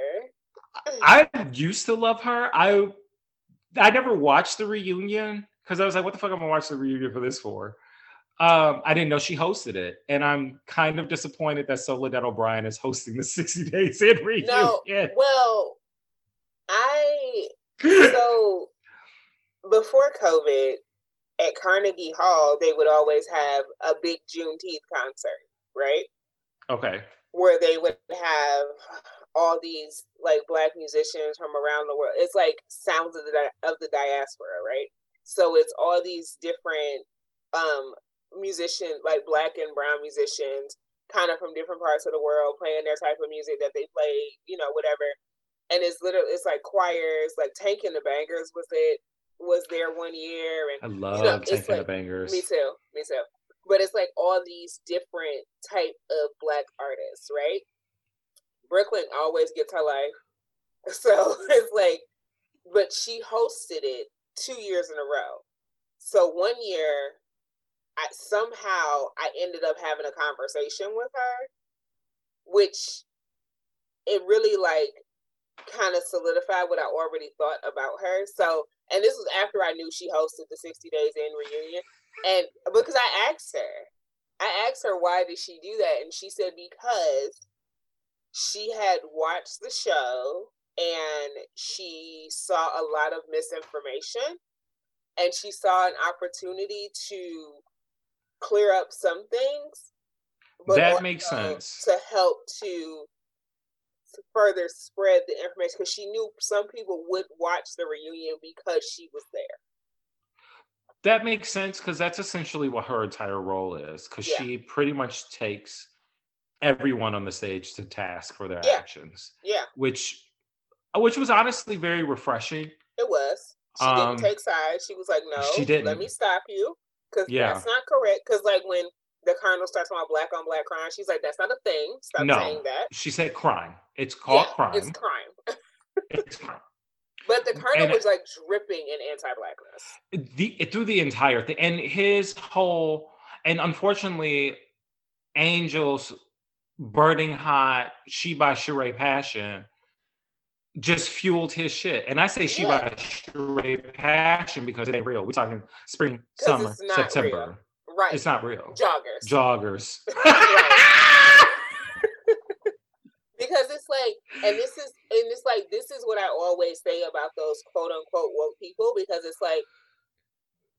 I <laughs> used to love her. I I never watched the reunion because I was like, what the fuck am I watching the reunion for this for? Um, I didn't know she hosted it, and I'm kind of disappointed that Soledad O'Brien is hosting the <laughs> 60 Days in reunion. No, well, I so before COVID, at Carnegie Hall, they would always have a big Juneteenth concert, right? Okay. Where they would have all these like black musicians from around the world. It's like sounds of the of the diaspora, right? So it's all these different um musicians, like black and brown musicians, kind of from different parts of the world, playing their type of music that they play, you know, whatever. And it's literally it's like choirs, like Tank and the Bangas was it was there one year, and I love you know, Tank and like, the Bangas. Me too, me too. But it's like all these different type of black artists, right? Brooklyn always gets her life, <laughs> so it's like, but she hosted it two years in a row. So one year, I somehow I ended up having a conversation with her, which it really like kind of solidified what I already thought about her. So and this was after I knew she hosted the 60 Days in reunion. And because I asked her, I asked her why did she do that? And she said because she had watched the show and she saw a lot of misinformation and she saw an opportunity to clear up some things. that makes sense. To help to to further spread the information because she knew some people would watch the reunion because she was there. That makes sense because that's essentially what her entire role is because yeah. she pretty much takes everyone on the stage to task for their yeah. actions. Yeah. Which which was honestly very refreshing. It was. She um, didn't take sides. She was like, "No, she didn't. Let me stop you because yeah. that's not correct." Because like when the colonel starts talking about black on black crime. She's like, that's not a thing. Stop no, saying that. She said crime. It's called yeah, crime. It's crime. it's crime. <laughs> But the colonel and, was like dripping in anti-blackness. The through the entire thing, and his whole, and unfortunately, Angel's burning hot she by Sheree passion just fueled his shit. And I say she yeah. by Sheree passion because it ain't real. We're talking spring, summer, September. Real. Right. It's not real. Joggers. Joggers. <laughs> <laughs> because it's like, and this is, and it's like, this is what I always say about those quote unquote woke people because it's like,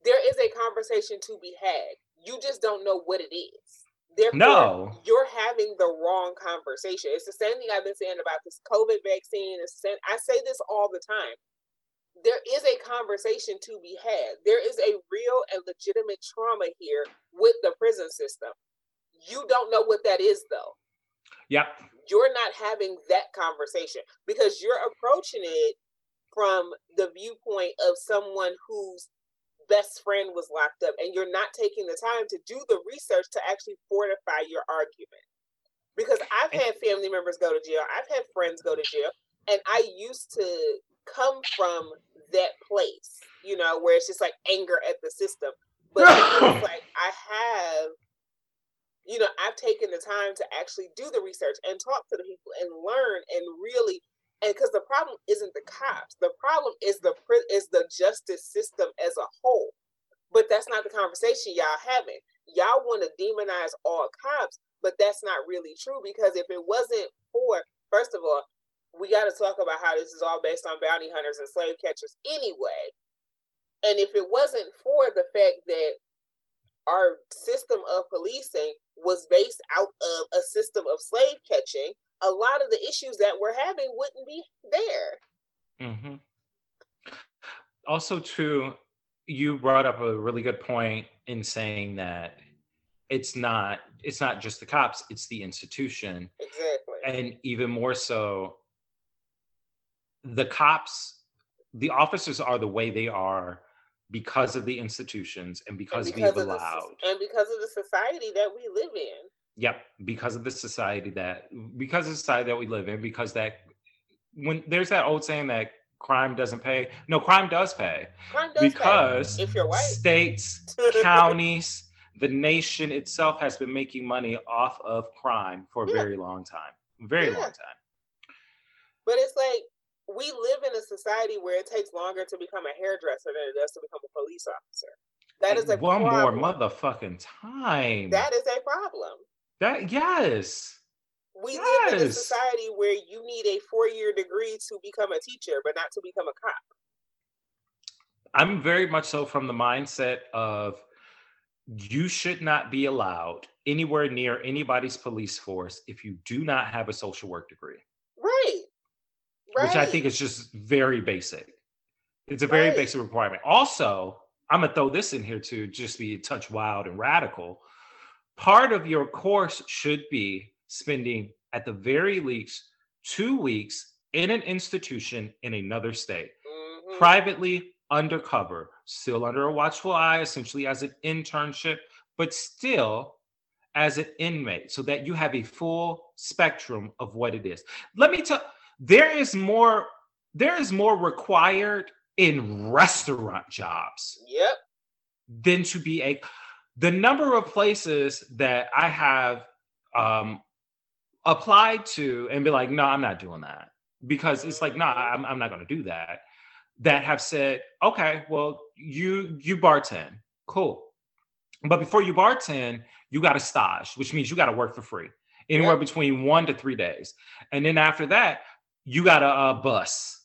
there is a conversation to be had. You just don't know what it is. Therefore, no. you're having the wrong conversation. It's the same thing I've been saying about this COVID vaccine. I say this all the time there is a conversation to be had. There is a real and legitimate trauma here with the prison system. You don't know what that is, though. Yep. You're not having that conversation because you're approaching it from the viewpoint of someone whose best friend was locked up, and you're not taking the time to do the research to actually fortify your argument. Because I've had family members go to jail, I've had friends go to jail, and I used to come from that place, you know, where it's just like anger at the system. But it's <laughs> like I have, you know, I've taken the time to actually do the research and talk to the people and learn and really and because the problem isn't the cops, the problem is the is the justice system as a whole. But that's not the conversation y'all having. Y'all want to demonize all cops, but that's not really true because if it wasn't for, first of all, we got to talk about how this is all based on bounty hunters and slave catchers anyway. And if it wasn't for the fact that our system of policing was based out of a system of slave catching, lot of the issues that we're having wouldn't be there. Mm-hmm. Also, too, you brought up a really good point in saying that it's not it's not just the cops it's the institution exactly and even more so the cops the officers are the way they are because of the institutions and because, and because we've allowed the, and because of the society that we live in yep because of the society that because of the society that we live in because that when there's that old saying that crime doesn't pay no crime does pay crime does because pay. if you're white states <laughs> counties the nation itself has been making money off of crime for a yeah. very long time very yeah. long time but it's like we live in a society where it takes longer to become a hairdresser than it does to become a police officer. That is a one problem. more motherfucking time. That is a problem. That yes. We yes. live in a society where you need a four-year degree to become a teacher, but not to become a cop. I'm very much so from the mindset of you should not be allowed anywhere near anybody's police force if you do not have a social work degree. Right right. which I think is just very basic. It's a very right. basic requirement. Also, I'm gonna throw this in here to just be a touch wild and radical. Part of your course should be spending at the very least two weeks in an institution in another state, mm-hmm. privately undercover, still under a watchful eye, essentially as an internship, but still as an inmate, so that you have a full spectrum of what it is. Let me tell there is more there is more required in restaurant jobs. Yep. Than to be a the number of places that I have um applied to and be like, no, I'm not doing that. Because it's like, no, I'm, I'm not gonna do that. That have said, okay, well, you you bartend. Cool. But before you bartend, you got a stage, which means you got to work for free, anywhere yep. between one to three days. And then after that, you got a, a bus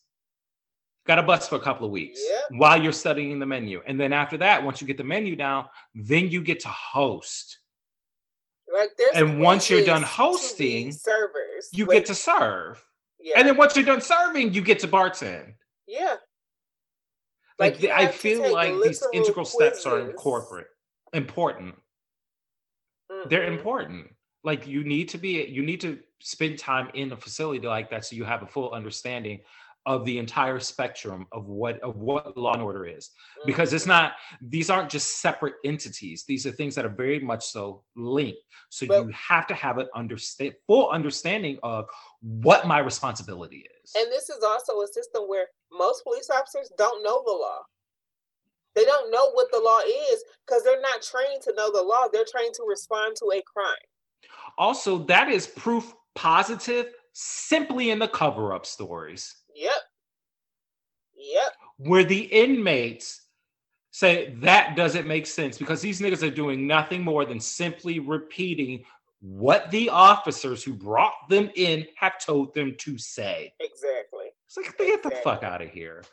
got a bus for a couple of weeks yep. while you're studying the menu and then after that once you get the menu down then you get to host Right like and once you're done hosting servers you get to serve yeah. and then once you're done serving you get to bartend yeah like, like i feel like these integral quizzes. steps are corporate important mm-hmm. they're important like you need to be you need to spend time in a facility like that so you have a full understanding of the entire spectrum of what of what law and order is. Because it's mm-hmm. not these aren't just separate entities. These are things that are very much so linked. So but, you have to have an understand full understanding of what my responsibility is. And this is also a system where most police officers don't know the law. They don't know what the law is because they're not trained to know the law. They're trained to respond to a crime. Also that is proof positive simply in the cover up stories. Yep. Yep. Where the inmates say that doesn't make sense because these niggas are doing nothing more than simply repeating what the officers who brought them in have told them to say. Exactly. It's like, they get exactly. the fuck out of here.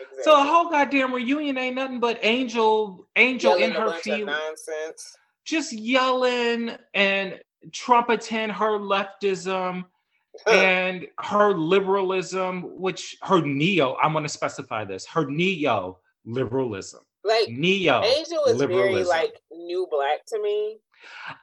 Exactly. So a whole goddamn reunion ain't nothing but Angel, Angel yelling in her feelings, nonsense, just yelling and trumpeting her leftism <laughs> and her liberalism, which her neo, I'm going to specify this, her neo liberalism. Like neo Angel is very like new black to me.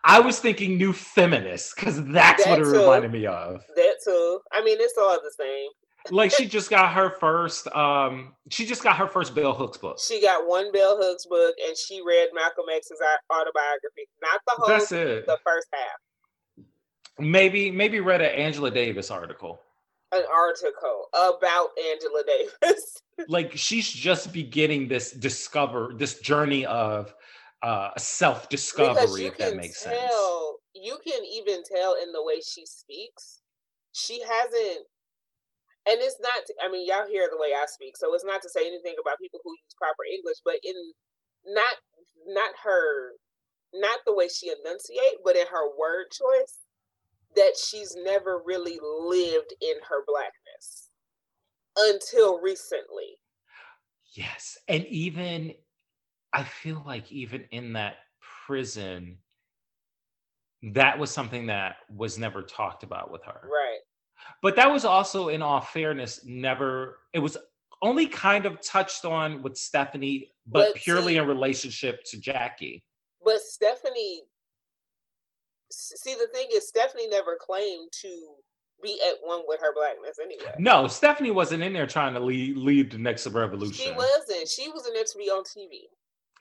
I was thinking new feminist because that's that what it too. reminded me of. That too. I mean, it's all the same <laughs> like she just got her first um she just got her first Bell Hooks book. She got one Bell Hooks book and she read Malcolm X's autobiography. Not the whole That's it. the first half. Maybe maybe read an Angela Davis article. An article about Angela Davis. <laughs> like she's just beginning this discover this journey of uh self-discovery if that makes tell, sense. You can even tell in the way she speaks. She hasn't and it's not i mean y'all hear the way i speak so it's not to say anything about people who use proper english but in not not her not the way she enunciate but in her word choice that she's never really lived in her blackness until recently yes and even i feel like even in that prison that was something that was never talked about with her right But that was also, in all fairness, never. It was only kind of touched on with Stephanie, but, But purely see- in relationship to Jackie. But Stephanie, see, the thing is, Stephanie never claimed to be at one with her blackness anyway. No, Stephanie wasn't in there trying to lead lead the next revolution. She wasn't. She was in there to be on TV.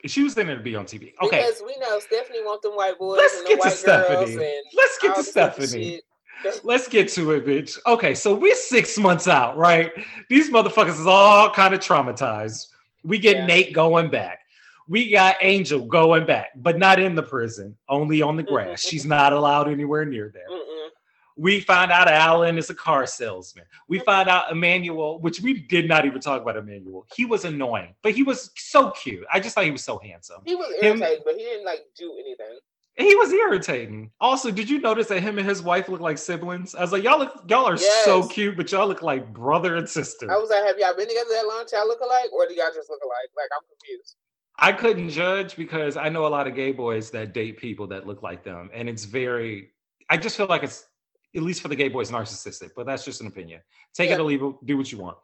She was in there to be on TV. Okay, Because we know Stephanie want them white boys let's and get the to white girls Stephanie. and Let's get to Stephanie. <laughs> Let's get to it, bitch. Okay, so we're six months out, right? These motherfuckers is all kind of traumatized. We get Yeah. Nate going back. We got Angel going back, but not in the prison, only on the mm-hmm. grass. She's not allowed anywhere near there. Mm-mm. We find out Alan is a car salesman. We mm-hmm. find out Emmanuel, which we did not even talk about Emmanuel. He was annoying, but he was so cute. I just thought he was so handsome. He was Him- irritating, but he didn't like do anything. He was irritating. Also, did you notice that him and his wife look like siblings? I was like, y'all look, y'all are so cute, but y'all look like brother and sister. I was like, have y'all been together that long? Y'all look alike, or do y'all just look alike? Like I'm confused. I couldn't judge because I know a lot of gay boys that date people that look like them, and it's very. I just feel like it's at least for the gay boys narcissistic, but that's just an opinion. Take Yeah. it or leave it. Do what you want.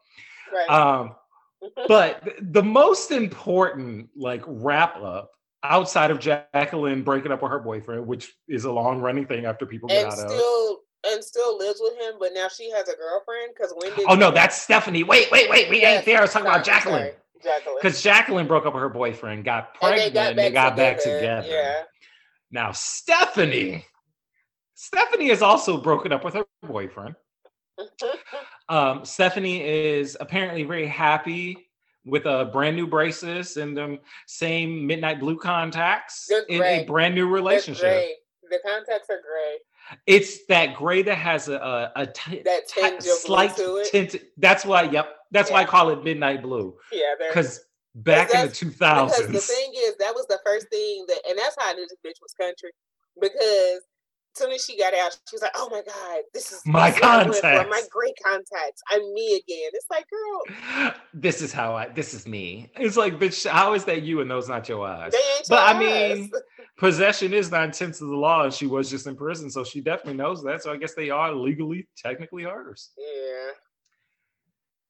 Right. Um, <laughs> but the most important like wrap up outside of Jacqueline breaking up with her boyfriend, which is a long running thing after people get and out of. still and still lives with him, but now she has a girlfriend. Because when did? Oh no, that's Stephanie. Wait, wait, wait. We Yes, ain't there. I was talking about Jacqueline. sorry, Jacqueline. Because Jacqueline broke up with her boyfriend, got pregnant, and they got, back, together. Yeah. Now Stephanie, Stephanie is also broken up with her boyfriend. <laughs> Um, Stephanie is apparently very happy with a brand new braces and the same midnight blue contacts in a brand new relationship. The contacts are gray. It's that gray that has a a, a t- That ti- tinge blue slight to it. tint. That's why. Yep. That's why I call it midnight blue Yeah, because back in the two thousands. because the thing is that was the first thing that, and that's how I knew this bitch was country because. as Soon as she got out, she was like, "Oh my god, this is My this is what I went for, contacts. my great contacts. I'm me again." It's like, girl, <gasps> this is how I. This is me. It's like, bitch. How is that you and those not your eyes? they ain't. But I ass. mean, <laughs> possession is nine tenths of the law, and she was just in prison, so she definitely knows that. So I guess they are legally, technically hers. yeah,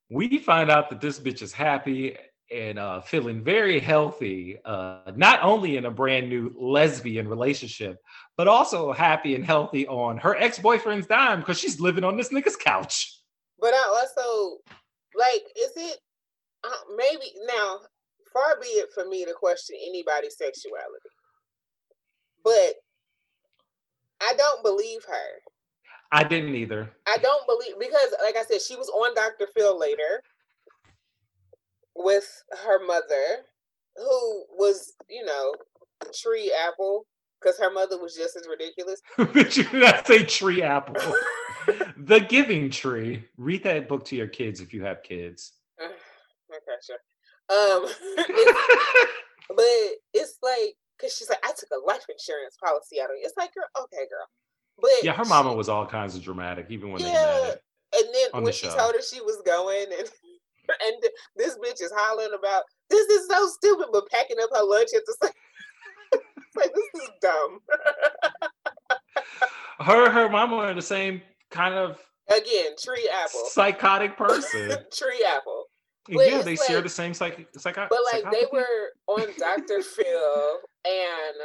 We find out that this bitch is happy and uh, feeling very healthy, uh, not only in a brand new lesbian relationship, but also happy and healthy on her ex boyfriend's dime because she's living on this nigga's couch. but I also like, is it uh, maybe now? Far be it for me to question anybody's sexuality, but I don't believe her. I didn't either. I don't believe because, like I said, she was on Dr. Phil later with her mother, who was, you know, tree apple, because her mother was just as ridiculous. <laughs> Bitch, you did not say tree apple. <laughs> the Giving Tree. Read that book to your kids if you have kids. <sighs> okay, sure. Um, it's- <laughs> but it's like, because she's like, I took a life insurance policy out of it. It's like, girl, okay, girl. But yeah, her mama was all kinds of dramatic, even when they Yeah, met. And then when the she show. told her she was going, and <laughs> and this bitch is hollering about this is so stupid, but packing up her lunch at the same. <laughs> like this is dumb. <laughs> Her her mama are the same kind of Again, tree apple, psychotic person. tree apple. But yeah, they share the same psych psycho- But like they were on Dr. Phil, and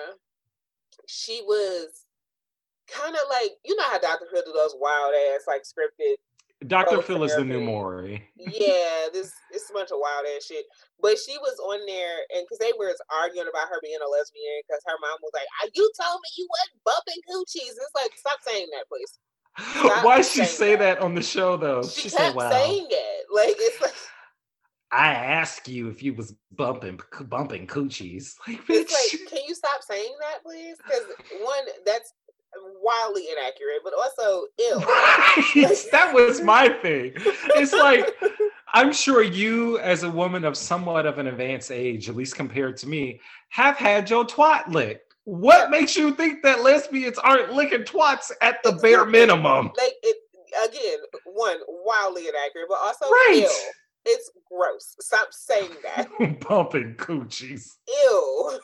she was kind of like you know how Dr. Phil do those wild ass like scripted Dr. Phil is the new. Maury. yeah, <laughs> this it's a bunch of wild ass shit. But she was on there, and because they were arguing about her being a lesbian, because her mom was like, "Ah, "You told me you wasn't bumping coochies." It's like, stop saying that, please. Stop Why she say that. that on the show though? She, She, kept said, "Wow." saying it, <laughs> like it's like <sighs> I ask you if you was bumping bumping coochies. <laughs> Like, bitch. it's like, can you stop saying that, please? Because one, that's wildly inaccurate, but also ill. That was my thing. It's like I'm sure you, as a woman of somewhat of an advanced age, at least compared to me, have had your twat licked. What makes you think that lesbians aren't licking twats at the bare minimum? like it again. One, wildly inaccurate, but also Right. ill. It's gross. Stop saying that. <laughs> Bumping coochies. Ew.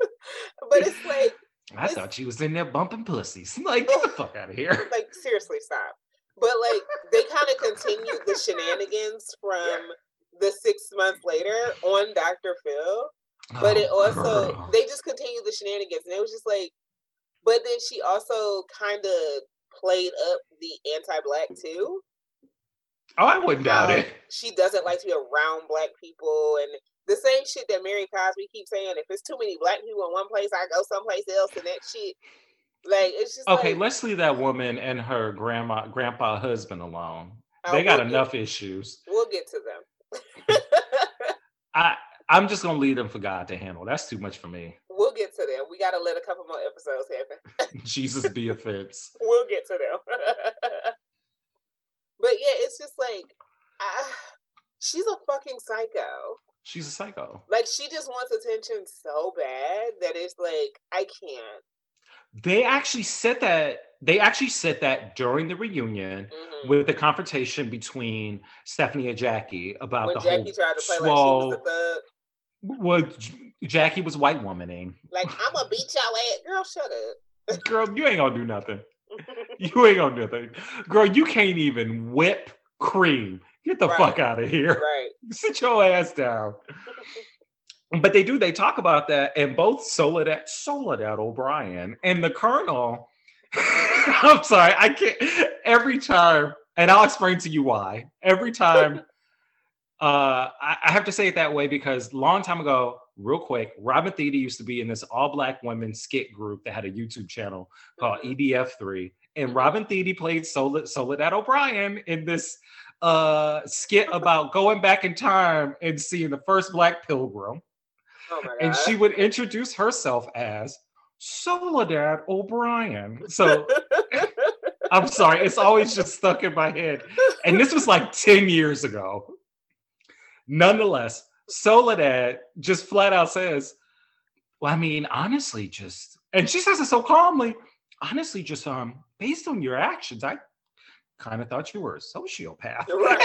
<laughs> but it's like, I It's- thought she was in there bumping pussies. <laughs> Like, get the <laughs> fuck out of here. like seriously, stop. But like they kind of continued the shenanigans from the six months later on Dr. Phil. But it Oh, also girl. they just continued the shenanigans, and it was just like. But then she also kind of played up the anti-black too. Oh, I wouldn't doubt it. She doesn't like to be around black people, and the same shit that Mary Cosby keeps saying. If it's too many black people in one place, I go someplace else, and that shit. Like it's just Okay, like, let's leave that woman and her grandma, grandpa, husband alone. uh, They got we'll get- enough issues. We'll get to them. <laughs> I I'm just gonna leave them for God to handle. That's too much for me. we'll get to them. We got to let a couple more episodes happen. <laughs> Jesus be a offense. <laughs> we'll get to them. but yeah, it's just like, I, she's a fucking psycho. She's a psycho. Like she just wants attention so bad that it's like I can't. They actually said that. They actually said that during the reunion Mhm. with the confrontation between Stephanie and Jackie about When the Jackie whole tried to play swole. like she was a thug, well, Jackie was white womaning. like I'm gonna beat y'all ass, girl. Shut up. <laughs> Girl, you ain't gonna do nothing. You ain't gonna do nothing. Girl, you can't even whip cream. Get the Right. fuck out of here. right. <laughs> Sit your ass down. But they do, they talk about that, and both Soledad, Soledad O'Brien and the Colonel. <laughs> I'm sorry, I can't every time, and I'll explain to you why. Every time <laughs> uh I, I have to say it that way because long time ago, real quick, Robin Thede used to be in this all-black women skit group that had a YouTube channel called Mhm. EDF3. And Robin Thede played Sol- Soledad O'Brien in this uh skit about going back in time and seeing the first black pilgrim Oh and she would introduce herself as Soledad O'Brien. So <laughs> I'm sorry, it's always just stuck in my head. And this was like 10 years ago. Nonetheless, Soledad just flat out says, Well, I mean, honestly, just and she says it so calmly, honestly, just um, based on your actions, I kind of thought you were a sociopath. Right,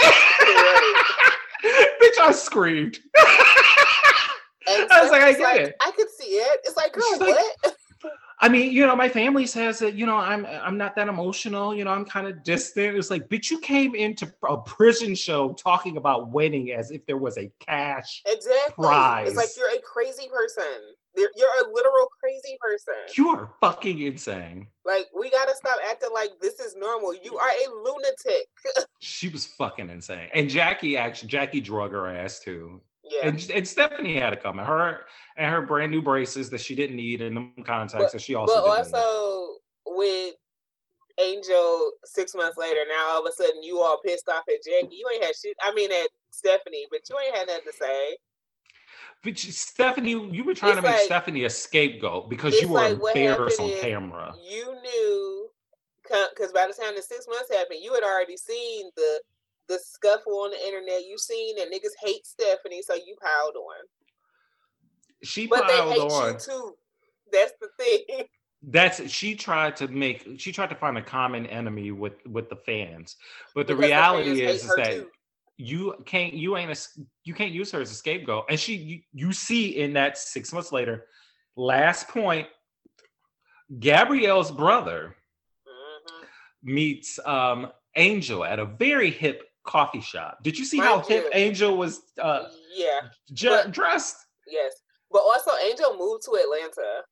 Bitch, I screamed. I was like, I get it. I could see it. It's like, girl, She's like, what? <laughs> I mean, you know, my family says that, you know, I'm I'm not that emotional, you know, I'm kind of distant. It's like, bitch, you came into a prison show talking about wedding as if there was a cash. Exactly. Prize. It's like you're a crazy person. You're, a literal crazy person. You are fucking insane. Like we gotta stop acting like this is normal. You are a lunatic. <laughs> She was fucking insane. And Jackie actually, Jackie drug her ass too. Yeah. And, and Stephanie had it coming. Her and her brand new braces that she didn't need in them contacts that she also but didn't need. also with Angel six months later, now all of a sudden you all pissed off at Jackie. You ain't had shit. I mean at Stephanie, but you ain't had nothing to say. But Stephanie, you were trying It's to make like- Stephanie a scapegoat because you were like embarrassed on camera. You knew because by the time the six months happened, you had already seen the the scuffle on the internet. You seen that niggas hate Stephanie, so you piled on. She But they piled hate on. you too. That's the thing. <laughs> That's she tried to make. She tried to find a common enemy with with the fans. But the Because reality fans is, is that too. You can't. You ain't a. You can't use her as a scapegoat. And she, you, you see in that six months later, last point, Gabrielle's brother Mhm. meets um Angel at a very hip coffee shop. Did you see Mind how hip. Angel was uh yeah, ju- but- dressed? yes. But also, Angel moved to Atlanta.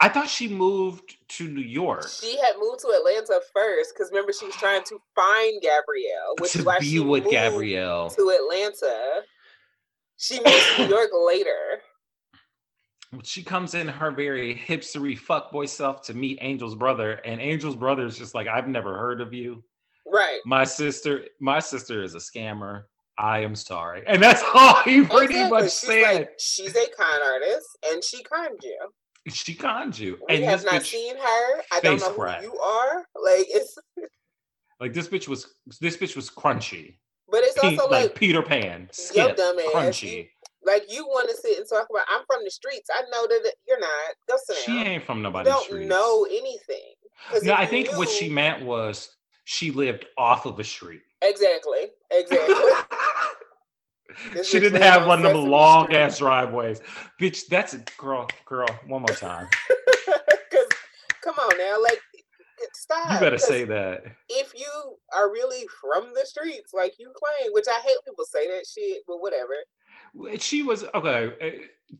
I thought she moved to New York She had moved to Atlanta first because remember she was trying to find Gabrielle, which to is why be she with moved Gabrielle. to Atlanta. She moved to New York later. she comes in her very hipstery fuckboy self to meet Angel's brother, and Angel's brother is just like, I've never heard of you. Right. My sister, my sister is a scammer. I am sorry. And that's <laughs> all he pretty Exactly. much She's said. like, she's a con artist and she conned you. She conned you. We and have not seen her. I don't know crack. who you are. <laughs> Like it's <laughs> like this bitch was this bitch was crunchy. but it's Pe- also like, like, Peter Pan. Skip, dumb ass. crunchy. Like you want to sit and talk about I'm from the streets. I know that you're not. Go sit She ain't from nobody's don't streets. know anything. No, I think what she meant was she lived off of a street. Exactly. Exactly. <laughs> This she didn't have one of them long Street. ass driveways. Bitch, that's a girl, girl, one more time. <laughs> Come on now, like stop. You better say that. if you are really from the streets, like you claim, which I hate people say that shit, but whatever. She was okay. eh,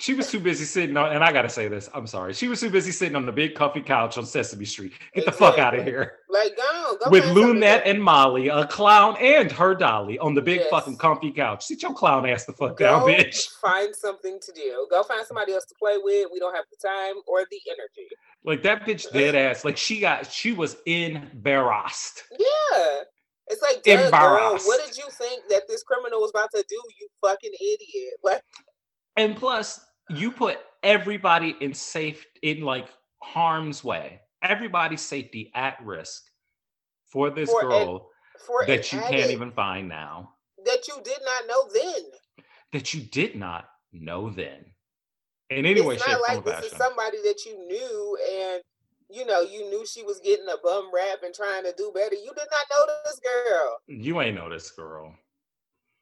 She was too busy sitting on, and I gotta say this. I'm sorry. She was too busy sitting on the big comfy couch on Sesame Street. Get the fuck out of here. Like, go, go With find something to Loonette and Molly, a clown and her dolly on the big Yes. fucking comfy couch. Sit your clown ass the fuck Go down, bitch. find something to do. Go find somebody else to play with. We don't have the time or the energy. Like that bitch dead ass. Like she got, she was embarrassed. Yeah. It's like, duh, girl, what did you think that this criminal was about to do, you fucking idiot? <laughs> Like, And plus, you put everybody in safe in like harm's way. Everybody's safety at risk for this For an- girl for that you can't even find now. that you did not know then. That you did not know then. In anyway, it's shape, not form, like this is somebody that you knew and you know you knew she was getting a bum rap and trying to do better. You did not know this girl. You ain't know this girl.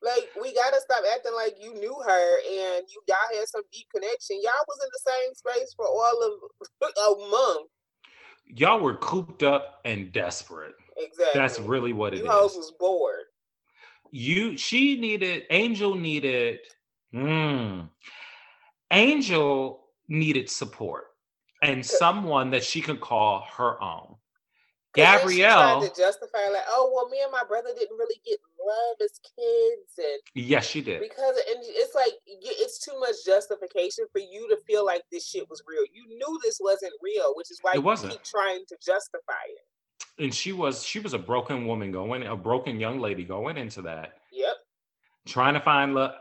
Like we gotta stop acting like you knew her and you y'all had some deep connection. Y'all was in the same space for all of <laughs> a month. Y'all were cooped up and desperate. Exactly. That's really what it you is. hoes was bored. you she needed angel needed mm, angel needed support and someone that she could call her own. gabrielle tried to justify like, oh well, me and my brother didn't really get love as kids, and yes she did because and it's like it's too much justification for you to feel like this shit was real. You knew this wasn't real, which is why It you wasn't. keep trying to justify it. and she was she was a broken woman going a broken young lady going into that Yep, trying to find love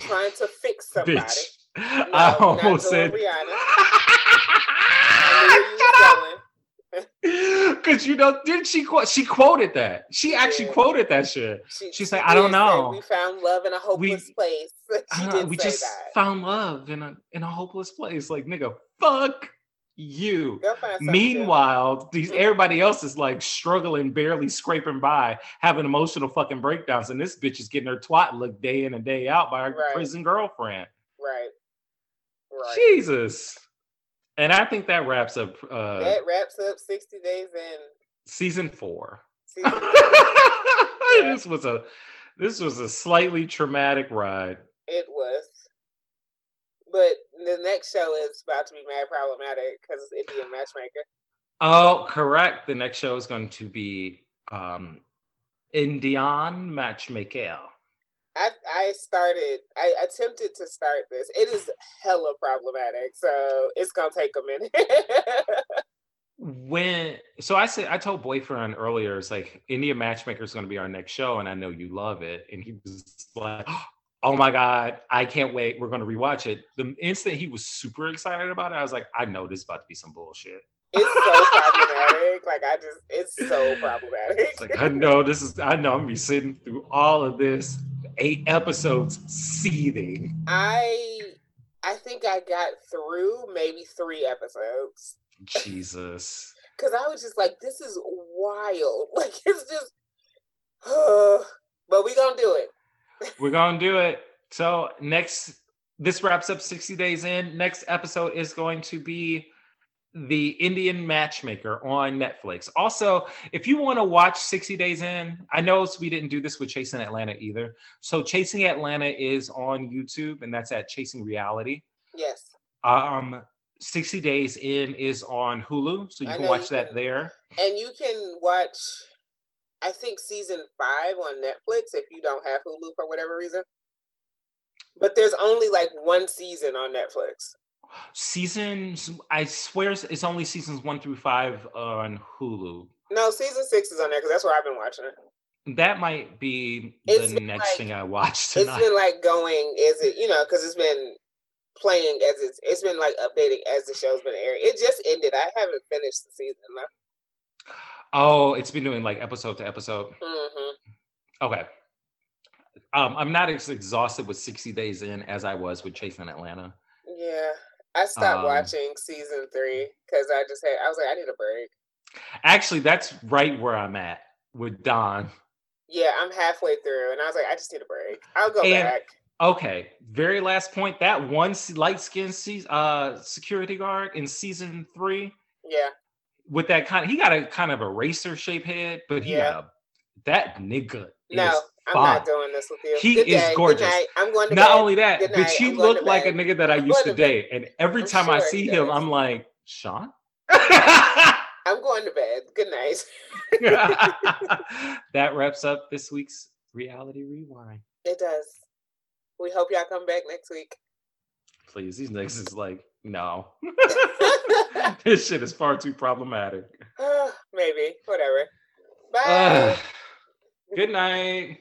trying to fix <laughs> somebody. bitch No, i almost said Rihanna. <laughs> Where you was going. Because you know, didn't she quote? She quoted that. She actually Yeah. quoted that shit. She, She's like, I don't know. we found love in a hopeless place. <laughs> She Uh, did we just that. found love in a in a hopeless place. Like nigga, fuck you. Go find something to do. Meanwhile, these Mhm. everybody else is like struggling, barely scraping by, having emotional fucking breakdowns, and this bitch is getting her twat looked day in and day out by her Right. prison girlfriend. right, right. Jesus. And I think that wraps up uh that wraps up sixty days in season four. season. <laughs> this was a this was a slightly traumatic ride. It was. But the next show is about to be mad problematic because it's Indian Matchmaker. Oh, correct. The next show is going to be um Indian Matchmaker. I I started. I attempted to start this. It is hella problematic, so it's gonna take a minute. <laughs> When so I said I told boyfriend earlier, it's like India Matchmaker is going to be our next show, and I know you love it. And he was like, <gasps> "Oh my god, I can't wait! We're going to rewatch it." The instant he was super excited about it, I was like, "I know this is about to be some bullshit." it's so <laughs> problematic. Like I just, it's so <laughs> problematic. It's like I know this is. I know I'm gonna be sitting through all of this eight episodes seething. I I think I got through maybe three episodes Jesus. <laughs> because I was just like, this is wild. <laughs> Like it's just, uh, <sighs> but we gonna do it. <laughs> We're gonna do it. So next, this wraps up 60 days in. Next episode is going to be the Indian Matchmaker on Netflix. Also, if you want to watch 60 Days In, I know we didn't do this with Chasing Atlanta either. So Chasing Atlanta is on YouTube, and that's at Chasing Reality. Yes. Um, 60 Days In is on Hulu, so you I can watch you that can. there. And you can watch, I think season five on Netflix if you don't have Hulu for whatever reason. But there's only like one season on Netflix. Seasons, I swear it's only seasons one through five on Hulu. No, season six is on there because that's where I've been watching it. That might be It's the next like- thing I watch It's tonight. been like going, is it, you know, because it's been playing as it's it's been like updating as the show's been airing. It just ended. I haven't finished the season though. oh, it's been doing like episode to episode. hmm Okay. Um, I'm not as exhausted with 60 days in as I was with Chasing Atlanta. Yeah, I stopped Um, watching season three because I just had I was like I need a break. Actually, that's right where I'm at with Don. Yeah, I'm halfway through, and I was like I just need a break. I'll go And- back. Okay, very last point. That one light skinned uh, security guard in season three, Yeah, with that kind of he got a kind of a racer shape head, but he Yeah. got a that nigga. No, I'm fine. not doing this with you. He Good is day, gorgeous. I'm going to Not bed. only that, but you I'm look like a nigga that I I'm used to date, and every I'm time I see him. I'm like, Sean. <laughs> I'm going to bed. Good night. <laughs> that wraps up this week's reality rewind. It does. We hope y'all come back next week. Please, these niggas is like, no. <laughs> this shit is far too problematic. <sighs> Maybe. Whatever. <sighs> Bye. Uh, good night.